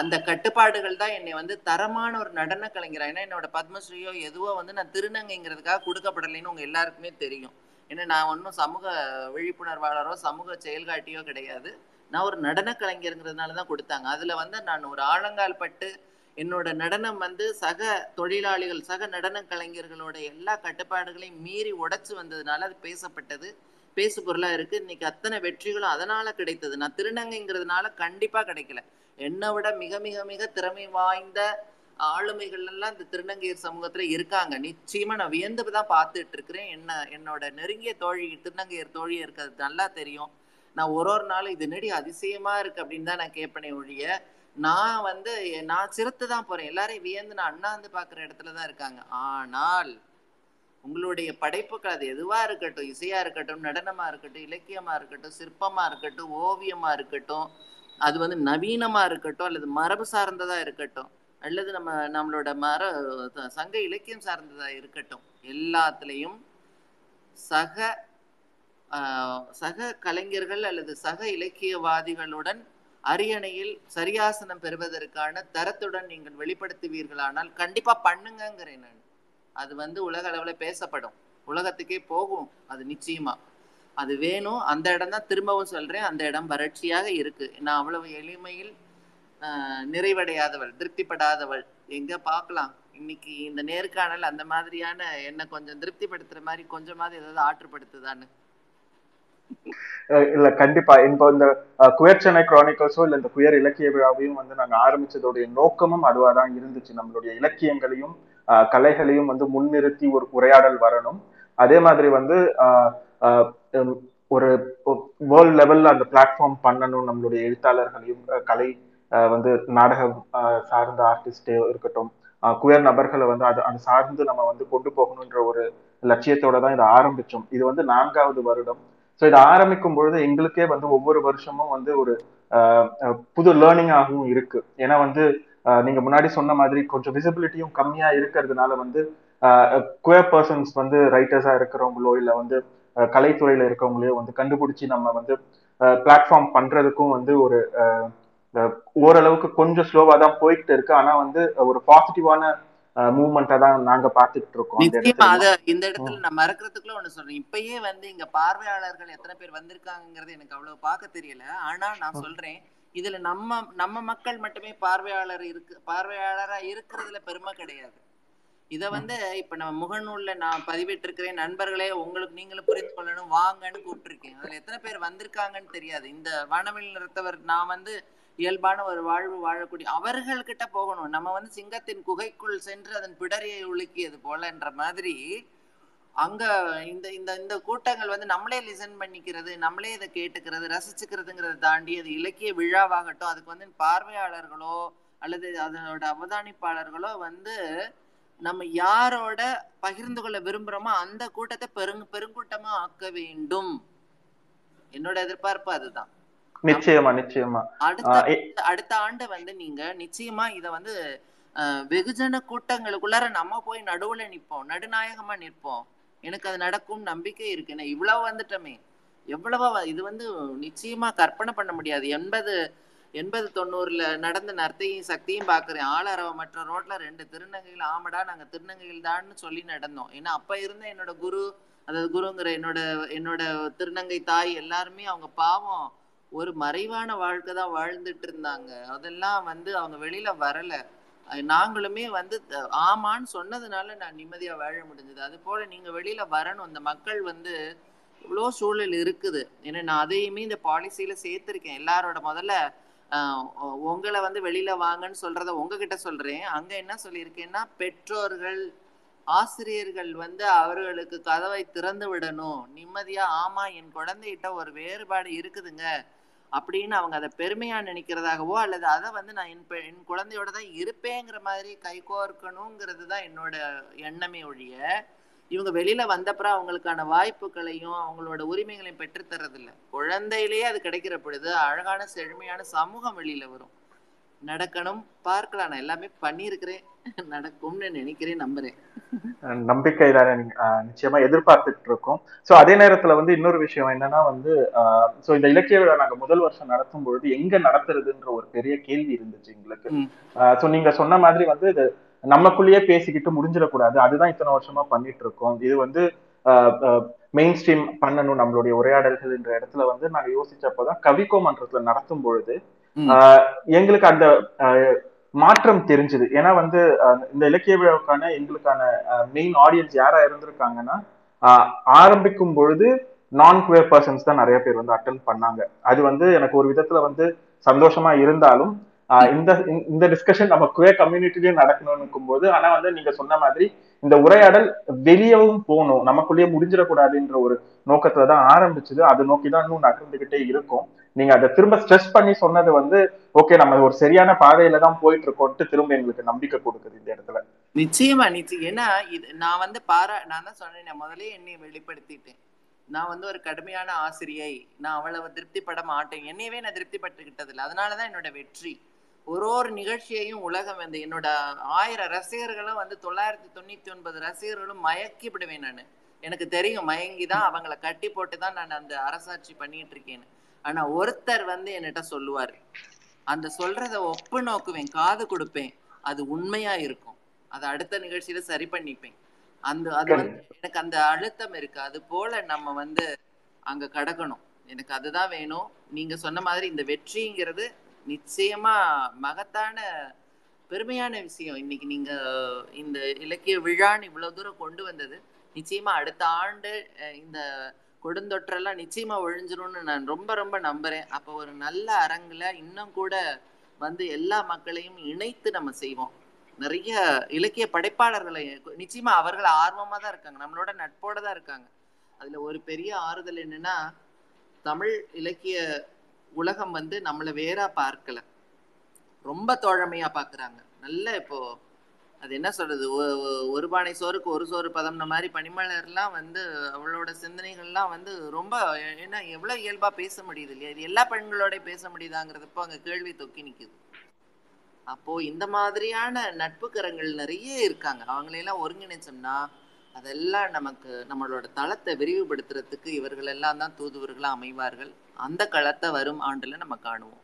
அந்த கட்டுப்பாடுகள் தான் என்னை வந்து தரமான ஒரு நடன கலைஞர். ஏன்னா என்னோட பத்மஸ்ரீயோ எதுவோ வந்து நான் திருநங்கைங்கிறதுக்காக கொடுக்கப்படலைன்னு உங்க எல்லாருக்குமே தெரியும். ஏன்னா நான் ஒன்றும் சமூக விழிப்புணர்வாளரோ சமூக செயல்காட்டியோ கிடையாது. நான் ஒரு நடன கலைஞருங்கிறதுனால தான் கொடுத்தாங்க. அதுல வந்து நான் ஒரு ஆழங்கால் பட்டு என்னோட நடனம் வந்து சக தொழிலாளிகள் சக நடன கலைஞர்களோட எல்லா கட்டுப்பாடுகளையும் மீறி உடைச்சு வந்ததுனால அது பேசப்பட்டது. பேசு பொருளா இருக்கு. இன்னைக்கு அத்தனை வெற்றிகளும் அதனால கிடைத்தது. நான் திருநங்கைங்கிறதுனால கண்டிப்பா கிடைக்கல. என்னை விட மிக மிக மிக திறமை வாய்ந்த ஆளுமைகள் எல்லாம் இந்த திருநங்கையர் சமூகத்துல இருக்காங்க. நிச்சயமா நான் வியந்து தான் பார்த்துட்டு இருக்கிறேன் என்ன என்னோட நெருங்கிய தோழி திருநங்கையர் தோழி இருக்கிறது நல்லா தெரியும். நான் ஒரு ஒரு நாளும் இது நெடி அதிசயமா இருக்கு அப்படின்னு தான் நான் கேட்பனே ஒழிய நான் வந்து நான் சிறுத்து தான் போறேன். எல்லாரையும் வியந்து நான் அண்ணாந்து பாக்குற இடத்துல தான் இருக்காங்க. ஆனால் உங்களுடைய படைப்புகள் அது எதுவா இருக்கட்டும் இசையா இருக்கட்டும் நடனமா இருக்கட்டும் இலக்கியமா இருக்கட்டும் சிற்பமா இருக்கட்டும் ஓவியமா இருக்கட்டும் அது வந்து நவீனமா இருக்கட்டும் அல்லது மரபு சார்ந்ததா இருக்கட்டும் அல்லது நம்ம நம்மளோட மர சங்க இலக்கியம் சார்ந்ததா இருக்கட்டும் எல்லாத்துலேயும் சக சக கலைஞர்கள் அல்லது சக இலக்கியவாதிகளுடன் அரியணையில் சரியாசனம் பெறுவதற்கான தரத்துடன் நீங்கள் வெளிப்படுத்துவீர்களானால் கண்டிப்பா பண்ணுங்கங்கிறேன் நான். அது வந்து உலக அளவுல பேசப்படும். உலகத்துக்கே போகும். அது நிச்சயமா. அது வேணும். அந்த இடம் தான் திரும்பவும் சொல்றேன். அந்த இடம் வறட்சியாக இருக்கு. நான் அவ்வளவு எளிமையில் ஆஹ், நிறைவடையாதவள் திருப்திப்படாதவள். எங்க பார்க்கலாம்? இன்னைக்கு இந்த நேர்காணல் அந்த மாதிரியான என்ன கொஞ்சம் திருப்திப்படுத்துற மாதிரி கொஞ்சமாவது ஏதாவது ஆற்றுப்படுத்துதான்னு. இல்ல கண்டிப்பா. இப்போ இந்த குயர் சென்னை கிரானிக்கல்ஸோ இல்ல இந்த குயர் இலக்கிய விழாவையும் வந்து நாங்க ஆரம்பிச்சதோடைய நோக்கமும் அதுவாதான் இருந்துச்சு. நம்மளுடைய இலக்கியங்களையும் கலைகளையும் வந்து முன்னிறுத்தி ஒரு உரையாடல் வரணும். அதே மாதிரி வந்து ஒரு வேர்ல்ட் லெவல்ல அந்த பிளாட்ஃபார்ம் பண்ணணும் நம்மளுடைய எழுத்தாளர்களையும் கலை வந்து நாடகம் சார்ந்த ஆர்டிஸ்டே இருக்கட்டும் குயர் நபர்களை வந்து அது அது சார்ந்து நம்ம வந்து கொண்டு போகணுன்ற ஒரு லட்சியத்தோட தான் இதை ஆரம்பிச்சோம். இது வந்து நான்காவது வருடம். ஸோ இதை ஆரம்பிக்கும் பொழுது எங்களுக்கே வந்து ஒவ்வொரு வருஷமும் வந்து ஒரு புது லேர்னிங்காகவும் இருக்கு. ஏன்னா வந்து நீங்க முன்னாடி சொன்ன மாதிரி கொஞ்சம் விசிபிலிட்டியும் கம்மியா இருக்கிறதுனால வந்து குயர் பர்சன்ஸ் வந்து ரைட்டர்ஸா இருக்கிறவங்களோ இல்லை வந்து கலைத்துறையில இருக்கவங்களையோ வந்து கண்டுபிடிச்சி நம்ம வந்து பிளாட்ஃபார்ம் பண்றதுக்கும் வந்து ஒரு ஓரளவுக்கு கொஞ்சம் ஸ்லோவா தான் போயிட்டு இருக்கு. ஆனா வந்து ஒரு பாசிட்டிவான மூவ்மெண்ட்டை தான் நாங்க பார்த்துட்டு இருக்கோம். அத இந்த இடத்துல நான் மறக்கிறதுக்குள்ள ஒண்ணு சொல்றேன். இப்பயே வந்து இங்க பார்வையாளர்கள் எத்தனை பேர் வந்திருக்காங்கிறது எனக்கு அவ்வளவு பார்க்க தெரியல. ஆனா நான் சொல்றேன் இதுல நம்ம நம்ம மக்கள் மட்டுமே பார்வையாளர் இருக்கு பார்வையாளரா இருக்கிறதுல பெருமை கிடையாது. இத வந்து இப்ப நம்ம முகநூல்ல நான் பதிவிட்டிருக்கிறேன். நண்பர்களே உங்களுக்கு நீங்களும் புரிந்து கொள்ளணும். வாங்கன்னு கூப்பிட்டிருக்கேன். அதுல எத்தனை பேர் வந்திருக்காங்கன்னு தெரியாது. இந்த வானவில் நிறுத்தவர் நான் வந்து இயல்பான ஒரு வாழ்வு வாழக்கூடிய அவர்கள்கிட்ட போகணும். நம்ம வந்து சிங்கத்தின் குகைக்குள் சென்று அதன் பிடரியை உலுக்கியது போலன்ற மாதிரி அங்க இந்த இந்த இந்த கூட்டங்கள் வந்து நம்மளே லிசன் பண்ணிக்கிறது நம்மளே இதை கேட்டுக்கிறது ரசிச்சுக்கிறதுங்கிறத தாண்டி அது இலக்கிய விழாவாகட்டும் அதுக்கு வந்து பார்வையாளர்களோ அல்லது அதனோட அவதானிப்பாளர்களோ வந்து நம்ம யாரோட பகிர்ந்து கொள்ள விரும்புறோமோ அந்த கூட்டத்தை பெருங் பெருங்கூட்டமா ஆக்க வேண்டும். என்னோட எதிர்பார்ப்பு அதுதான். நிச்சயமா நிச்சயமா. அடுத்த அடுத்த ஆண்டு வந்து நீங்க நிச்சயமா இத வந்து வெகுஜன கூட்டங்களுக்குள்ளார நம்ம போய் நடுவுல நிப்போம். நடுநாயகமா நிற்போம். எனக்கு அது நடக்கும் நம்பிக்கை இருக்கு. நான் இவ்வளவு வந்துட்டோமே. எவ்வளவோ இது வந்து நிச்சயமா கற்பனை பண்ண முடியாது. எண்பது எண்பது தொண்ணூறுல நடந்த நர்த்தையும் சக்தியும் பாக்குறேன் ஆளரவ மற்ற ரோட்ல ரெண்டு திருநங்கைகள் ஆமடா நாங்க திருநங்கைகள் தான்னு சொல்லி நடந்தோம். ஏன்னா அப்ப இருந்த என்னோட குரு அதாவது குருங்கிற என்னோட என்னோட திருநங்கை தாய் எல்லாருமே அவங்க பாவம் ஒரு மறைவான வாழ்க்கை தான் வாழ்ந்துட்டு இருந்தாங்க. அதெல்லாம் வந்து அவங்க வெளியில வரல. நாங்களுமே வந்து ஆமான்னு சொன்னதுனால நான் நிம்மதியா வாழ முடிஞ்சது. அது போல நீங்க வெளியில வரணும். இந்த மக்கள் வந்து இவ்வளோ சூழல் இருக்குது. ஏன்னா நான் அதையுமே இந்த பாலிசியில சேர்த்திருக்கேன். எல்லாரோட முதல்ல உங்களை வந்து வெளியில வாங்கன்னு சொல்றத உங்ககிட்ட சொல்றேன். அங்க என்ன சொல்லியிருக்கேன்னா பெற்றோர்கள் ஆசிரியர்கள் வந்து அவர்களுக்கு கதவை திறந்து விடணும். நிம்மதியா ஆமா என் குழந்தைகிட்ட ஒரு வேறுபாடு இருக்குதுங்க அப்படின்னு அவங்க அதை பெருமையா நினைக்கிறதாகவோ அல்லது அதை வந்து நான் என் பெ- என் குழந்தையோட தான் இருப்பேங்கிற மாதிரி கைகோர்க்கணுங்கிறது தான் என்னோட எண்ணமே ஒழிய இவங்க வெளியில வந்தப்புறம் அவங்களுக்கான வாய்ப்புகளையும் அவங்களோட உரிமைகளையும் பெற்றுத்தரதில்ல குழந்தையிலேயே அது கிடைக்கிற பொழுது அழகான செழுமையான சமூகம் வெளியில வரும். நடக்கணும் பார்க்கலாம். நான் எல்லாமே பண்ணியிருக்கிறேன். நடக்கும்னு நினைக்கிறேன் நம்புறேன். நம்பிக்கை தானே நிச்சயமா எதிர்பார்த்துட்டு இருக்கோம். சோ அதே நேரத்துல வந்து இன்னொரு விஷயம் என்னன்னா வந்து சோ இந்த இலக்கிய விழா நாங்க முதல் வருஷம் நடத்தும் பொழுது எங்க நடத்துறதுன்ற ஒரு பெரிய கேள்வி இருந்துச்சு எங்களுக்கு. சோ நீங்க சொன்ன மாதிரி வந்து இது நமக்குள்ளேயே பேசிக்கிட்டு முடிஞ்சிடக்கூடாது. அதுதான் இத்தனை வருஷமா பண்ணிட்டு இருக்கோம் இது வந்து மெயின் ஸ்ட்ரீம் பண்ணணும் நம்மளுடைய உரையாடல்கள் என்ற இடத்துல வந்து நாங்க யோசிச்சப்பதான் கவிக்கோ மன்றத்துல நடத்தும் பொழுது எங்களுக்கு அந்த மாற்றம் தெரிஞ்சது. ஏன்னா வந்து இந்த இலக்கிய விழாவுக்கான எங்களுக்கான மெயின் ஆடியன்ஸ் யாரா இருந்திருக்காங்கன்னா ஆரம்பிக்கும் பொழுது நான் குவேர் பர்சன்ஸ் தான் நிறைய பேர் வந்து அட்டன் பண்ணாங்க. அது வந்து எனக்கு ஒரு விதத்துல வந்து சந்தோஷமா இருந்தாலும் இந்த இந்த- டிஸ்கஷன் நம்ம குவே கம்யூனிட்டிலயும் நடக்கணும்னுக்கும் போது ஆனா வந்து நீங்க சொன்ன மாதிரி இந்த உரையாடல் வெளியவும் போகணும் நமக்குள்ளேயே முடிஞ்சிடக்கூடாதுன்ற ஒரு நோக்கத்துல தான் ஆரம்பிச்சது. அதை நோக்கி தான் இன்னும் நகர்ந்துகிட்டே இருக்கும். நீங்க அதை திரும்ப ஸ்ட்ரெஸ் பண்ணி சொன்னது வந்து ஓகே நம்ம ஒரு சரியான பாதையில தான் போயிட்டு இருக்கோம்ட்டு திரும்ப எங்களுக்கு நம்பிக்கை கொடுக்குது இந்த இடத்துல. நிச்சயமா நிச்சயம் ஏன்னா இது நான் வந்து பாரா நான் தான் சொன்னேன் முதலே என்னை வெளிப்படுத்திட்டேன். நான் வந்து ஒரு கடுமையான ஆசிரியை. நான் அவ்வளவு திருப்திப்பட மாட்டேன். என்னையவே நான் திருப்திப்பட்டுக்கிட்டது இல்லை அதனாலதான் என்னோட வெற்றி. ஒரு ஒரு நிகழ்ச்சியையும் உலகம் வந்து என்னோட ஆயிரம் ரசிகர்களும் வந்து தொள்ளாயிரத்தி தொண்ணூத்தி ஒன்பது ரசிகர்களும் மயக்கி விடுவேன் நான். எனக்கு தெரியும் மயங்கி தான் அவங்கள கட்டி போட்டு தான் நான் அந்த அரசாட்சி பண்ணிட்டு இருக்கேன்னு ஆனா ஒருத்தர் வந்து என்கிட்ட சொல்லுவார். அந்த சொல்றத ஒப்பு நோக்குவேன் காது கொடுப்பேன். அது உண்மையா இருக்கும். அதை அடுத்த நிகழ்ச்சியில சரி பண்ணிப்பேன். அந்த அது வந்து எனக்கு அந்த அழுத்தம் இருக்கு. அது போல நம்ம வந்து அங்க கடக்கணும். எனக்கு அதுதான் வேணும். நீங்க சொன்ன மாதிரி இந்த வெற்றிங்கிறது நிச்சயமா மகத்தான பெருமையான விஷயம். இன்னைக்கு நீங்க இந்த இலக்கிய விழான்னு இவ்வளவு தூரம் கொண்டு வந்தது. நிச்சயமா அடுத்த ஆண்டு இந்த கொடுந்தொற்றெல்லாம் நிச்சயமா ஒழிஞ்சிரும்னு நான் ரொம்ப ரொம்ப நம்புறேன். அப்போ ஒரு நல்ல அரங்குல இன்னும் கூட வந்து எல்லா மக்களையும் இணைத்து நம்ம செய்வோம். நிறைய இலக்கிய படைப்பாளர்களை நிச்சயமா அவர்கள் ஆர்வமா தான் இருக்காங்க. நம்மளோட நட்போட தான் இருக்காங்க. அதுல ஒரு பெரிய ஆறுதல் என்னன்னா தமிழ் இலக்கிய உலகம் வந்து நம்மளை வேறா பார்க்கல. ரொம்ப தோழமையா பாக்குறாங்க. நல்ல இப்போ அது என்ன சொல்றது? ஒ- ஒரு பானை சோறுக்கு ஒரு சோறு பதம்ன மாதிரி பனிமலர்லாம் வந்து அவளோட சிந்தனைகள்லாம் வந்து ரொம்ப என்ன எவ்வளவு இயல்பா பேச முடியுது இல்லையா? இது எல்லா பெண்களோட பேச முடியுதாங்கிறதப்போ அங்க கேள்வி தொக்கி நிக்குது. அப்போ இந்த மாதிரியான நட்புக்கரங்கள் நிறைய இருக்காங்க. அவங்களையெல்லாம் ஒருங்கிணைச்சோம்னா அதெல்லாம் நமக்கு நம்மளோட தளத்தை விரிவுபடுத்துறதுக்கு இவர்கள் எல்லாம் தான் தூதுவர்களா அமைவார்கள். அந்த களத்தை வரும் ஆண்டுல நம்ம காணுவோம்.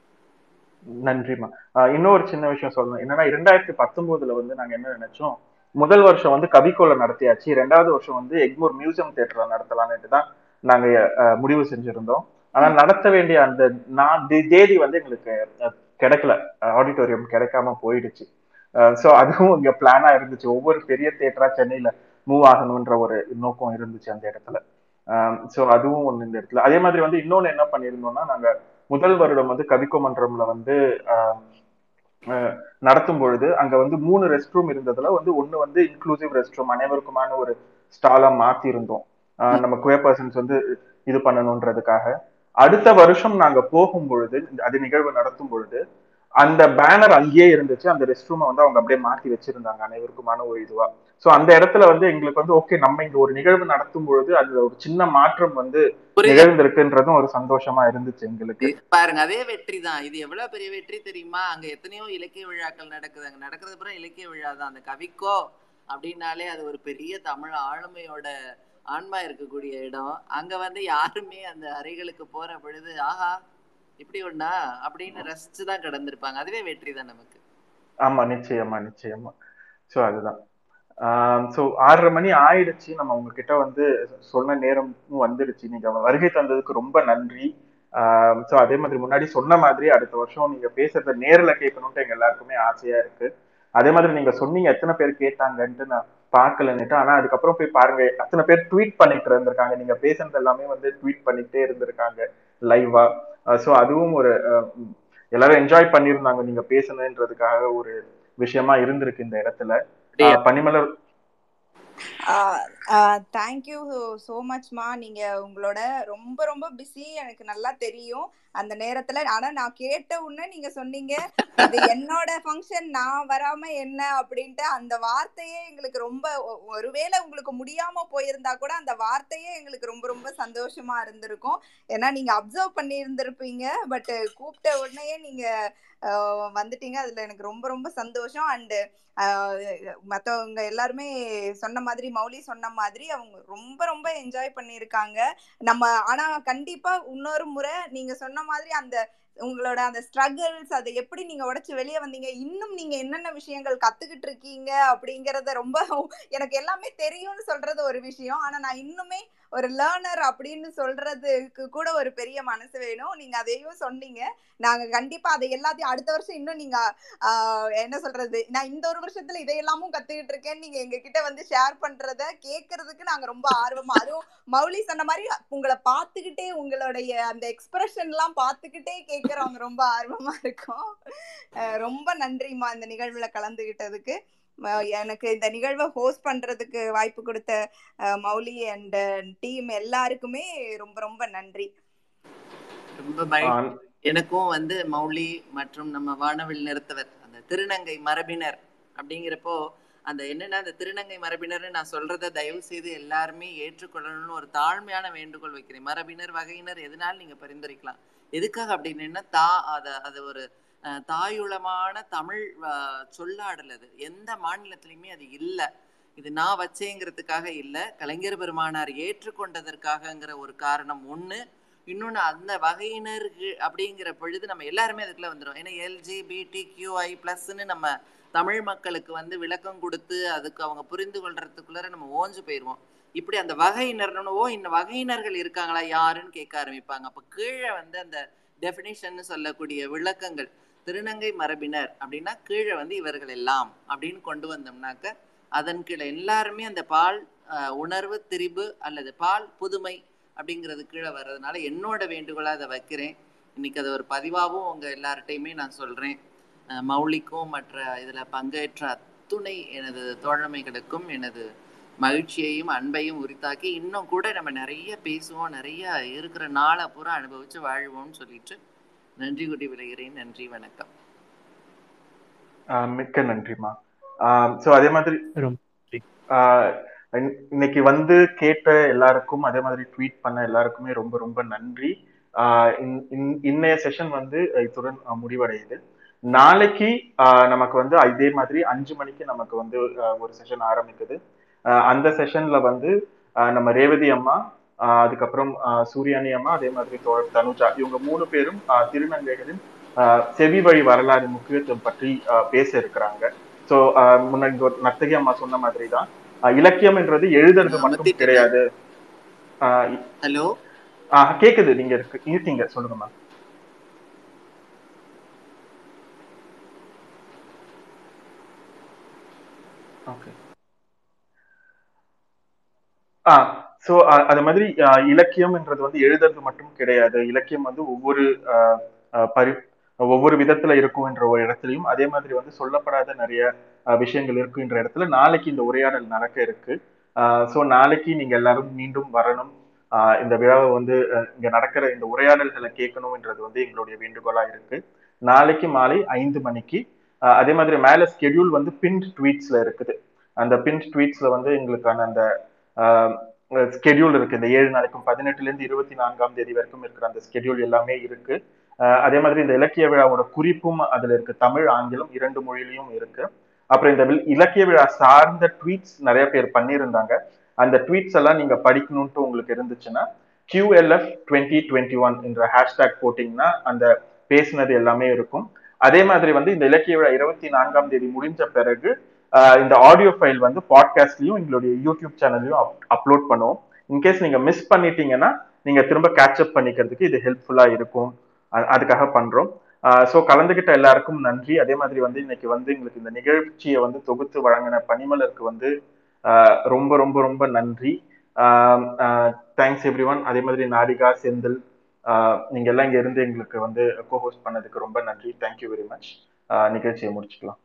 நன்றிமா இன்னொரு சின்ன விஷயம் சொல்லணும். என்னன்னா இரண்டாயிரத்தி பத்தொன்பதுல வந்து நாங்க என்ன நினைச்சோம்? முதல் வருஷம் வந்து கவிக்கோல நடத்தியாச்சு. ரெண்டாவது வருஷம் வந்து எக்மோர் மியூசியம் தியேட்டர்ல நடத்தலாம்னுட்டு தான் நாங்க முடிவு செஞ்சிருந்தோம். ஆனா நடத்த வேண்டிய அந்த நான் தேதி வந்து எங்களுக்கு கிடைக்கல. ஆடிட்டோரியம் கிடைக்காம போயிடுச்சு. ஸோ அதுவும் இங்க பிளானா இருந்துச்சு. ஒவ்வொரு பெரிய தியேட்டரா சென்னையில மூவ் ஆகணும்ன்ற ஒரு நோக்கம் இருந்துச்சு அந்த இடத்துல. ஸோ அதுவும் ஒண்ணு இந்த இடத்துல. அதே மாதிரி வந்து இன்னொன்னு என்ன பண்ணியிருந்தோம்னா நாங்க முதல் வருடம் வந்து கவிக்கோ மன்றம்ல வந்து ஆஹ், நடத்தும் பொழுது அங்க வந்து மூணு ரெஸ்ட் ரூம் இருந்ததுல வந்து ஒண்ணு வந்து இன்க்ளூசிவ் ரெஸ்ட் ரூம் அனைவருக்குமான ஒரு ஸ்டாலா மாத்திருந்தோம் ஆஹ் நம்ம குவே பர்சன்ஸ் வந்து இது பண்ணணுன்றதுக்காக. அடுத்த வருஷம் நாங்க போகும் பொழுது அது நிகழ்வு நடத்தும் பொழுது அந்த பேனர் அங்கேயே இருந்துச்சு. அந்த ரெஸ்ட் ரூமை வந்து அவங்க அப்படியே மாத்தி வச்சிருந்தாங்க அனைவருக்குமான ஒரு இதுவா சோ அந்த இடத்துல வந்து எங்களுக்கு வந்து ஓகே நம்ம இங்க ஒரு நிகழ்வு நடத்தும் பொழுது அதுல ஒரு சின்ன மாற்றம் வந்து நிகழ்ந்திருக்குன்றதும் ஒரு சந்தோஷமா இருந்துச்சு எங்களுக்கு. பாருங்க அதே வெற்றி தான். இது எவ்வளவு பெரிய வெற்றி தெரியுமா? அங்க எத்தனையோ இலக்கிய விழாக்கள் நடக்குது. அங்க நடக்கிறது அப்புறம் இலக்கிய விழா தான். அந்த கவிக்கோ அப்படின்னாலே அது ஒரு பெரிய தமிழ் ஆளுமையோட ஆன்மா இருக்கக்கூடிய இடம். அங்க வந்து யாருமே அந்த அறைகளுக்கு போற பொழுது ஆஹா இப்படி ஒண்ணா? அப்படின்னு ரசிச்சு தான் கடந்திருப்பாங்க. அதுவே வெற்றி தான் நமக்கு. ஆமா நிச்சயமா நிச்சயமா. சோ அதுதான். ஸோ ஆறரை மணி ஆயிடுச்சு. நம்ம உங்ககிட்ட வந்து சொன்ன நேரமும் வந்துடுச்சு. நீங்க வருகை தந்ததுக்கு ரொம்ப நன்றி. ஸோ அதே மாதிரி முன்னாடி சொன்ன மாதிரி அடுத்த வருஷம் நீங்க பேசுறத நேரில் கேட்கணும்ட்டு எங்க எல்லாருக்குமே ஆசையா இருக்கு. அதே மாதிரி நீங்க சொன்னீங்க எத்தனை பேர் கேட்டாங்கன்ட்டு நான் பார்க்கலன்னுட்டு. ஆனா அதுக்கப்புறம் போய் பாருங்க அத்தனை பேர் ட்வீட் பண்ணிட்டு இருந்திருக்காங்க. நீங்க பேசுனது எல்லாமே வந்து ட்வீட் பண்ணிட்டே இருந்திருக்காங்க லைவா. ஸோ அதுவும் ஒரு எல்லாரும் என்ஜாய் பண்ணியிருந்தாங்க. நீங்க பேசணுன்றதுக்காக ஒரு விஷயமா இருந்திருக்கு இந்த இடத்துல. பனிமலர் தேங்க்யூ ஸோ மச்மா நீங்க உங்களோட ரொம்ப ரொம்ப பிஸி எனக்கு நல்லா தெரியும். அந்த நேரத்துல ஆனா நான் கேட்ட உடனே நீங்க சொன்னீங்க இது என்னோட ஃபங்க்ஷன் நான் வராம என்ன? அப்படின்ட்டு. அந்த வார்த்தையே எங்களுக்கு ரொம்ப ஒ- ஒருவேளை உங்களுக்கு முடியாம போயிருந்தா கூட அந்த வார்த்தையே எங்களுக்கு ரொம்ப ரொம்ப சந்தோஷமா இருந்திருக்கும். ஏன்னா நீங்க அப்சர்வ் பண்ணி இருந்திருப்பீங்க பட் கூப்பிட்ட உடனேயே நீங்க வந்துட்டீங்க. அதுல எனக்கு ரொம்ப ரொம்ப சந்தோஷம். அண்டு மற்றவங்க எல்லாருமே சொன்ன மாதிரி மௌலி சொன்ன மாதிரி அவங்க ரொம்ப ரொம்ப என்ஜாய் பண்ணியிருக்காங்க. நம்ம ஆனா கண்டிப்பா இன்னொரு முறை நீங்க சொன்ன மாதிரி அந்த உங்களோட அந்த ஸ்ட்ரகிள்ஸ் அதை எப்படி நீங்க உடைச்சு வெளியே வந்தீங்க? இன்னும் நீங்க என்னென்ன விஷயங்கள் கத்துக்கிட்டு இருக்கீங்க அப்படிங்கறத ரொம்ப எனக்கு எல்லாமே தெரியும்னு சொல்றது ஒரு விஷயம். ஆனா நான் இன்னுமே ஒரு லேர்னர் அப்படின்னு சொல்றதுக்கு கூட ஒரு பெரிய மனசு வேணும். நீங்க அதையும் சொன்னீங்க. நாங்க கண்டிப்பா அதை எல்லாத்தையும் அடுத்த வருஷம் இன்னும் நீங்க என்ன சொல்றது? நான் இந்த ஒரு வருஷத்துல இதையெல்லாமும் கத்துக்கிட்டு இருக்கேன் நீங்க எங்க கிட்ட வந்து ஷேர் பண்றத கேட்கறதுக்கு நாங்க ரொம்ப ஆர்வமா. அதுவும் மௌலி சொன்ன மாதிரி உங்களை பார்த்துக்கிட்டே உங்களுடைய அந்த எக்ஸ்பிரஷன் எல்லாம் பார்த்துக்கிட்டே கேட்கறவங்க ரொம்ப ஆர்வமா இருக்கும். ரொம்ப நன்றிம்மா இந்த நிகழ்வுல கலந்துகிட்டதுக்கு. எனக்கு இந்த நிகழ்வை ஹோஸ்ட் பண்றதுக்கு வாய்ப்பு கொடுத்த மௌலி அண்ட் டீம் எல்லாருக்குமே ரொம்ப ரொம்ப நன்றி. ரொம்ப எனக்கும் வந்து மௌலி மற்றும் நம்ம வானவில் நிறுத்தவர் அந்த திருநங்கை மரபினர் அப்படிங்கிறப்போ அந்த என்னன்னா அந்த திருநங்கை மரபினர்னு நான் சொல்றத தயவு செய்து எல்லாருமே ஏற்றுக்கொள்ளணும்னு ஒரு தாழ்மையான வேண்டுகோள் வைக்கிறேன். மரபினர் வகையினர் எதனாலும் நீங்க பரிந்துரைக்கலாம். எதுக்காக அப்படின்னா தா அத அது ஒரு தாயுளமான தமிழ் சொல்லாடல் அது. எந்த மாநிலத்திலையுமே அது இல்லை. இது நான் வச்சேங்கிறதுக்காக இல்லை. கலைஞர் பெருமானார் ஏற்றுக்கொண்டதற்காகங்கிற ஒரு காரணம் ஒண்ணு. இன்னொன்று அந்த வகையினர் அப்படிங்கிற பொழுது நம்ம எல்லாருமே அதுக்குள்ள வந்துடும் ஏன்னா எல்ஜிபிடி கியூஐ ப்ளஸ்ன்னு நம்ம தமிழ் மக்களுக்கு வந்து விளக்கம் கொடுத்து அதுக்கு அவங்க புரிந்து கொள்றதுக்குள்ளார நம்ம ஓஞ்சு போயிடுவோம் இப்படி அந்த வகையினர்னு ஓ இந்த வகையினர்கள் இருக்காங்களா யாருன்னு கேட்க ஆரம்பிப்பாங்க. அப்போ கீழே வந்து அந்த டெஃபினிஷன் சொல்லக்கூடிய விளக்கங்கள். திருநங்கை மரபினர் அப்படின்னா கீழே வந்து இவர்கள் எல்லாம் அப்படின்னு கொண்டு வந்தோம்னாக்க அதன் கீழே எல்லாருமே அந்த பால் உணர்வு திரிபு அல்லது பால் புதுமை அப்படிங்கிறது கீழே வர்றதுனால என்னோட வேண்டுகோளாக அதை வைக்கிறேன். இன்னைக்கு அது ஒரு பதிவாகவும் உங்கள் எல்லார்ட்டையுமே நான் சொல்கிறேன் மௌலிக்கும் மற்ற இதில் பங்கேற்ற அத்துணை எனது தோழமைகளுக்கும் எனது மகிழ்ச்சியையும் அன்பையும் உரித்தாக்கி இன்னும் கூட நம்ம நிறைய பேசுவோம் நிறைய இருக்கிற நாளை பூரா அனுபவித்து வாழ்வோம்னு சொல்லிட்டு நன்றி கூட்டி விளைகிறேன் நன்றி வணக்கம். ஆஹ் மிக்க நன்றிமா ஸோ அதே மாதிரி இன்னைக்கு வந்து கேட்ட எல்லாருக்கும் அதே மாதிரி ட்வீட் பண்ண எல்லாருக்குமே ரொம்ப ரொம்ப நன்றி. இன்னைய செஷன் வந்து இத்துடன் முடிவடையுது. நாளைக்கு ஆஹ் நமக்கு வந்து இதே மாதிரி அஞ்சு மணிக்கு நமக்கு வந்து ஒரு செஷன் ஆரம்பிக்குது. ஆஹ் அந்த செஷன்ல வந்து ஆஹ் நம்ம ரேவதி அம்மா அதுக்கப்புறம் ஆஹ் சூர்யானி அம்மா அதே மாதிரி தோழர் தனுஜா இவங்க மூணு பேரும் திருநங்கைகளின் செவி வழி வரலாறு முக்கியத்துவம் பற்றி பேச இருக்கிறாங்க. ஸோ முன்னாடி நர்த்தகி அம்மா சொன்ன மாதிரி தான் இலக்கியம்ன்றது எழுதுறது மட்டும். கிடையாது. ஹலோ? கேக்குது. நீங்க இருக்கு இருக்கீங்க சொல்லுங்கம்மா ஓகே ஆ ஸோ அது மாதிரி இலக்கியம்ன்றது வந்து எழுதுறது மட்டும் கிடையாது. இலக்கியம் வந்து ஒவ்வொரு பரி ஒவ்வொரு விதத்துல இருக்கும்ன்ற ஒரு இடத்துலயும் அதே மாதிரி வந்து சொல்லப்படாத நிறைய விஷயங்கள் இருக்குன்ற இடத்துல நாளைக்கு இந்த உரையாடல் நடக்க இருக்கு. ஸோ நாளைக்கு நீங்க எல்லாரும் மீண்டும் வரணும். இந்த விழாவை வந்து இங்க நடக்கிற இந்த உரையாடல்களை கேட்கணும்ன்றது வந்து எங்களுடைய வேண்டுகோளா இருக்கு. நாளைக்கு மாலை ஐந்து மணிக்கு அதே மாதிரி மேல ஸ்கெடியூல் வந்து பின் ட்வீட்ஸ்ல இருக்குது. அந்த பின் ட்வீட்ஸ்ல வந்து எங்களுக்கான அந்த ஸ்கெடியூல் இருக்கு. இந்த ஏழு நாளைக்கும் பதினெட்டுலேருந்து இருபத்தி நான்காம் தேதி வரைக்கும் இருக்கிற அந்த ஸ்கெடியூல் எல்லாமே இருக்கு. அதே மாதிரி இந்த இலக்கிய விழாவோட குறிப்பும் அதுல இருக்கு. தமிழ் ஆங்கிலம் இரண்டு மொழியிலையும் இருக்கு. அப்புறம் இந்த இலக்கிய விழா சார்ந்த ட்வீட்ஸ் நிறைய பேர் பண்ணியிருந்தாங்க. அந்த ட்வீட்ஸ் எல்லாம் நீங்க படிக்கணும்ட்டு உங்களுக்கு இருந்துச்சுன்னா கியூஎல்எஃப் டுவெண்ட்டி டுவெண்ட்டி ஒன் என்ற ஹேஷ்டேக் போட்டிங்கன்னா அந்த பேசினது எல்லாமே இருக்கும். அதே மாதிரி வந்து இந்த இலக்கிய விழா இருபத்தி நான்காம் தேதி முடிஞ்ச பிறகு இந்த ஆடியோ ஃபைல் வந்து பாட்காஸ்ட்லயும் எங்களுடைய யூடியூப் சேனல்லையும் அப்லோட் பண்ணுவோம். இன்கேஸ் நீங்க மிஸ் பண்ணிட்டீங்கன்னா நீங்க திரும்ப கேட்சப் பண்ணிக்கிறதுக்கு இது ஹெல்ப்ஃபுல்லா இருக்கும். அதுக்காக பண்றோம். ஸோ கலந்துகிட்ட எல்லாருக்கும் நன்றி. அதே மாதிரி வந்து இன்னைக்கு வந்து எங்களுக்கு இந்த நிகழ்ச்சியை வந்து தொகுத்து வழங்கின பனிமலருக்கு வந்து ரொம்ப ரொம்ப ரொம்ப நன்றி. தேங்க்ஸ் எவ்ரி ஒன் அதே மாதிரி நாரிகா செந்தில் நீங்க எல்லாம் இங்க இருந்து எங்களுக்கு வந்து கோஹோஸ்ட் பண்ணதுக்கு ரொம்ப நன்றி. தேங்க்யூ வெரி மச் நிகழ்ச்சியை முடிச்சுக்கலாம்.